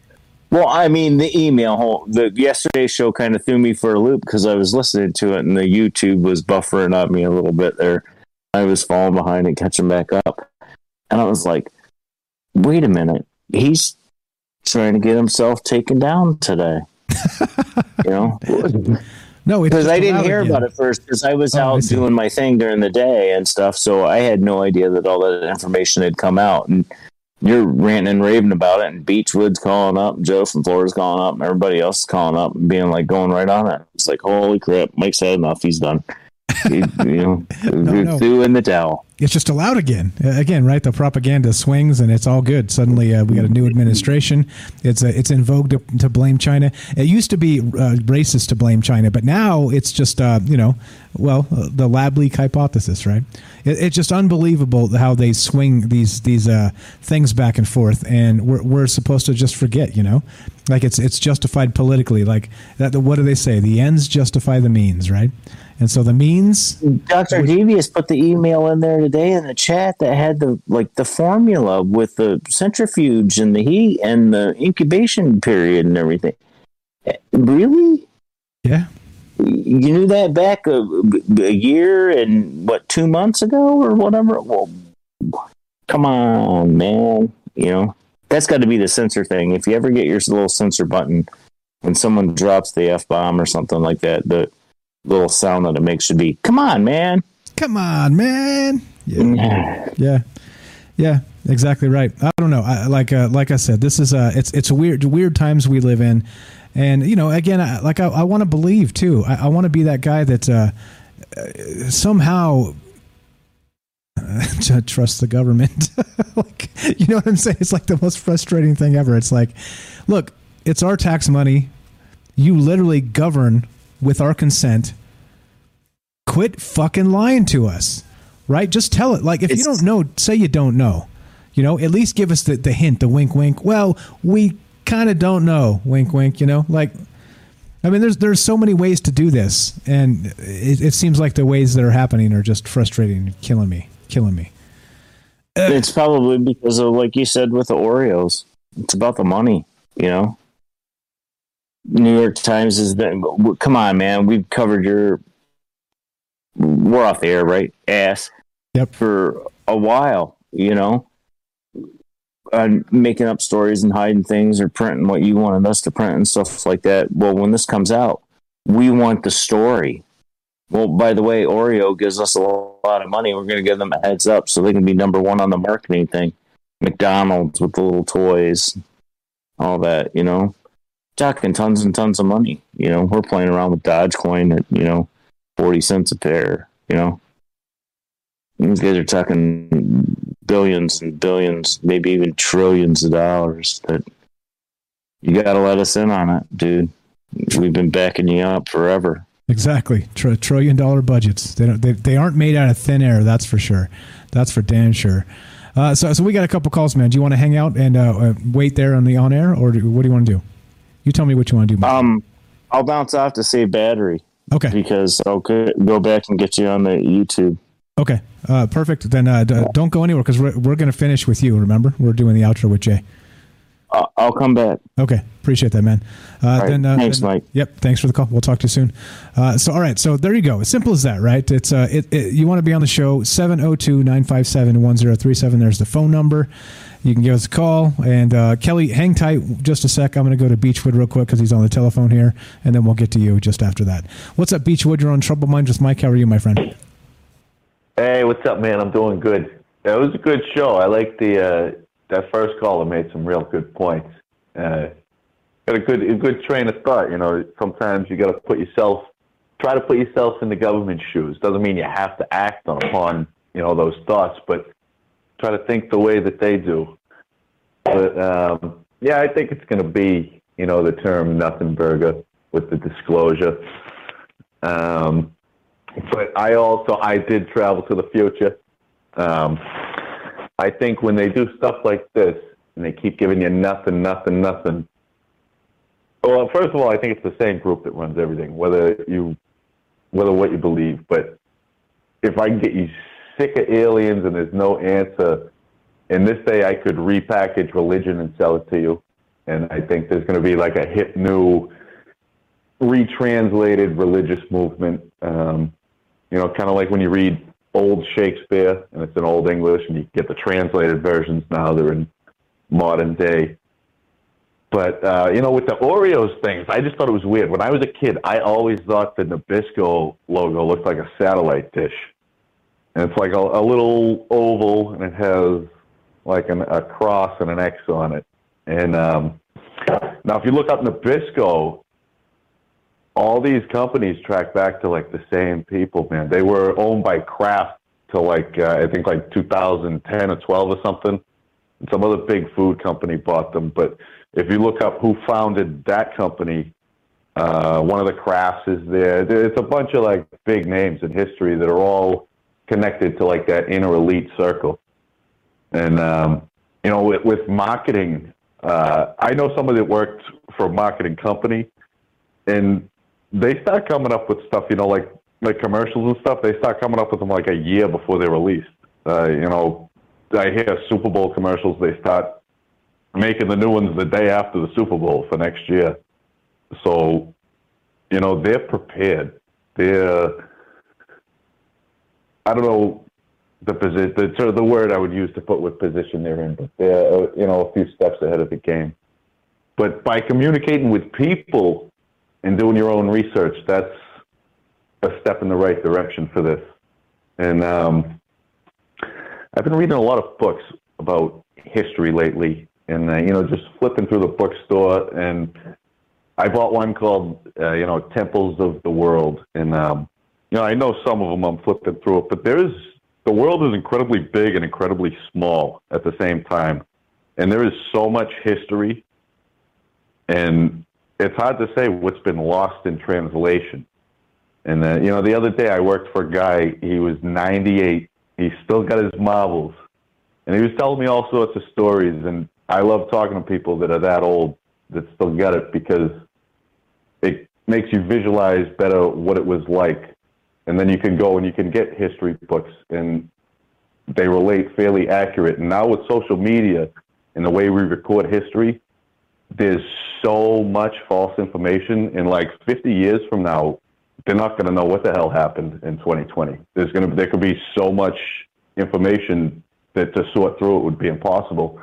Well, I mean, the email whole the yesterday show kind of threw me for a loop because I was listening to it and the YouTube was buffering on me a little bit there. I was falling behind and catching back up, and I was like, "Wait a minute, he's trying to get himself taken down today." you know, no, because I didn't hear again. about it first because I was Oh, out see. doing my thing during the day and stuff, so I had no idea that all that information had come out and. You're ranting and raving about it, and Beechwood's calling up, Joe from Florida's calling up, everybody else is calling up being like going right on it. It's like, holy crap, Mike's had enough. He's done. You know, no. threw in the towel. it's just allowed again. Uh, Again, right? The propaganda swings, and it's all good. Suddenly, uh, we got a new administration. It's uh, it's in vogue to, to blame China. It used to be uh, racist to blame China, but now it's just uh, you know, well, uh, the lab leak hypothesis, right? It, it's just unbelievable how they swing these these uh, things back and forth, and we're we're supposed to just forget, you know, like it's it's justified politically. Like that. What do they say? The ends justify the means, right? And so the means Dr. Devious put the email in there today in the chat that had the like the formula with the centrifuge and the heat and the incubation period and everything. Eh, Really? Yeah. You knew that back a, a year and what two months ago or whatever. Well, come on, man. You know that's got to be the censor thing. If you ever get your little censor button when someone drops the f bomb or something like that, the little sound that it makes should be "Come on, man." Come on, man. Yeah. yeah. Yeah, exactly right. I don't know. I, like uh, like I said, this is uh it's it's a weird weird times we live in, and you know, again, I, like I, I want to believe too. I, I want to be that guy that uh, uh, somehow uh, trust the government. like, you know what I'm saying? It's like the most frustrating thing ever. It's like, look, it's our tax money. You literally govern with our consent. Quit fucking lying to us, right? Just tell it. Like if you don't know, say you don't know. You know, at least give us the, the hint, the wink, wink. Well, we kind of don't know, wink, wink. You know, like I mean, there's there's so many ways to do this, and it, it seems like the ways that are happening are just frustrating, killing me, killing me. it's probably because of like you said with the Oreos. It's about the money, you know. New York Times has been. Come on, man. We've covered your. We're off the air, right? Ass. Yep. For a while, you know, and making up stories and hiding things or printing what you wanted us to print and stuff like that. Well, when this comes out, we want the story. Well, by the way, Oreo gives us a lot of money. We're going to give them a heads up so they can be number one on the marketing thing. McDonald's with the little toys, all that, you know, talking tons and tons of money. You know, we're playing around with Dogecoin at, you know, 40 cents a pair, you know. These guys are talking billions and billions, maybe even trillions of dollars that you got to let us in on it, dude. We've been backing you up forever. Exactly, Tr- trillion dollar budgets. They don't. They, they aren't made out of thin air. That's for sure. That's for damn sure. Uh, so, so we got a couple calls, man. Do you want to hang out and uh, uh, wait there on the on air, or do, what do you want to do? You tell me what you want to do. Mike. Um, I'll bounce off to save battery. Okay. Because I'll go go back and get you on the YouTube. Okay, uh, perfect. Then uh, d- don't go anywhere because we're we're going to finish with you. Remember, we're doing the outro with Jay. I'll come back. Okay, appreciate that, man. Uh, right, then, uh, thanks, then- Mike. Yep, thanks for the call. We'll talk to you soon. Uh, so, all right, so there you go. As simple as that, right? It's uh, it, it, you want to be on the show 702-957-1037. There's the phone number. You can give us a call. And uh, Kelly, hang tight just a sec. I'm going to go to Beechwood real quick because he's on the telephone here, and then we'll get to you just after that. What's up, Beechwood? You're on Troubled Minds with Mike. How are you, my friend? Hey, what's up, man? I'm doing good. It was a good show. I like the uh, that first caller made some real good points. Uh, got a good a good train of thought. You know, sometimes you got to put yourself try to put yourself in the government's shoes. Doesn't mean you have to act upon you know those thoughts, but try to think the way that they do. But um, yeah, I think it's going to be you know the term nothing burger with the disclosure. Um, but I also I did travel to the future. Um, I think when they do stuff like this and they keep giving you nothing, nothing, nothing. Well, first of all, I think it's the same group that runs everything, whether you, whether what you believe. But if I can get you sick of aliens and there's no answer, in this day I could repackage religion and sell it to you, and I think there's going to be like a hip new, retranslated religious movement. Um, you know, kind of like when you read old Shakespeare and it's in old English, and you get the translated versions now. They're in modern day. But uh, you know, with the Oreos things, I just thought it was weird. When I was a kid, I always thought the Nabisco logo looked like a satellite dish, and it's like a, a little oval, and it has like an, a cross and an X on it. And um, now, if you look up Nabisco, all these companies track back to like the same people, man. They were owned by Kraft till like uh, I think like 2010 or 12 or something. And some other big food company bought them. But if you look up who founded that company, uh, one of the Krafts is there. There- It's a bunch of like big names in history that are all connected to like that inner elite circle. And um, you know, with, with marketing, uh, I know somebody that worked for a marketing company, and they start coming up with stuff, you know, like like commercials and stuff. They start coming up with them like a year before they're released. Uh, you know, I hear Super Bowl commercials. They start making the new ones the day after the Super Bowl for next year. So, you know, they're prepared. They're I don't know the position, the sort of the word I would use to put what position they're in, but they're uh, you know a few steps ahead of the game. But by communicating with people and doing your own research, that's a step in the right direction for this. And um, I've been reading a lot of books about history lately, and uh, you know, just flipping through the bookstore, and I bought one called uh, you know Temples of the World, and um, you know, I know some of them. I'm flipping through it, but there is the world is incredibly big and incredibly small at the same time, and there is so much history and it's hard to say what's been lost in translation. And uh, you know, the other day I worked for a guy. He was 98. He still got his marbles, and he was telling me all sorts of stories. And I love talking to people that are that old that still get it because it makes you visualize better what it was like. And then you can go and you can get history books, and they relate fairly accurate. And now with social media and the way we record history, there's so much false information. In like 50 years from now, they're not going to know what the hell happened in 2020. There's going to there could be so much information that to sort through it would be impossible.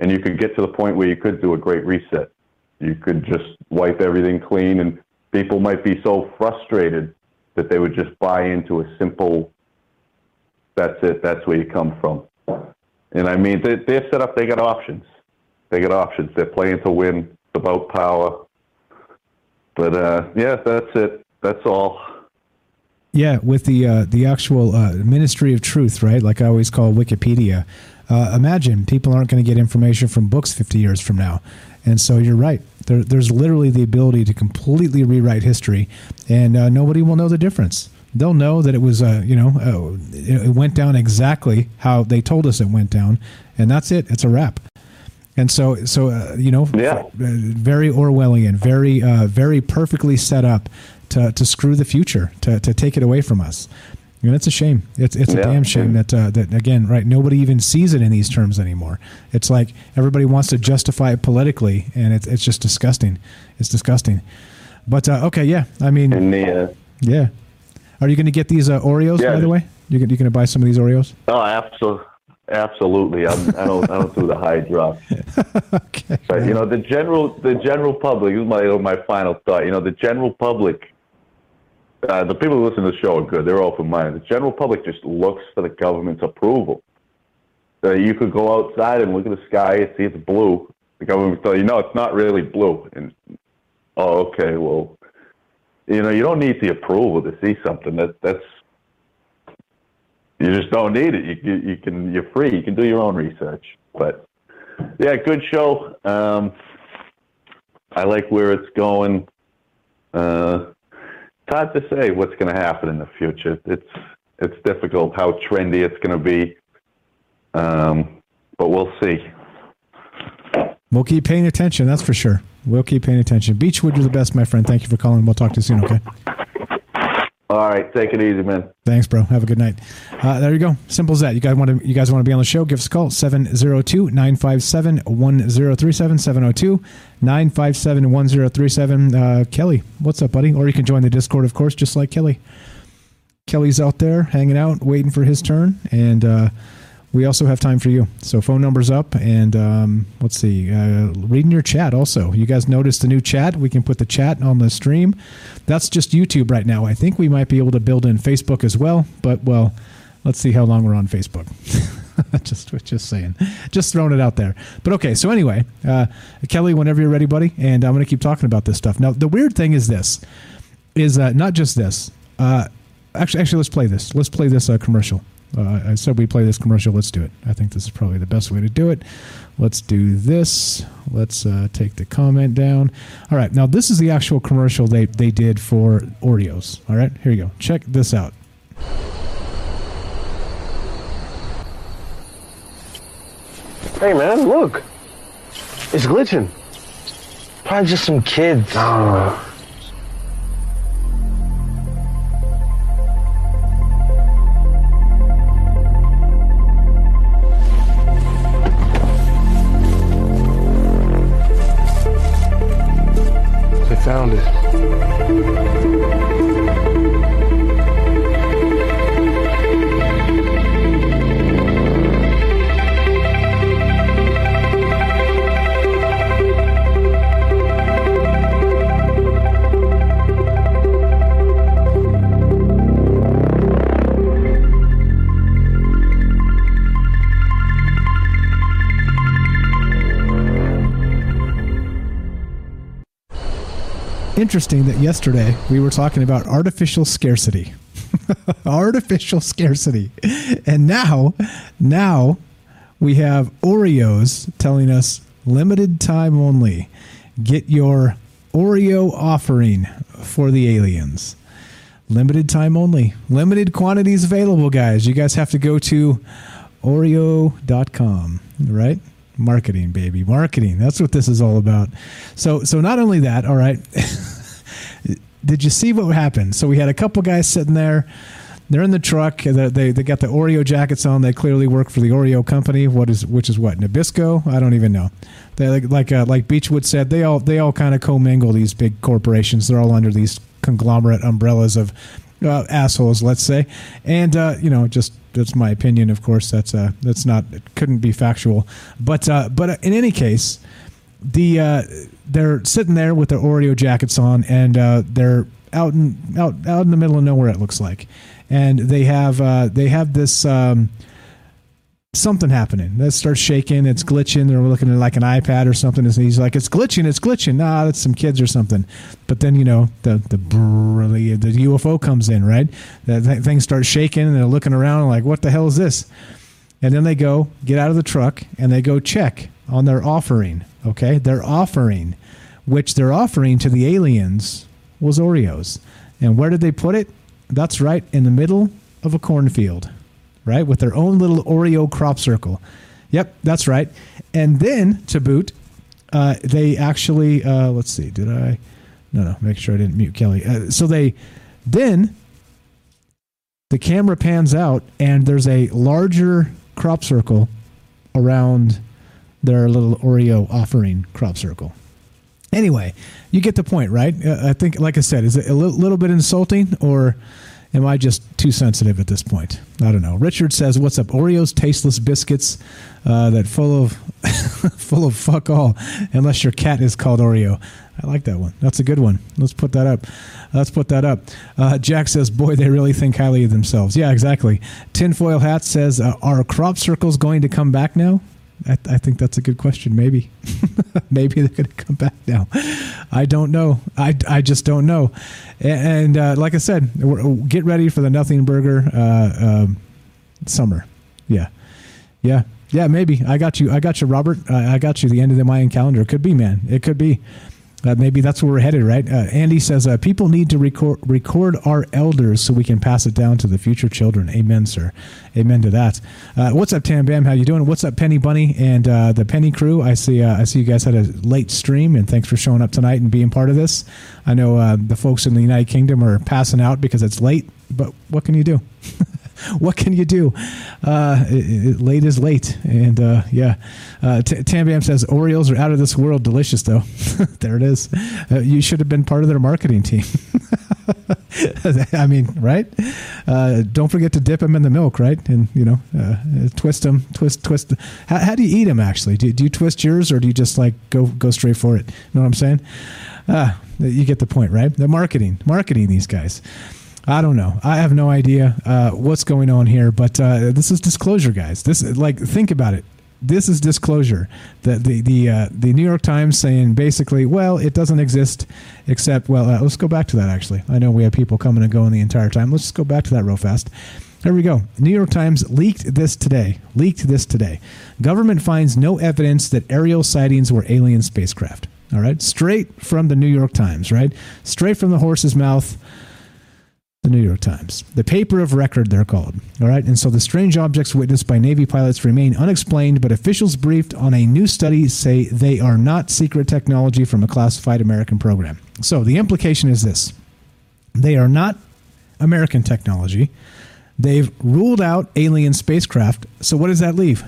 And you could get to the point where you could do a great reset. You could just wipe everything clean, and people might be so frustrated that they would just buy into a simple that's it, that's where you come from. And I mean, they, they're set up, they got options. They got options. They're playing to win. It's about power. But uh, yeah, that's it. That's all. Yeah, with the uh, the actual uh, Ministry of Truth, right? Like I always call Wikipedia. Uh, imagine people aren't going to get information from books 50 years from now. And so you're right. There, there's literally the ability to completely rewrite history, and uh, nobody will know the difference. They'll know that it was, uh, you know, uh, it went down exactly how they told us it went down, and that's it. It's a wrap. And so, so uh, you know, yeah. very Orwellian, very, uh, very perfectly set up to, to screw the future, to, to take it away from us. You know, it's a shame. It's it's a Yeah. damn shame that uh, that again, right? Nobody even sees it in these terms anymore. It's like everybody wants to justify it politically, and it's it's just disgusting. It's disgusting. But uh, okay, yeah. I mean, the, uh, yeah. Are you going to get these uh, Oreos? Yeah. By the way, you you going to buy some of these Oreos? Oh, absolutely, absolutely. I'm, I don't, I don't do the Hydrox. okay. But you know, the general, the general public. Is my my final thought. You know, the general public. Uh, the people who listen to the show are good. They're open minded. The general public just looks for the government's approval. Uh, you could go outside and look at the sky and see it's blue. The government would tell you, no, it's not really blue. And oh, okay, well, you know, you don't need the approval to see something. That that's you just don't need it. You, you, you can you're free. You can do your own research. But yeah, good show. Um, I like where it's going. Uh, it's hard to say what's going to happen in the future. It's it's difficult how trendy it's going to be, um, but we'll see. We'll keep paying attention. That's for sure. We'll keep paying attention. Beechwood, you're the best, my friend. Thank you for calling. We'll talk to you soon. Okay. All right, take it easy, man. Thanks, bro. Have a good night. Uh, there you go. Simple as that. You guys want to you guys want to be on the show? Give us a call 702-957-1037 702-957-1037. Uh, Kelly, what's up, buddy? Or you can join the Discord, of course, just like Kelly. Kelly's out there hanging out, waiting for his turn, and uh, we also have time for you. So phone numbers up, and um, let's see, uh, reading your chat. Also, you guys noticed the new chat? We can put the chat on the stream. That's just YouTube right now. I think we might be able to build in Facebook as well, but well, let's see how long we're on Facebook. just just saying, just throwing it out there. But okay, so anyway, uh, Kelly, whenever you're ready, buddy, and I'm going to keep talking about this stuff. Now, the weird thing is this: is uh, not just this. Uh, actually, actually, let's play this. Let's play this uh, commercial. Uh, I said we play this commercial. Let's do it. I think this is probably the best way to do it. Let's do this. Let's uh, take the comment down. All right. Now, this is the actual commercial they, they did for Oreos. All right. Here you go. Check this out. Hey man, look. It's glitching. Probably just some kids. They found it. Interesting that yesterday we were talking about artificial scarcity. artificial scarcity. And now, now we have Oreos telling us limited time only. Get your Oreo offering for the aliens. Limited time only. Limited quantities available, guys. You guys have to go to Oreo.com, right? Marketing, baby. Marketing. That's what this is all about. So so not only that, all right. Did you see what happened? So we had a couple guys sitting there. They're in the truck. They, they, they got the Oreo jackets on. They clearly work for the Oreo company. What is which is what Nabisco? I don't even know. They like like uh, like Beechwood said. They all they all kind of commingle these big corporations. They're all under these conglomerate umbrellas of uh, assholes, let's say. And uh, you know, just that's my opinion. Of course, that's uh, that's not it couldn't be factual. But uh, but uh, in any case, the uh, they're sitting there with their Oreo jackets on, and uh, they're out in out out in the middle of nowhere. It looks like, and they have uh, they have this. Um, something happening. That starts shaking. It's glitching. They're looking at like an iPad or something. And he's like, "It's glitching. It's glitching." Nah, that's some kids or something. But then you know the the the, UFO comes in, right? That th- thing starts shaking, and they're looking around like, "What the hell is this?" And then they go get out of the truck and they go check on their offering. Okay, their offering, which they're offering to the aliens, was Oreos. And where did they put it? That's right in the middle of a cornfield right? With their own little Oreo crop circle. Yep, that's right. And then to boot, uh, they actually uh, let's see, did I? No, no. Make sure I didn't mute Kelly. Uh, so they then the camera pans out, and there's a larger crop circle around their little Oreo offering crop circle. Anyway, you get the point, right? Uh, I think, like I said, is it a little bit insulting or? Am I just too sensitive at this point? I don't know. Richard says, "What's up? Oreos, tasteless biscuits uh, that full of full of fuck all, unless your cat is called Oreo." I like that one. That's a good one. Let's put that up. Let's put that up. Uh, Jack says, "Boy, they really think highly of themselves." Yeah, exactly. Tinfoil Hat says, "Are crop circles going to come back now?" I, I think that's a good question. Maybe, maybe they're going to come back now. I don't know. I, I just don't know. And, uh, like I said, get ready for the Nothing Burger uh, um, summer. Yeah, yeah, yeah. Maybe I got you. I got you, Robert. Uh, I got you. The end of the Mayan calendar. Could be, man. It could be. Uh, maybe that's where we're headed, right? Uh, Andy says uh, people need to record record our elders so we can pass it down to the future children. Amen, sir. Amen to that. Uh, what's up, Tam Bam? How you doing? What's up, Penny Bunny and uh, the Penny Crew? I see. Uh, I see you guys had a late stream, and thanks for showing up tonight and being part of this. I know the folks in the United Kingdom are passing out because it's late, but what can you do? what can you do? Uh, it, it, late is late, and uh, yeah. Uh, T- Tambam says Orioles are out of this world. Delicious, though. there it is. Uh, you should have been part of their marketing team. I mean, right? Uh, don't forget to dip them in the milk, right? And you know, uh, twist them, twist, twist. How, how, do you eat them? Actually, do, do you twist yours, or do you just like go go straight for it? You know what I'm saying? You get the point, right? The marketing, marketing these guys. I don't know. I have no idea uh, what's going on here, but uh, this is disclosure, guys. This like think about it. This is disclosure. The the the uh, the New York Times saying basically, well, it doesn't exist except well. Uh, let's go back to that. Actually, I know we have people coming and going the entire time. Let's just go back to that real fast. There we go. New York Times leaked this today. Leaked this today. Government finds no evidence that aerial sightings were alien spacecraft. All right, straight from the New York Times. Right, straight from the horse's mouth the New York Times. The paper of record, they're called. All right. And so the strange objects witnessed by Navy pilots remain unexplained, but officials briefed on a new study say they are not secret technology from a classified American program. So the implication is this they are not American technology. They've ruled out alien spacecraft. So what does that leave?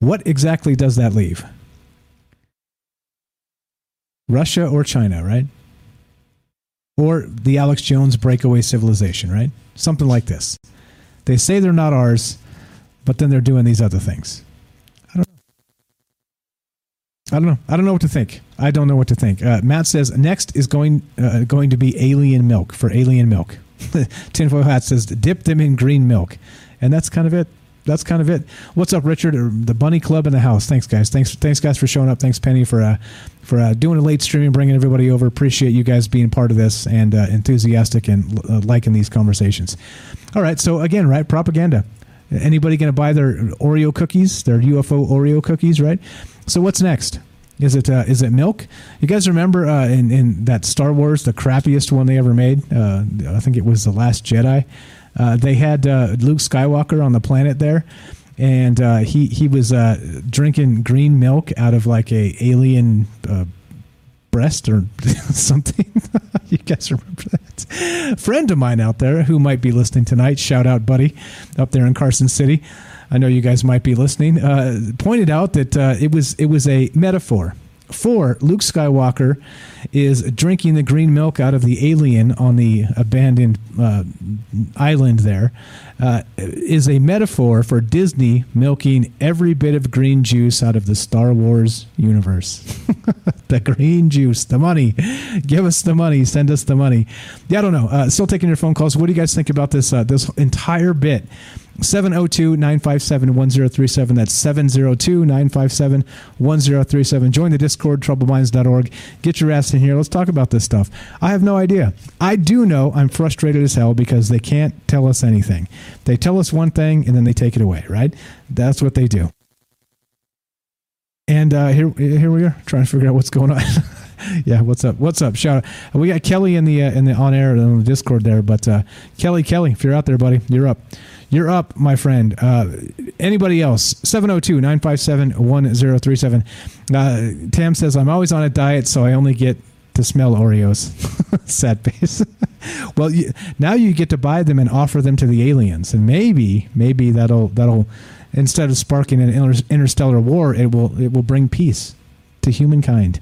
What exactly does that leave? Russia or China, right? Or the Alex Jones breakaway civilization, right? Something like this. They say they're not ours, but then they're doing these other things. I don't know. I don't know. I don't know what to think. I don't know what to think. Uh, Matt says next is going uh, going to be alien milk for alien milk. Tinfoil Hat says dip them in green milk, and that's kind of it that's kind of it. What's up, Richard? The Bunny Club in the house. Thanks, guys. Thanks, thanks, guys, for showing up. Thanks, Penny, for uh, for uh, doing a late stream and bringing everybody over. Appreciate you guys being part of this and uh, enthusiastic and uh, liking these conversations. All right. So again, right, propaganda. Anybody going to buy their Oreo cookies, their UFO Oreo cookies, right? So what's next? Is it uh, is it milk? You guys remember uh, in in that Star Wars, the crappiest one they ever made? Uh, I think it was the Last Jedi. Uh, they had uh, Luke Skywalker on the planet there, and uh, he he was uh, drinking green milk out of like a alien uh, breast or something. you guys remember that? Friend of mine out there who might be listening tonight. Shout out, buddy, up there in Carson City. I know you guys might be listening. Pointed out that it was it was a metaphor for Luke Skywalker is drinking the green milk out of the alien on the abandoned uh, island there uh, is a metaphor for Disney milking every bit of green juice out of the Star Wars universe. the green juice, the money. Give us the money. Send us the money. Yeah, I don't know. Uh, still taking your phone calls. What do you guys think about this uh, this entire bit? 702 957 1037. That's 702 957 1037. Join the Discord, troubledminds.org. Get your ass in here. Let's talk about this stuff. I have no idea. I do know I'm frustrated as hell because they can't tell us anything. They tell us one thing and then they take it away, right? That's what they do. And uh, here, here we are trying to figure out what's going on. yeah, what's up? What's up? Shout out. We got Kelly in the uh, in the on air on the Discord there, but uh, Kelly, Kelly, if you're out there, buddy, you're up. You're up, my friend. Uh, anybody else? 702 957 1037. Uh, Tam says, I'm always on a diet, so I only get to smell Oreos. Sad face. well, you, now you get to buy them and offer them to the aliens, and maybe, maybe that'll that'll instead of sparking an inter- interstellar war, it will it will bring peace to humankind.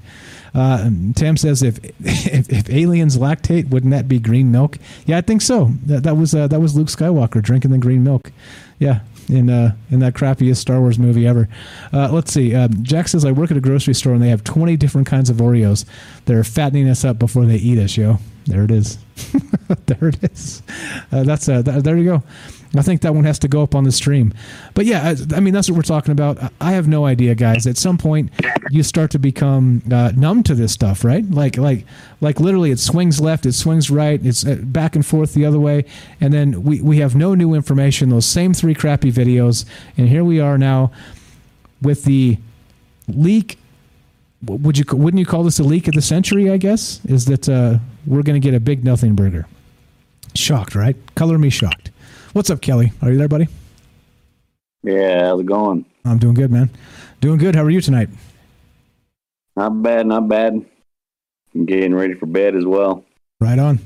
Uh, Tam says if, if, if aliens lactate, wouldn't that be green milk? Yeah, I think so. That, that was uh, that was Luke Skywalker drinking the green milk. Yeah, in uh, in that crappiest Star Wars movie ever. Uh, let's see. Um, Jack says I work at a grocery store and they have twenty different kinds of Oreos. They're fattening us up before they eat us, yo. There it is. there it is. Uh, that's uh, th- there you go. I think that one has to go up on the stream. But yeah, I, I, mean that's what we're talking about. I have no idea, guys. At some point, you start to become uh, numb to this stuff, right? Like like like literally, it swings left, it swings right, it's uh, back and forth the other way, and then we we have no new information. Those same three crappy videos, and here we are now with the leak. Would you wouldn't you call this a leak of the century? I guess is that uh, we're going to get a big nothing burger. Shocked, right? Color me shocked. What's up, Kelly? Are you there, buddy? Yeah, how's it going? I'm doing good, man. Doing good. How are you tonight? Not bad, not bad. I'm getting ready for bed as well. Right on.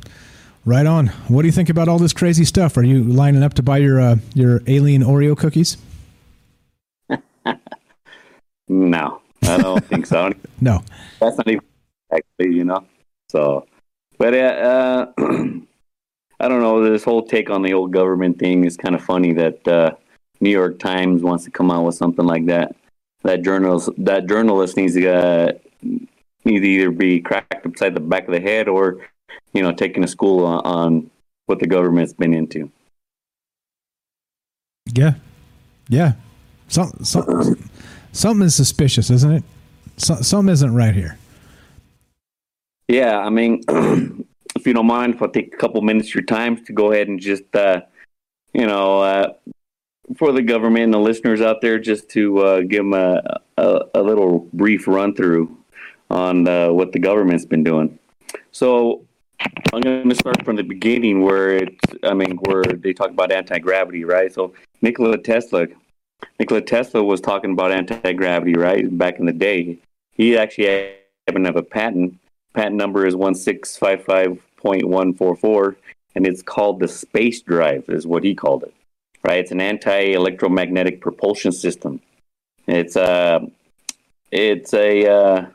Right on. What do you think about all this crazy stuff? Are you lining up to buy your uh, your alien Oreo cookies? no, I don't think so. no, that's not even actually, you know. So, but yeah, uh, I don't know. This whole take on the old government thing is kind of funny. That uh, New York Times wants to come out with something like that. That journalist, that journalist needs to uh, needs to either be cracked upside the back of the head or, you know, taken to school on, on what the government's been into. Yeah, yeah. Some, some, something is suspicious, isn't it? So, something isn't right here. Yeah, I mean, if you don't mind, if I take a couple minutes of your time to go ahead and just, uh, you know, uh, for the government and the listeners out there, just to uh, give them a, a, a, little brief run through on uh, what the government's been doing. So I'm going to start from the beginning, where it's, I mean, where they talk about anti gravity, right? So Nikola Tesla, Nikola Tesla was talking about anti gravity, right? Back in the day, he actually happened to have a patent. Patent number is one six five five 0.144, and it's called the space drive, is what he called it. Right? It's an anti-electromagnetic propulsion system. It's a, uh, it's a, uh,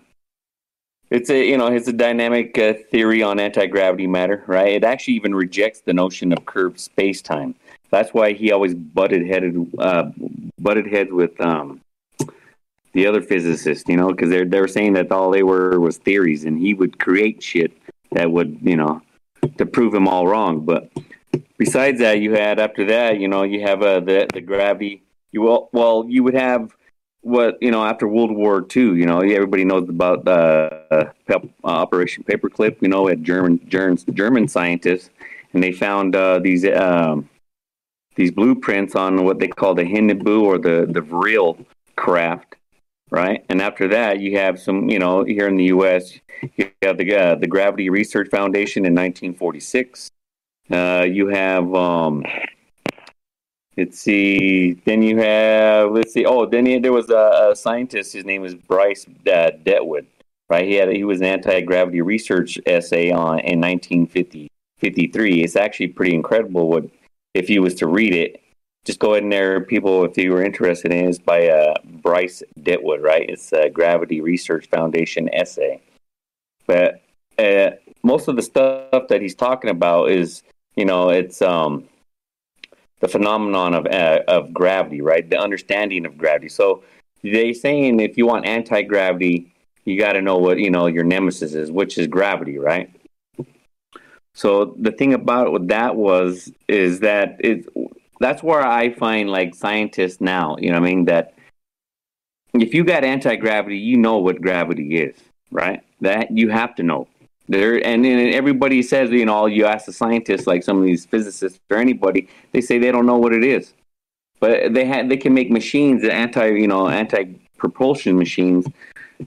it's a, you know, it's a dynamic uh, theory on anti-gravity matter. Right? It actually even rejects the notion of curved space-time. That's why he always butted headed, uh, butted heads with um, the other physicists, you know, because they're they were saying that all they were was theories, and he would create shit that would, you know, to prove him all wrong. But besides that, you had after that, you know, you have uh, the the gravity. You will well, you would have what you know after World War II. You know, everybody knows about uh, pep, uh, Operation Paperclip. You know, at German German German scientists, and they found uh, these um, these blueprints on what they call the Hindenburg or the the Vril craft right? And after that, you have some, you know, here in the U.S., you have the uh, the Gravity Research Foundation in 1946. Uh, you have, um, let's see, then you have, let's see, oh, then he, there was a, a, scientist. His name was Bryce uh, Detwood, right? He had he was an anti gravity research essay on in 1953. It's actually pretty incredible what if you was to read it just go and there, people, if you were interested in, it, is by uh, Bryce Detwood, right? It's a Gravity Research Foundation essay. But uh, most of the stuff that he's talking about is, you know, it's um, the phenomenon of uh, of gravity, right? The understanding of gravity. So they saying if you want anti gravity, you got to know what you know your nemesis is, which is gravity, right? So the thing about what that was is that it that's where I find like scientists now, you know what I mean, that if you got anti gravity, you know what gravity is, right? That you have to know. There and then everybody says, you know, you ask the scientists, like some of these physicists or anybody, they say they don't know what it is. But they had they can make machines anti, you know, anti propulsion machines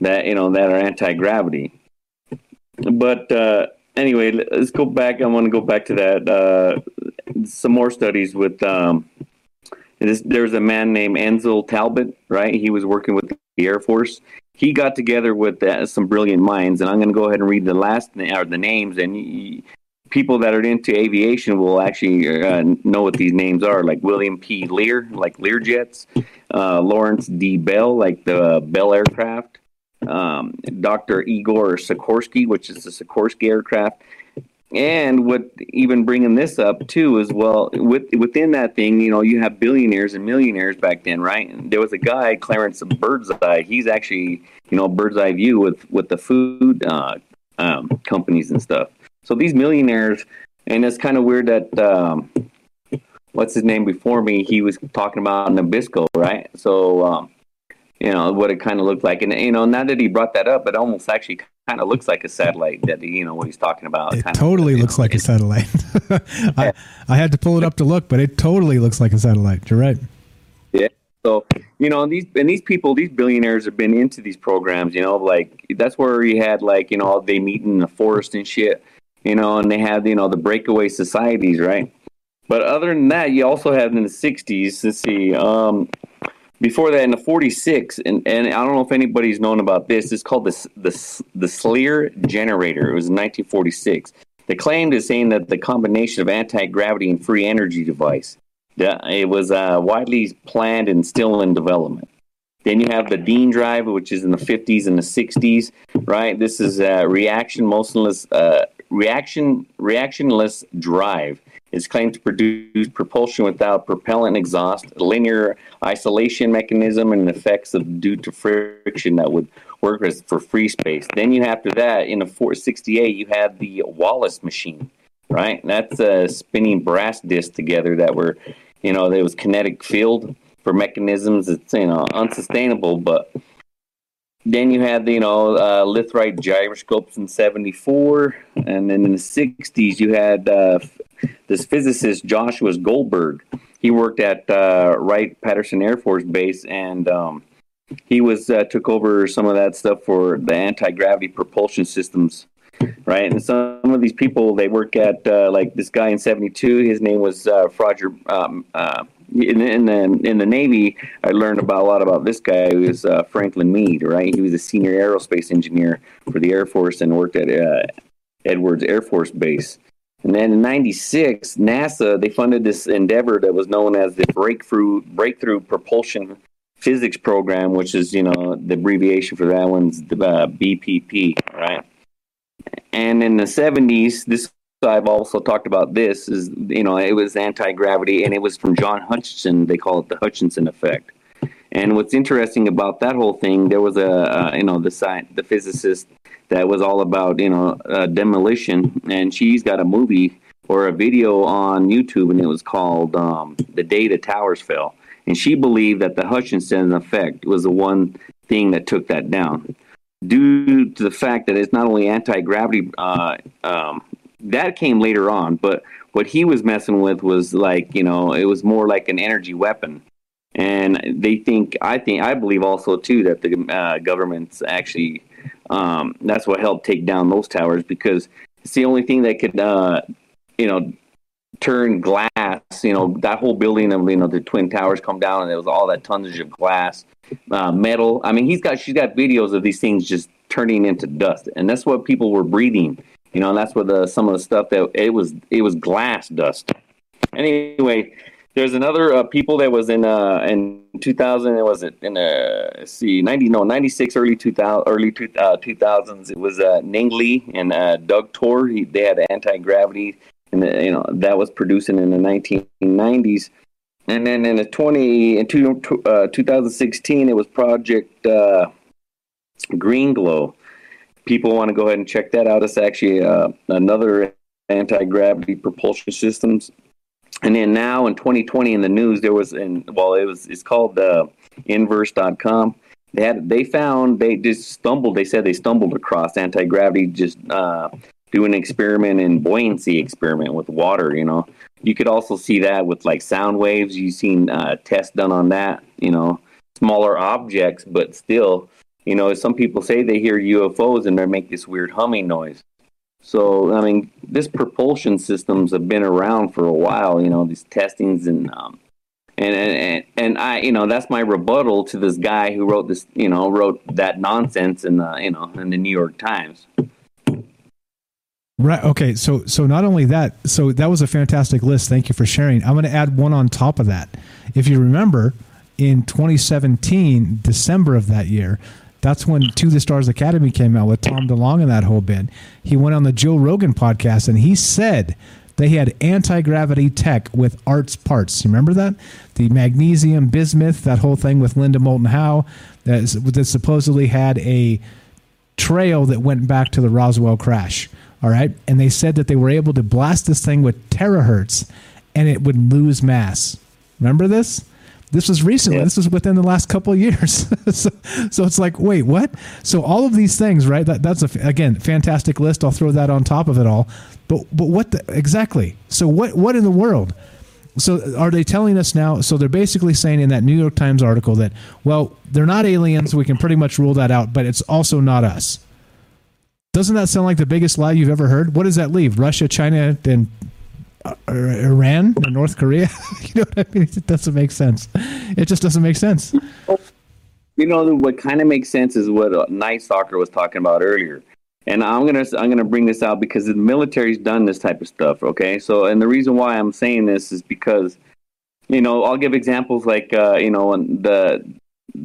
that you know that are anti gravity. But uh, anyway, let's go back. I want to go back to that. Uh, some more studies with. Um, this, there's a man named Ansel Talbert, right? He was working with the Air Force. He got together with uh, some brilliant minds, and I'm going to go ahead and read the last or the names. And he, people that are into aviation will actually uh, know what these names are, like William P. Lear, like Learjets, uh, Lawrence D. Bell, like the Bell aircraft, um, Dr. Igor Sikorsky, which is the Sikorsky aircraft. And what even bringing this up too is well, with, within that thing, you know, you have billionaires and millionaires back then, right? And there was a guy, Clarence Birdseye. He's actually, you know, bird's eye view with with the food uh, um, companies and stuff. So these millionaires, and it's kind of weird that um, what's his name before me? He was talking about Nabisco, right? So um, you know what it kind of looked like. And you know now that he brought that up it almost actually kind of looks like a satellite that you know what he's talking about. It totally of, looks know, like a satellite. I, I had to pull it up to look but it totally looks like a satellite. You're right. Yeah. So you know these and these people these billionaires have been into these programs you know like that's where you had like you know they meet in the forest and shit you know and they have you know the breakaway societies right? But other than that you also have in the 60s let's see um before that in the 46 and, and i don't know if anybody's known about this it's called the, the, the Searl generator. It was in 1946 the claim is saying that the combination of anti-gravity and free energy device it was uh, widely planned and still in development. Then you have the dean drive which is in the 50s and the 60s right? This is a reaction motionless uh, reaction reactionless drive is claimed to produce propulsion without propellant exhaust, linear isolation mechanism, and effects of due to friction that would work as for free space. Then you after that in the 468 you have the Wallace machine, right? That's a spinning brass disc together that were, you know, there was kinetic field for mechanisms. It's you know unsustainable, but then you had the, you know uh, Laithwaite gyroscopes in 74 and then in the 60s you had uh, this physicist joshua goldberg he worked at uh, wright patterson air force base and um, he was uh, took over some of that stuff for the anti-gravity propulsion systems right and some of these people they work at uh, like this guy in 72 his name was uh, Roger um, in, in, the in the Navy, I learned about a lot about this guy who is uh, Franklin Mead. Right, he was a senior aerospace engineer for the Air Force and worked at uh, Edwards Air Force Base. And then in '96, NASA they funded this endeavor that was known as the Breakthrough Breakthrough Propulsion Physics Program, which is you know the abbreviation for that one's the uh, BPP, right? And in the 70s, this I've also talked about this is you know it was anti gravity and it was from John Hutchinson. They call it the Hutchinson effect. And what's interesting about that whole thing, there was a uh, you know the science, the physicist that was all about you know uh, demolition, and she's got a movie or a video on YouTube, and it was called um, "The Day the Towers Fell." And she believed that the Hutchinson effect was the one thing that took that down due to the fact that it's not only anti gravity uh, um, that came later on, but what he was messing with was like, you know, it was more like an energy weapon. and they think I think I believe also too that the uh, government's actually um, that's what helped take down those towers because it's the only thing that could uh, you know turn glass. You know that whole building of you know the twin towers come down and there was all that tonnage of glass, uh, metal. I mean, he's got she's got videos of these things just turning into dust, and that's what people were breathing. You know, and that's what the some of the stuff that it was it was glass dust. Anyway, there's another uh, people that was in uh in 2000 it was it in uh see 90 no 96 early 2000 early two, uh, 2000s it was uh Ning Li and uh, Doug Torr he, they had anti-gravity and uh, you know that was producing in the 1990s and then in the 20 in two, uh, 2016 it was project uh, green glow. People want to go ahead and check that out. It's actually uh, another anti-gravity propulsion systems and then now in 2020 in the news there was in well it was it's called uh, inverse.com they had they found they just stumbled they said they stumbled across anti-gravity just uh, doing an experiment in buoyancy experiment with water you know. You could also see that with like sound waves. You've seen uh, tests done on that you know smaller objects but still you know some people say they hear ufos and they make this weird humming noise so, I mean, this propulsion systems have been around for a while, you know, these testings and, um, and, and, and I, you know, that's my rebuttal to this guy who wrote this, you know, wrote that nonsense in the, you know, in the New York Times. Right. Okay. So, so not only that, so that was a fantastic list. Thank you for sharing. I'm going to add one on top of that. If you remember, in 2017, December of that year, that's when To the Stars Academy came out with Tom DeLonge and that whole bit. He went on the Joe Rogan podcast and he said they had anti gravity tech with arts parts. You remember that? The magnesium bismuth, that whole thing with Linda Moulton Howe, that, is, that supposedly had a trail that went back to the Roswell crash. All right. And they said that they were able to blast this thing with terahertz and it would lose mass. Remember this? This was recently. Yeah. This was within the last couple of years. so, so it's like, wait, what? So all of these things, right? That, that's a, again fantastic list. I'll throw that on top of it all. But but what the, exactly? So what what in the world? So are they telling us now? So they're basically saying in that New York Times article that well, they're not aliens. We can pretty much rule that out. But it's also not us. Doesn't that sound like the biggest lie you've ever heard? What does that leave? Russia, China, and Iran or North Korea. you know what I mean? It doesn't make sense. It just doesn't make sense. You know what kind of makes sense is what uh, Night Stalker was talking about earlier. And I'm gonna I'm gonna bring this out because the military's done this type of stuff. Okay, so and the reason why I'm saying this is because, you know, I'll give examples like uh, you know the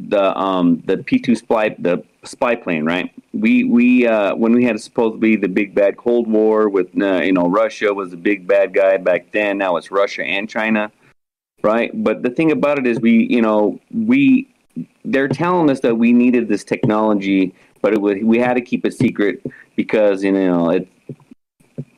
the um the P two spy the spy plane, right? We we uh, when we had supposed to be the big bad Cold War with uh, you know Russia was the big bad guy back then. Now it's Russia and China, right? But the thing about it is we you know we they're telling us that we needed this technology, but it was, we had to keep it secret because you know it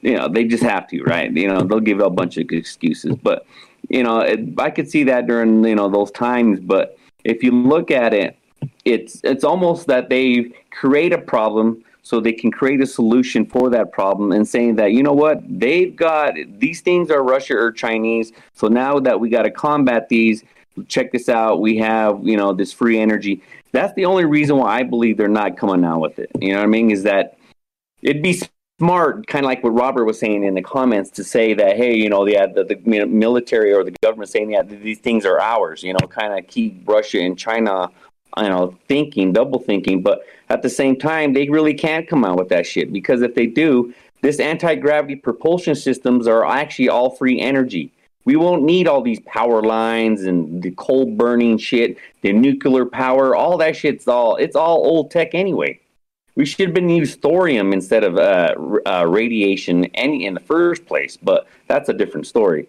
you know they just have to, right? You know they'll give a bunch of excuses, but you know it, I could see that during you know those times, but if you look at it it's it's almost that they create a problem so they can create a solution for that problem and saying that you know what they've got these things are Russia or Chinese so now that we got to combat these check this out we have you know this free energy. That's the only reason why I believe they're not coming out with it you know what I mean is that it'd be smart kind of like what Robert was saying in the comments to say that hey you know the the, the military or the government saying that these things are ours you know kind of keep Russia and China you know, thinking, double thinking. But at the same time, they really can't come out with that shit because if they do, this anti gravity propulsion systems are actually all free energy. We won't need all these power lines and the coal burning shit, the nuclear power, all that shit's all it's all old tech anyway. We should have been used thorium instead of uh, uh, radiation any in the first place, but that's a different story.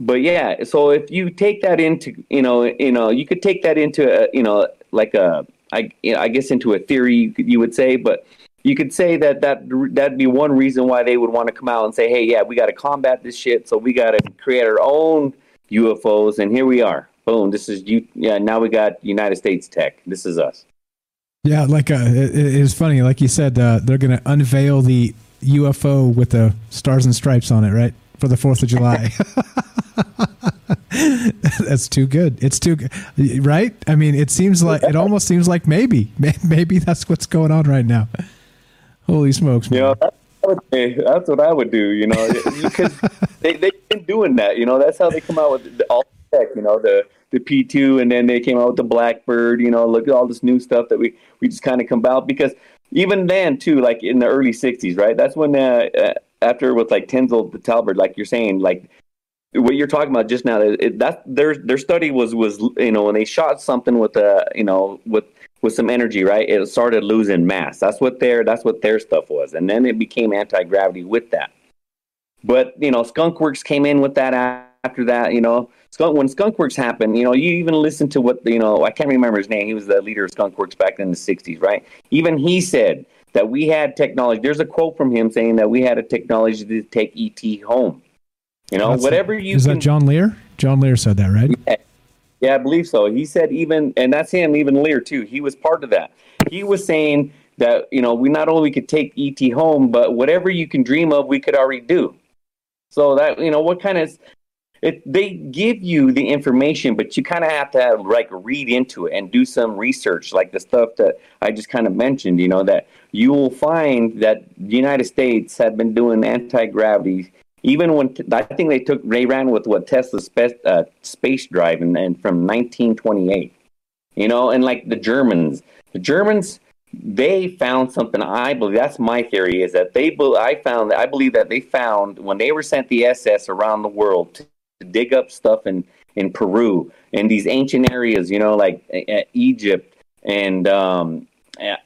But yeah so if you take that into you know you know you could take that into a, you know like a I, you know, I guess into a theory you, could, you would say but you could say that that that'd be one reason why they would want to come out and say hey yeah we got to combat this shit so we got to create our own UFOs and here we are. Boom this is you yeah now we got United States tech. This is us yeah like uh, it, it's funny like you said uh, they're gonna unveil the UFO with the stars and stripes on it right for the 4th of July That's too good. It's too good, right? I mean, it seems like it almost seems like maybe, maybe that's what's going on right now. Holy smokes! You know, that's what, I would that's what I would do. You know, because they they've been doing that. You know, that's how they come out with all the tech. You know, the the P two, and then they came out with the Blackbird. You know, look at all this new stuff that we we just kind of come out because even then too, like in the early '60s, right? That's when uh, uh, after with like Tinzel the Talbert, like you're saying, like what you're talking about just now it, that their their study was was you know when they shot something with a you know with with some energy right? It started losing mass. That's what their that's what their stuff was. And then it became anti-gravity with that. But you know skunkworks came in with that after that you know skunk when skunkworks happened you know you even listen to what you know i can't remember his name he was the leader of skunkworks back in the 60s right even he said that we had technology there's a quote from him saying that we had a technology to take et home you know, That's whatever you is can. that John Lear? John Lear said that, right? Yeah, yeah, I believe so. He said even, and that's him, even Lear too. He was part of that. He was saying that you know we not only could take ET home, but whatever you can dream of, we could already do. So that you know what kind of it, they give you the information, but you kind of have to like read into it and do some research, like the stuff that I just kind of mentioned. You know that you will find that the United States have been doing anti gravity even when I think they took they ran with what Tesla's space, uh, space drive and, and from 1928, you know, and like the Germans, the Germans they found something. I believe that's my theory is that they I found I believe that they found when they were sent the SS around the world dig up stuff in in Peru in these ancient areas, you know, like uh, Egypt and um,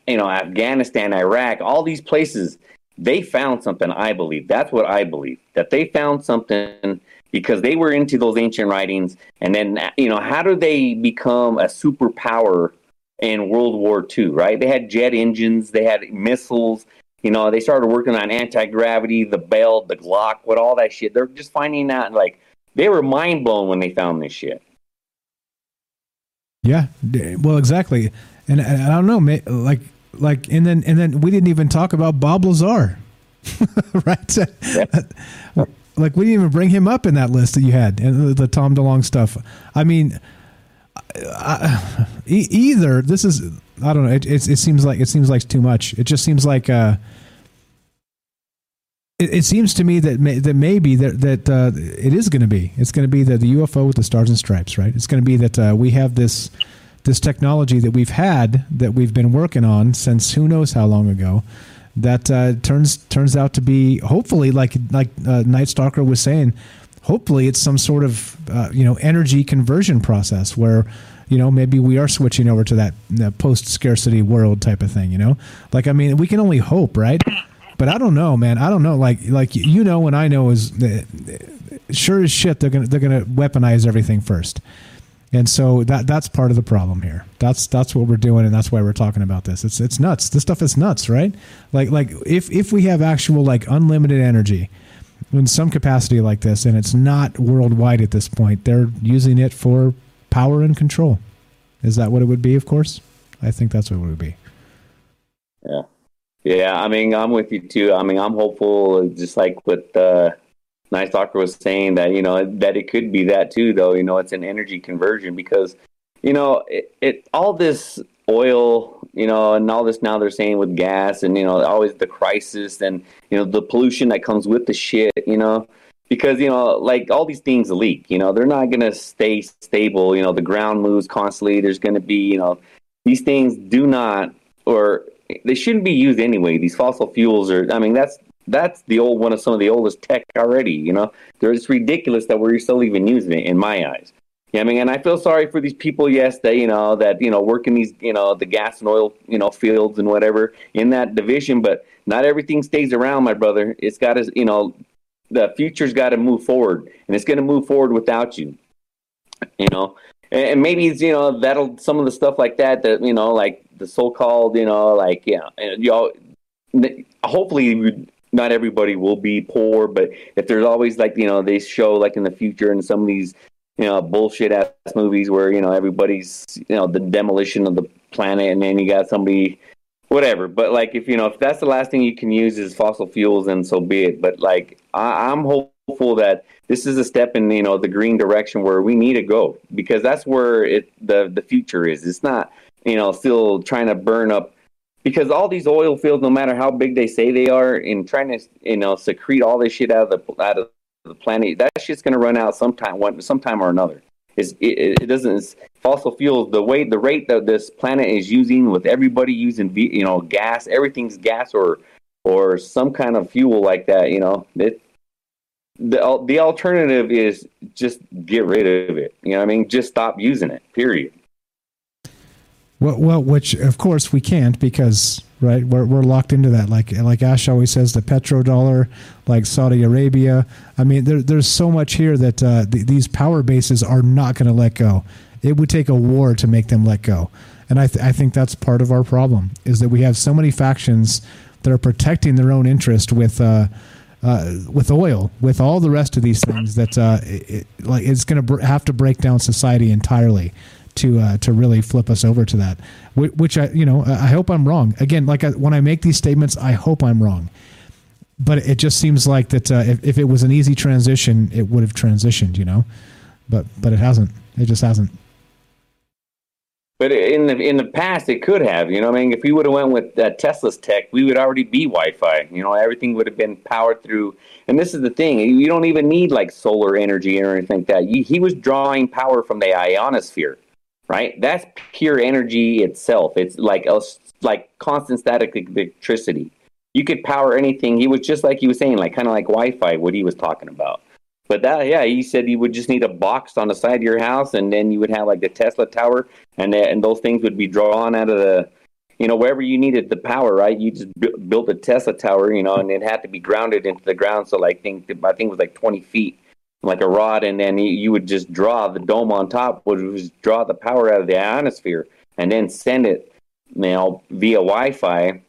you know Afghanistan, Iraq, all these places they found something, I believe. That's what I believe. That they found something because they were into those ancient writings. And then, you know, how do they become a superpower in World War II, right? They had jet engines, they had missiles. You know, they started working on anti gravity, the belt, the Glock, what all that shit. They're just finding out, like, they were mind blown when they found this shit. Yeah, well, exactly. And, and I don't know, like, like and then and then we didn't even talk about Bob Lazar, right? like we didn't even bring him up in that list that you had and the, the Tom DeLonge stuff. I mean, I, either this is I don't know. It, it, it seems like it seems like too much. It just seems like. Uh, it, it seems to me that may, that maybe that that uh, it is going to be. It's going to be the, the UFO with the stars and stripes, right? It's going to be that uh, we have this this technology that we've had that we've been working on since who knows how long ago that uh, turns turns out to be hopefully like like uh, Night Stalker was saying hopefully it's some sort of uh, you know energy conversion process where you know maybe we are switching over to that, that post scarcity world type of thing you know like I mean we can only hope right but I don't know man I don't know like like you know and I know is that sure as shit they're gonna they're gonna weaponize everything first and so that that's part of the problem here. That's that's what we're doing, and that's why we're talking about this. It's it's nuts. This stuff is nuts, right? Like like if if we have actual like unlimited energy in some capacity like this, and it's not worldwide at this point, they're using it for power and control. Is that what it would be? Of course, I think that's what it would be. Yeah, yeah. I mean, I'm with you too. I mean, I'm hopeful, just like with. Uh, Night Stalker was saying that you know that it could be that too, though. You know, it's an energy conversion because you know it, it all this oil, you know, and all this now they're saying with gas and you know always the crisis and you know the pollution that comes with the shit, you know. Because you know, like all these things leak. You know, they're not gonna stay stable. You know, the ground moves constantly. There's gonna be, you know, these things do not, or they shouldn't be used anyway. These fossil fuels are. I mean, that's that's the old one of some of the oldest tech already. You know, it's ridiculous that we're still even using it in my eyes. Yeah, I mean, and I feel sorry for these people. Yes, they you know that you know work in these you know the gas and oil you know fields and whatever in that division, but not everything stays around, my brother. It's got to you know the future's got to move forward, and it's going to move forward without you. You know, and, and maybe it's you know that'll some of the stuff like that that you know like the so-called you know like yeah know hopefully not everybody will be poor, but if there's always like you know they show like in the future in some of these you know bullshit ass movies where you know everybody's you know the demolition of the planet and then you got somebody whatever. But like if you know if that's the last thing you can use is fossil fuels, then so be it. But like I, I'm hoping hopeful that this is a step in you know the green direction where we need to go because that's where it the the future is. It's not you know still trying to burn up because all these oil fields, no matter how big they say they are, in trying to you know secrete all this shit out of the out of the planet, that shit's going to run out sometime one sometime or another. Is it, it doesn't fossil fuels the way the rate that this planet is using with everybody using you know gas everything's gas or or some kind of fuel like that you know it the the alternative is just get rid of it you know I mean just stop using it period Well, well, which of course we can't because right we're we're locked into that. Like like Ash always says, the petrodollar, like Saudi Arabia. I mean, there, there's so much here that uh, th- these power bases are not going to let go. It would take a war to make them let go, and I th- I think that's part of our problem is that we have so many factions that are protecting their own interest with. Uh, uh, with oil, with all the rest of these things, that uh, it, like it's going to br- have to break down society entirely to uh, to really flip us over to that. Wh- Which I you know I hope I'm wrong. Again, like I, when I make these statements, I hope I'm wrong. But it just seems like that uh, if, if it was an easy transition, it would have transitioned, you know. But but it hasn't. It just hasn't. But in the in the past, it could have. You know, I mean, if we would have went with uh, Tesla's tech, we would already be Wi-Fi. You know, everything would have been powered through. And this is the thing: you don't even need like solar energy or anything like that. He was drawing power from the ionosphere, right? That's pure energy itself. It's like a, like constant static electricity. You could power anything. He was just like he was saying, like kind of like Wi-Fi. What he was talking about. But that, yeah, he said you would just need a box on the side of your house, and then you would have like the Tesla tower, and the, and those things would be drawn out of the, you know, wherever you needed the power, right? You just bu- built a Tesla tower, you know, and it had to be grounded into the ground. So like, think I think it was like twenty feet, like a rod, and then you, would just draw the dome on top, would just draw the power out of the ionosphere, and then send it, you know, via Wi-Fi,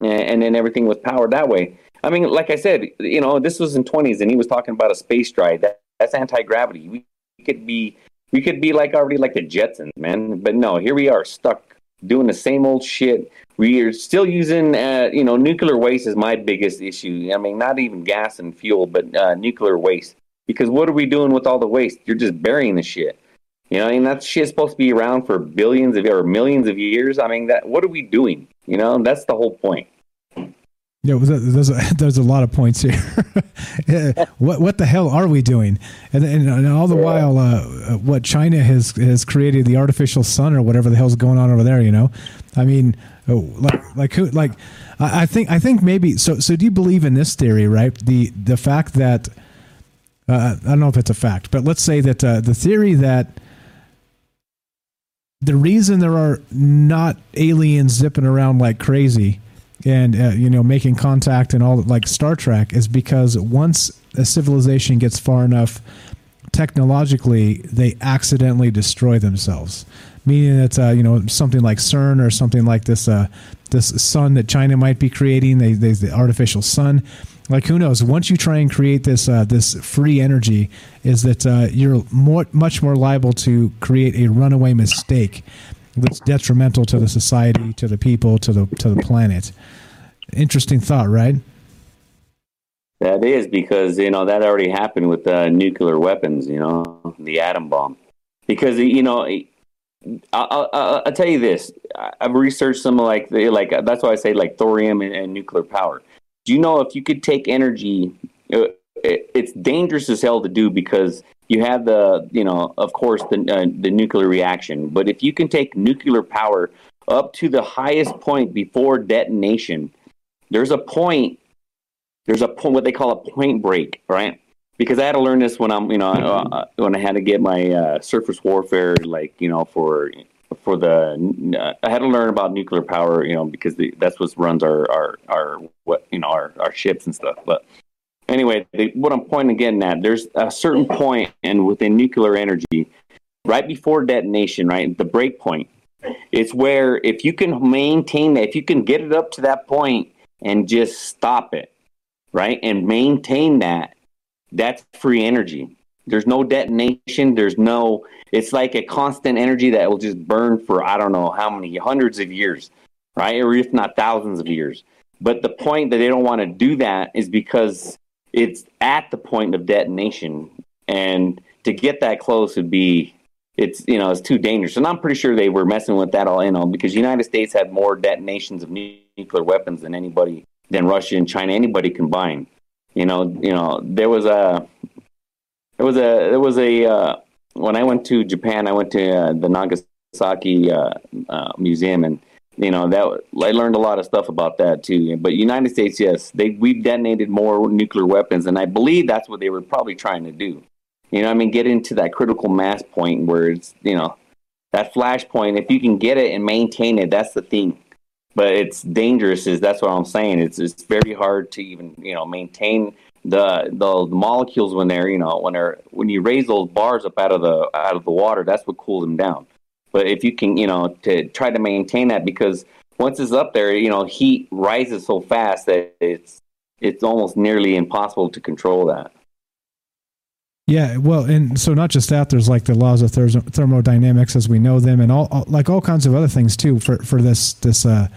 and, then everything was powered that way. I mean, like I said, you know, this was in twenties, and he was talking about a space drive. That that's anti gravity. We could be we could be like already like the Jetsons, man. But no, here we are stuck doing the same old shit. We are still using, uh, you know, nuclear waste is my biggest issue. I mean, not even gas and fuel, but uh, nuclear waste. Because what are we doing with all the waste? You're just burying the shit. You know, I mean, that shit's supposed to be around for billions of or millions of years. I mean, that what are we doing? You know, that's the whole point. Yeah, there's a, there's a lot of points here. What what the hell are we doing? And, and, and all the while, uh, what China has has created the artificial sun or whatever the hell's going on over there. You know, I mean, oh, like like who like I I think I think maybe so. So do you believe in this theory? Right, the the fact that uh, I don't know if it's a fact, but let's say that uh, the theory that the reason there are not aliens zipping around like crazy and uh, you know making contact and all like Star Trek is because once a civilization gets far enough technologically, they accidentally destroy themselves. Meaning that uh, you know something like CERN or something like this uh, this sun that China might be creating, they, they the artificial sun. Like who knows? Once you try and create this uh, this free energy, is that uh, you're more much more liable to create a runaway mistake that's detrimental to the society, to the people, to the to the planet. Interesting thought, right? That is because you know that already happened with uh, nuclear weapons. You know, the atom bomb. Because you know, I, I, I, I'll tell you this: I've researched some like the, like that's why I say like thorium and, and nuclear power. Do you know if you could take energy? uh, It, it's dangerous as hell to do because you have the you know of course the uh, the nuclear reaction. But if you can take nuclear power up to the highest point before detonation, there's a point there's a point what they call a point break, right? Because I had to learn this when I'm, you know, uh, when I had to get my uh, surface warfare, like you know, for for the, I had to learn about nuclear power, you know, because the, that's what runs our our our what you know our our ships and stuff. But anyway, the, what I'm pointing again at, there's a certain point, and within nuclear energy, right before detonation, right, the break point, it's where if you can maintain that, if you can get it up to that point and just stop it, right, and maintain that, that's free energy. There's no detonation. There's no. It's like a constant energy that will just burn for I don't know how many hundreds of years, right, or if not thousands of years. But the point that they don't want to do that is because it's at the point of detonation, and to get that close would be it's you know it's too dangerous. And I'm pretty sure they were messing with that all in on because the United States had more detonations of nuclear weapons than anybody than Russia and China anybody combined. You know, you know there was a there was a there was a uh, when I went to Japan, I went to uh, the Nagasaki uh, uh, museum and you know that I learned a lot of stuff about that too. But United States, yes, they we've detonated more nuclear weapons, and I believe that's what they were probably trying to do. You know, I mean, get into that critical mass point where it's you know that flash point. If you can get it and maintain it, that's the thing. But it's dangerous. Is that's what I'm saying. It's it's very hard to even you know maintain the the, the molecules when they're you know when they're when you raise those bars up out of the out of the water. That's what cools them down. But if you can, you know, to try to maintain that because once it's up there, you know, heat rises so fast that it's it's almost nearly impossible to control that. Yeah, well, and so not just that. There's like the laws of thermodynamics as we know them, and all, all like all kinds of other things too for for this this uh,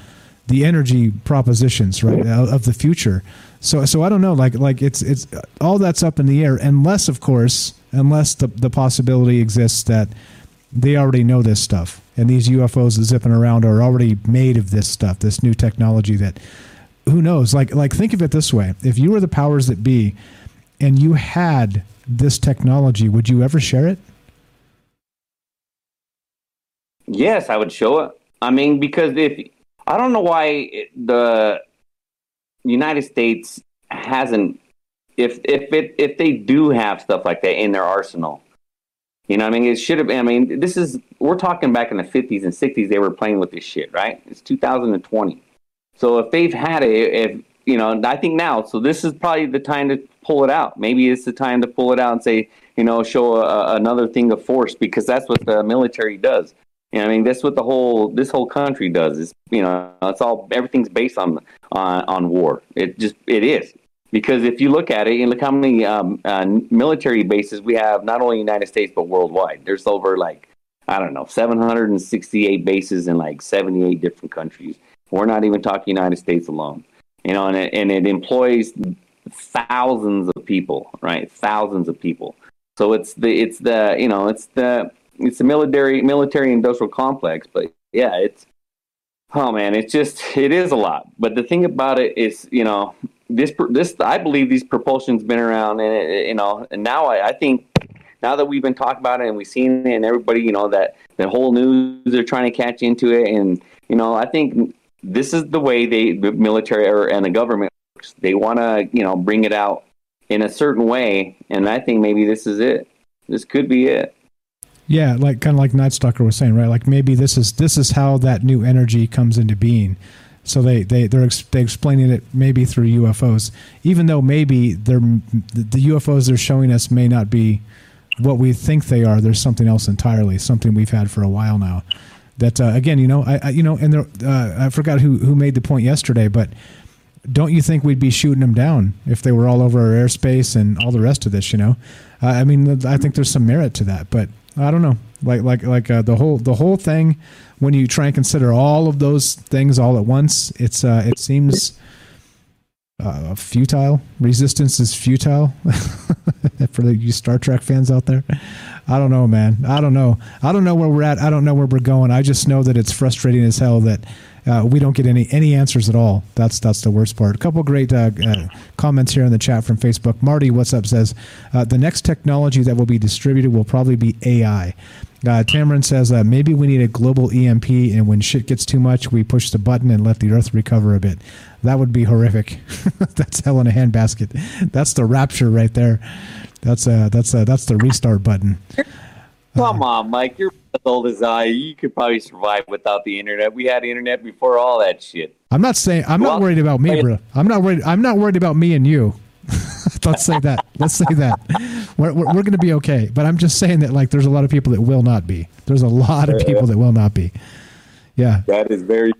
the energy propositions right of the future. So so I don't know, like like it's it's all that's up in the air, unless of course, unless the the possibility exists that they already know this stuff, and these UFOs zipping around are already made of this stuff, this new technology that who knows? Like like think of it this way: if you were the powers that be, and you had this technology, would you ever share it? Yes, I would show it. I mean, because if I don't know why the United States hasn't, if if it if they do have stuff like that in their arsenal, you know, I mean, it should have. been. I mean, this is we're talking back in the fifties and sixties. They were playing with this shit, right? It's 2020. So if they've had it, if you know, I think now. So this is probably the time to pull it out. Maybe it's the time to pull it out and say, you know, show a, another thing of force because that's what the military does. You know, I mean, that's what the whole this whole country does. Is you know, it's all everything's based on on on war. It just it is. Because if you look at it, and look how many um, uh, military bases we have, not only in the United States but worldwide. There's over like I don't know, 768 bases in like 78 different countries. We're not even talking United States alone. You know, and it, and it employs thousands of people, right? Thousands of people. So it's the it's the you know it's the it's the military military industrial complex. But yeah, it's oh man, it's just it is a lot. But the thing about it is, you know, this this I believe these propulsion's been around, and it, you know, and now I, I think now that we've been talking about it and we've seen it, and everybody, you know, that the whole news they're trying to catch into it, and you know, I think this is the way they the military or, and the government works. They want to, you know, bring it out in a certain way, and I think maybe this is it. This could be it. Yeah, like kind of like Night Stalker was saying, right? Like maybe this is this is how that new energy comes into being. So they they they're they explaining it maybe through UFOs, even though maybe they're the UFOs they're showing us may not be what we think they are. There's something else entirely, something we've had for a while now. That uh, again, you know, I, I you know, and there, uh, I forgot who who made the point yesterday, but don't you think we'd be shooting them down if they were all over our airspace and all the rest of this? You know, uh, I mean, I think there's some merit to that, but I don't know. Like like like uh, the whole the whole thing when you try and consider all of those things all at once, it's uh, it seems uh, futile. Resistance is futile for the you Star Trek fans out there. I don't know, man. I don't know. I don't know where we're at. I don't know where we're going. I just know that it's frustrating as hell that uh, we don't get any any answers at all. That's that's the worst part. A couple great uh, uh, comments here in the chat from Facebook. Marty, what's up? Says uh, the next technology that will be distributed will probably be AI. Uh, Tamron says uh, maybe we need a global EMP, and when shit gets too much, we push the button and let the Earth recover a bit. That would be horrific. that's hell in a handbasket. That's the rapture right there. That's uh that's uh, that's the restart button. Come on, Mike. You're as old as I. You could probably survive without the internet. We had internet before all that shit. I'm not saying I'm well, not worried about me, bro. I'm not worried. I'm not worried about me and you. Let's say that. Let's say that. We're, we're, we're going to be okay. But I'm just saying that like there's a lot of people that will not be. There's a lot of people that will not be. Yeah. That is very.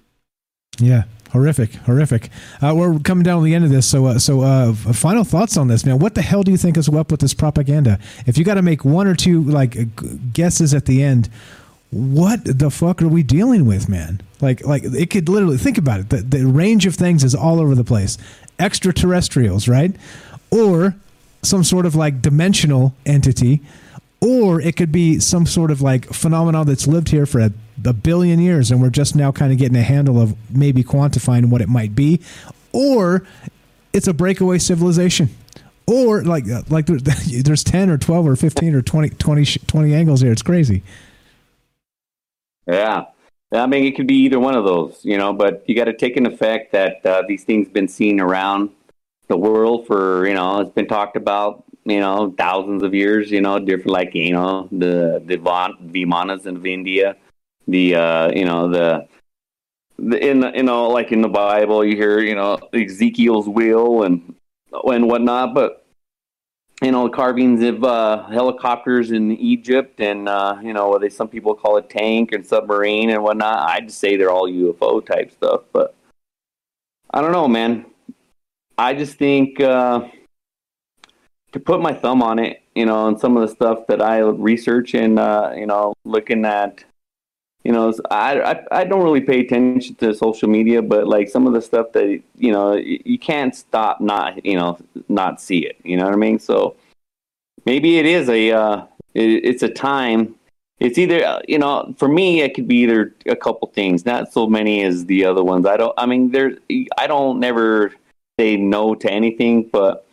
Yeah. Horrific, horrific. Uh, we're coming down to the end of this, so uh, so uh, final thoughts on this, man. What the hell do you think is up with this propaganda? If you got to make one or two like guesses at the end, what the fuck are we dealing with, man? Like like it could literally think about it. The, the range of things is all over the place. Extraterrestrials, right? or some sort of like dimensional entity, or it could be some sort of like phenomenon that's lived here for a, a billion years and we're just now kind of getting a handle of maybe quantifying what it might be, or it's a breakaway civilization. Or like uh, like there's, there's 10 or 12 or 15 or 20, 20, 20 angles here. It's crazy. Yeah. I mean, it could be either one of those, you know, but you got to take in effect that uh, these things been seen around the world for, you know, it's been talked about, you know, thousands of years, you know, different, like, you know, the, the Vimanas of India, the, uh, you know, the, the, in, you know, like in the Bible, you hear, you know, Ezekiel's wheel and, and whatnot, but you know, carvings of uh, helicopters in Egypt, and uh, you know, what they some people call it tank and submarine and whatnot. I'd say they're all UFO type stuff, but I don't know, man. I just think uh, to put my thumb on it, you know, and some of the stuff that I research and uh, you know, looking at, you know, I, I I don't really pay attention to social media, but like some of the stuff that you know, you can't stop not you know not see it. You know what I mean? So maybe it is a uh, it, it's a time. It's either uh, you know for me it could be either a couple things, not so many as the other ones. I don't. I mean, there. I don't never say no to anything, but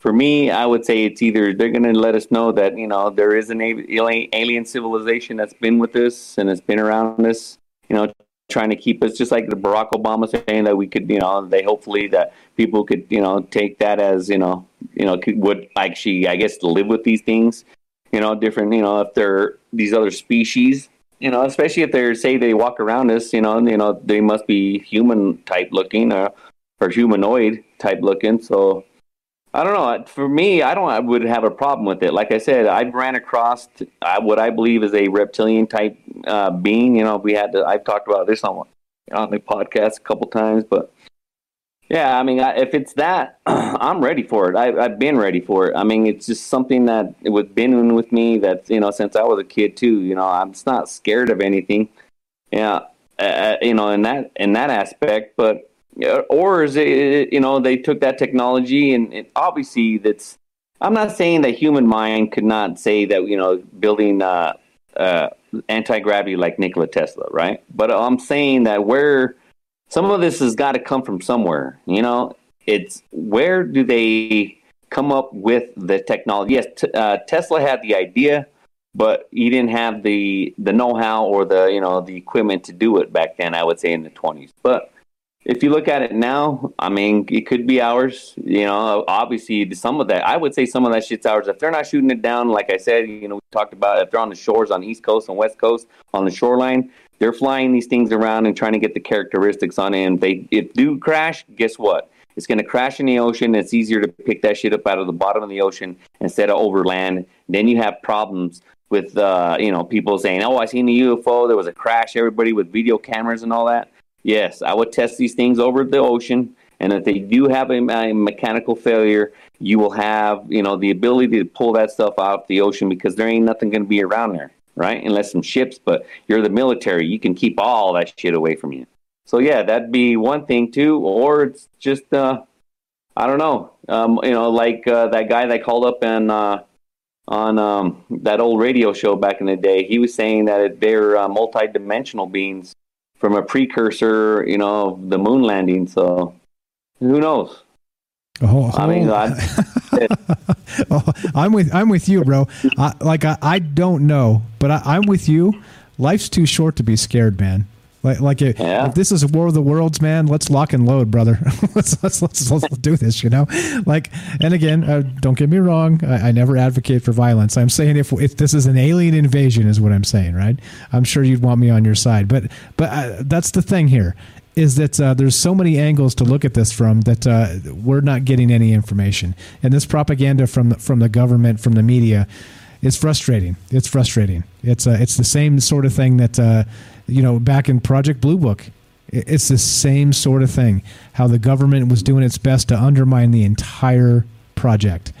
for me, I would say it's either they're going to let us know that you know there is an alien civilization that's been with us and has been around us, you know, trying to keep us just like the Barack Obama saying that we could, you know, they hopefully that people could, you know, take that as you know, you know, would actually, I guess, live with these things, you know, different, you know, if they're these other species. You know, especially if they're say they walk around us, you know, you know they must be human type looking or, or humanoid type looking. So I don't know. For me, I don't. I would have a problem with it. Like I said, I ran across uh, what I believe is a reptilian type uh, being. You know, we had to. I've talked about this on on the podcast a couple times, but yeah, I mean, I, if it's that, I'm ready for it. I, have been ready for it. I mean, it's just something that was been with me that you know since I was a kid too. You know, I'm just not scared of anything. Yeah, uh, you know, in that in that aspect, but or is it you know they took that technology and, and obviously that's i'm not saying that human mind could not say that you know building uh, uh, anti-gravity like nikola tesla right? But i'm saying that where some of this has got to come from somewhere you know? It's where do they come up with the technology? Yes t- uh, tesla had the idea but he didn't have the the know-how or the you know the equipment to do it back then i would say in the 20s but if you look at it now, I mean, it could be ours. You know, obviously, some of that, I would say some of that shit's ours. If they're not shooting it down, like I said, you know, we talked about if they're on the shores on the East Coast and West Coast on the shoreline, they're flying these things around and trying to get the characteristics on it. And they if do crash, guess what? It's going to crash in the ocean. It's easier to pick that shit up out of the bottom of the ocean instead of over land. Then you have problems with, uh, you know, people saying, "Oh, I seen a UFO. There was a crash." Everybody with video cameras and all that Yes, I would test these things over the ocean, and if they do have a, a, mechanical failure, you will have you know the ability to pull that stuff out of the ocean because there ain't nothing going to be around there, right? Unless some ships, but you're the military, you can keep all that shit away from you. So yeah, that'd be one thing too, or it's just uh, I don't know, um, you know, like uh, that guy that called up and. Uh, on um, that old radio show back in the day, he was saying that they're uh, multi-dimensional beings from a precursor, you know, of the moon landing. So who knows? Oh, oh. I mean, I, oh, I'm with I'm with you, bro. I, like I, I don't know, but I, I'm with you. Life's too short to be scared, man. Like, like if, yeah. if this is a war of the worlds, man, let's lock and load, brother. let's, let's, let's, let's do this, you know? Like, and again, uh, don't get me wrong. I, I, never advocate for violence. I'm saying if, if this is an alien invasion is what I'm saying, right? I'm sure you'd want me on your side. But, but uh, that's the thing here is that uh, there's so many angles to look at this from that uh, we're not getting any information. And this propaganda from, from the government, from the media, is frustrating. It's frustrating. It's, uh, it's the same sort of thing that, uh, you know, back in Project Blue Book. It's the same sort of thing. How the government was doing its best to undermine the entire project.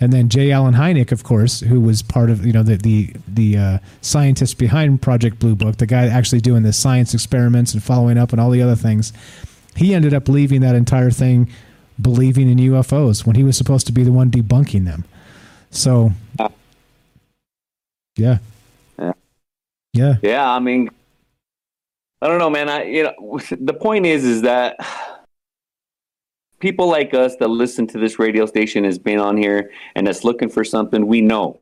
And then J. Allen Hynek, of course, who was part of you know the the the uh, scientist behind Project Blue Book, the guy actually doing the science experiments and following up and all the other things, he ended up leaving that entire thing believing in UFOs when he was supposed to be the one debunking them. So, yeah, Yeah. yeah, Yeah, I mean, I don't know, man. I you know the point is is that people like us that listen to this radio station has been on here and that's looking for something we know.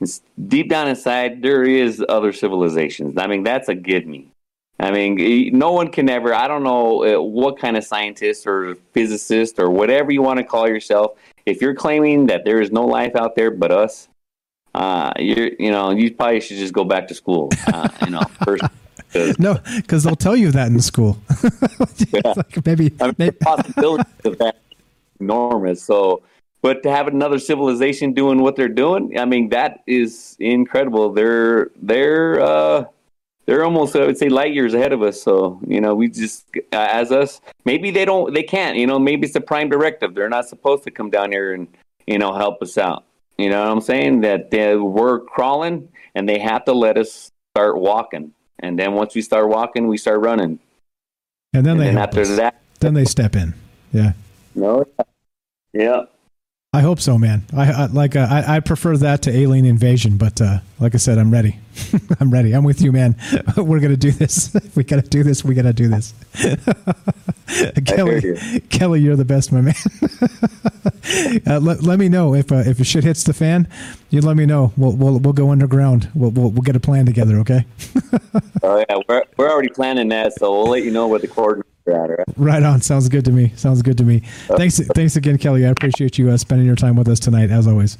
It's deep down inside there is other civilizations. I mean, that's a give me. I mean, no one can ever. I don't know uh, what kind of scientist or physicist or whatever you want to call yourself. If you're claiming that there is no life out there but us, uh, you're you know you probably should just go back to school. Uh, you know, first. 'cause- no, because they'll tell you that in school. yeah. maybe, I mean, the possibility of that enormous. So, but to have another civilization doing what they're doing, I mean, that is incredible. They're they're uh, they're almost I would say light years ahead of us. So you know, we just uh, as us, maybe they don't, they can't. You know, maybe it's a prime directive. They're not supposed to come down here and you know help us out. You know what I'm saying? That they, we're crawling and they have to let us start walking. And then once we start walking, we start running. and then And they then after us. that, then they step in. Yeah. no, yeah. I hope so, man. I, I like uh, I, I prefer that to alien invasion, but uh, like I said, I'm ready. I'm ready. I'm with you, man. We're gonna do this. we gotta do this. We gotta do this. Kelly, Kelly, you're the best, my man. uh, let, let me know if uh, if a shit hits the fan. You let me know. We'll we'll, we'll go underground. We'll, we'll we'll get a plan together. Okay. Oh yeah, we're we're already planning that, so we'll let you know what the coordinates are at. Right? Right on. Sounds good to me. Sounds good to me. Thanks thanks again, Kelly. I appreciate you uh, spending your time with us tonight, as always.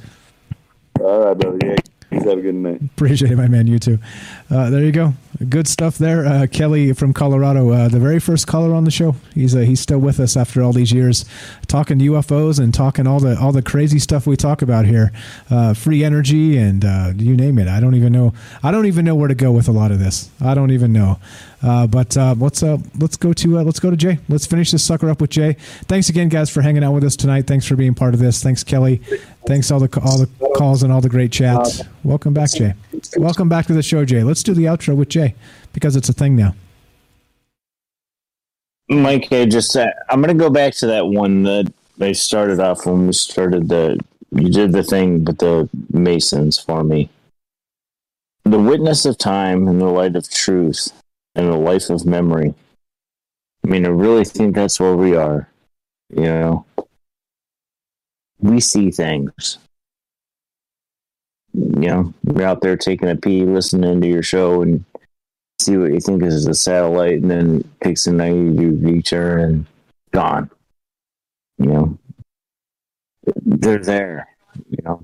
All right, brother. Yeah, you have a good night. Appreciate it, my man. You too. Uh, there you go. Good stuff there. Uh, Kelly from Colorado, uh, the very first caller on the show. He's uh, he's still with us after all these years, talking UFOs and talking all the all the crazy stuff we talk about here, uh, free energy and uh, you name it. I don't even know. I don't even know where to go with a lot of this. I don't even know. Uh, but let's let's go to let's go to Jay. Let's finish this sucker up with Jay. Thanks again, guys, for hanging out with us tonight. Thanks for being part of this. Thanks, Kelly. Thanks all the all the calls and all the great chats. Welcome back, Jay. Welcome back to the show, Jay. Let's do the outro with Jay because it's a thing now. Mike, I just uh, I'm going to go back to that one that they started off when we started the you did the thing with the Masons for me. The witness of time and the light of truth and the life of memory. I mean, I really think that's where we are. You know, we see things. You know, you're out there taking a pee, listening to your show, and see what you think is a satellite, and then takes a 90 degree turn and gone. You know, they're there. You know,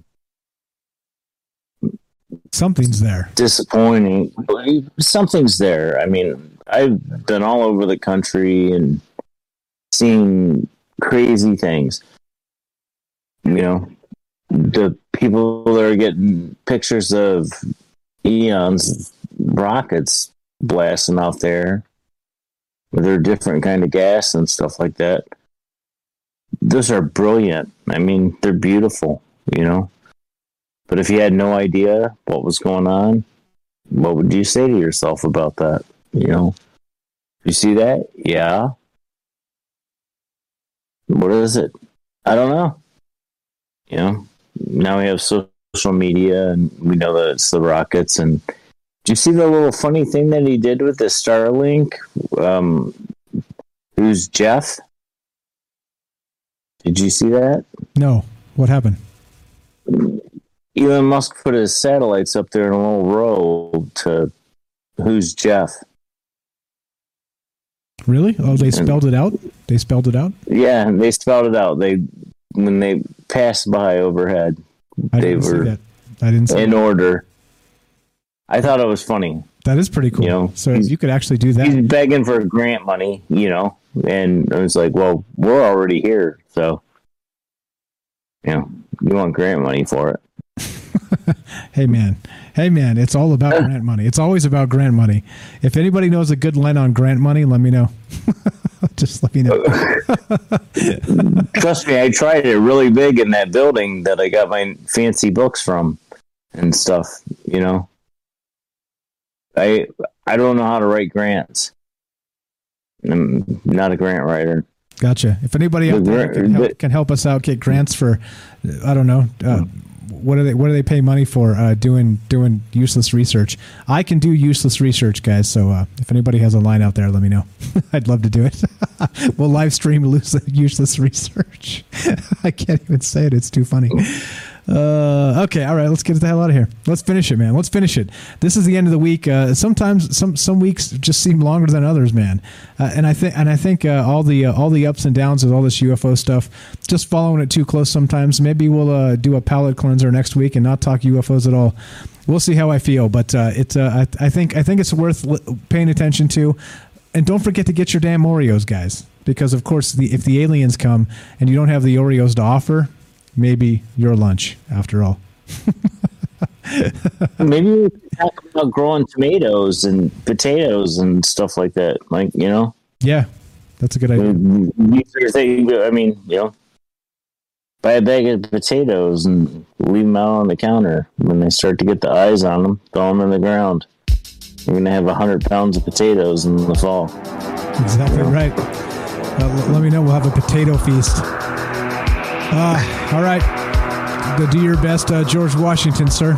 Something's there. disappointing. Something's there. I mean, I've been all over the country and seen crazy things. You know, the people that are getting pictures of Elon's rockets blasting out there with their different kind of gas and stuff like that. Those are brilliant. I mean, they're beautiful, you know. But if you had no idea what was going on, what would you say to yourself about that? You know, you see that? Yeah. What is it? I don't know. You know, now we have social media and we know that it's the rockets. And do you see the little funny thing that he did with the Starlink? Um, who's Jeff? Did you see that? No. What happened? Elon Musk put his satellites up there in a little row to who's Jeff. Really? Oh, they spelled it out. They spelled it out. Yeah, they spelled it out. They when they passed by overhead, I they were. I didn't in that. order. I thought it was funny. That is pretty cool. You know, so you could actually do that. He's begging for grant money, you know, and I was like, "Well, we're already here, so you know, you want grant money for it." Hey man, hey man, it's all about grant money. It's always about grant money. If anybody knows a good line on grant money, let me know. Just let me know. Trust me, I tried it really big in that building that I got my fancy books from and stuff. You know, I I don't know how to write grants. I'm not a grant writer. Gotcha. If anybody out there can help, can help us out, get grants for, I don't know, uh, what do they what do they pay money for uh, doing doing useless research? I can do useless research, guys. So uh, if anybody has a line out there, let me know. I'd love to do it. we'll live stream useless research. I can't even say it. It's too funny. Uh, okay, all right. Let's get the hell out of here. Let's finish it, man. Let's finish it. This is the end of the week. Uh, sometimes some some weeks just seem longer than others, man. Uh, and I think and I think uh, all the uh, all the ups and downs of all this UFO stuff, just following it too close. Sometimes maybe we'll uh, do a palate cleanser next week and not talk UFOs at all. We'll see how I feel, but it's I, I think I think it's worth paying attention to. And don't forget to get your damn Oreos, guys, because of course the if the aliens come and you don't have the Oreos to offer, maybe your lunch after all. maybe we talk about growing tomatoes and potatoes and stuff like that. Like, you know? Yeah, that's a good idea. I mean, you know, buy a bag of potatoes and leave them out on the counter. When they start to get the eyes on them, throw them in the ground. You're going to have 100 pounds of potatoes in the fall. Exactly right. Uh, let me know. We'll have a potato feast. Uh, all right. Do your best, uh, George Washington, sir.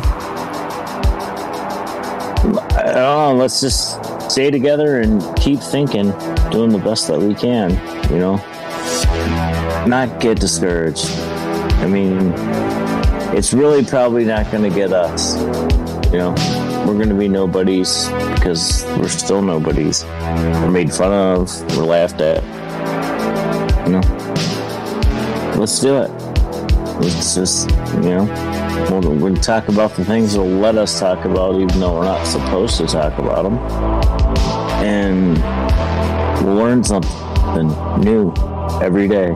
Oh, let's just stay together and keep thinking, doing the best that we can, you know? Not get discouraged. I mean, it's really probably not going to get us, you know? We're going to be nobodies because we're still nobodies. We're made fun of, we're laughed at, you know? Let's do it. Let's just, you know, we'll, we'll talk about the things that'll let us talk about, even though we're not supposed to talk about them. And we'll learn something new every day.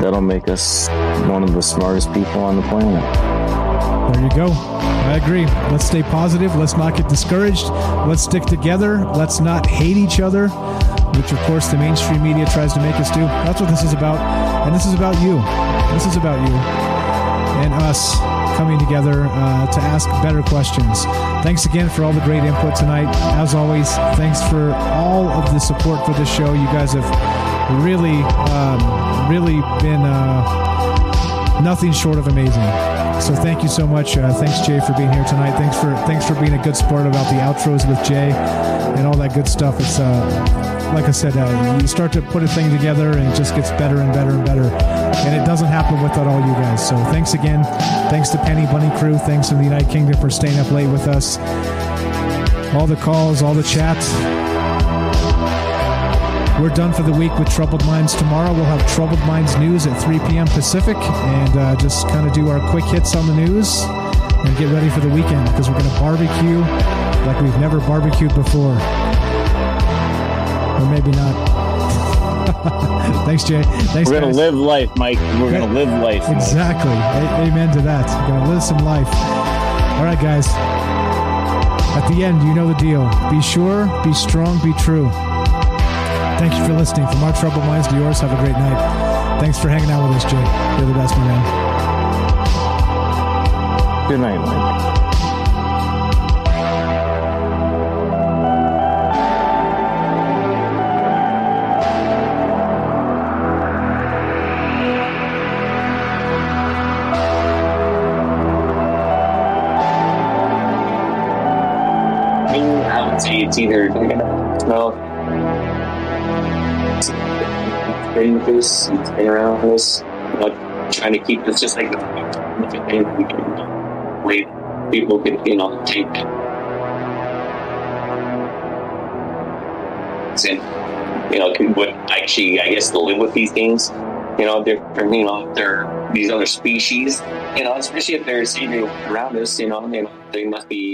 That'll make us one of the smartest people on the planet. There you go. I agree. Let's stay positive. Let's not get discouraged. Let's stick together. Let's not hate each other which of course the mainstream media tries to make us do. That's what this is about. And this is about you. This is about you and us coming together uh, to ask better questions. Thanks again for all the great input tonight. As always, thanks for all of the support for this show. You guys have really, um, really been uh, nothing short of amazing. So thank you so much. Uh, thanks, Jay, for being here tonight. Thanks for thanks for being a good sport about the outros with Jay and all that good stuff. It's uh, like I said, uh, you start to put a thing together and it just gets better and better and better. And it doesn't happen without all you guys. So thanks again. Thanks to Penny Bunny Crew. Thanks to the United Kingdom for staying up late with us. All the calls, all the chats. We're done for the week with Troubled Minds. Tomorrow we'll have Troubled Minds news at 3 p.m. Pacific and uh, just kind of do our quick hits on the news and get ready for the weekend because we're going to barbecue like we've never barbecued before or maybe not. Thanks, Jay. Thanks. We're gonna guys. live life, Mike. We're gonna live life. Exactly. A- amen to that. We're gonna live some life. All right, guys. At the end, you know the deal. Be sure, be strong, be true. Thank you for listening. From our troubled minds to yours, have a great night. Thanks for hanging out with us, Jay. You're the best, my man. Good night, Mike. It's either well staying with this stay around this like trying to keep this just like the we can uh, wait people can you know take. And you know can what actually I guess to live with these things you know different you know they're these other species you know especially if they're seeing around us you know they, they must be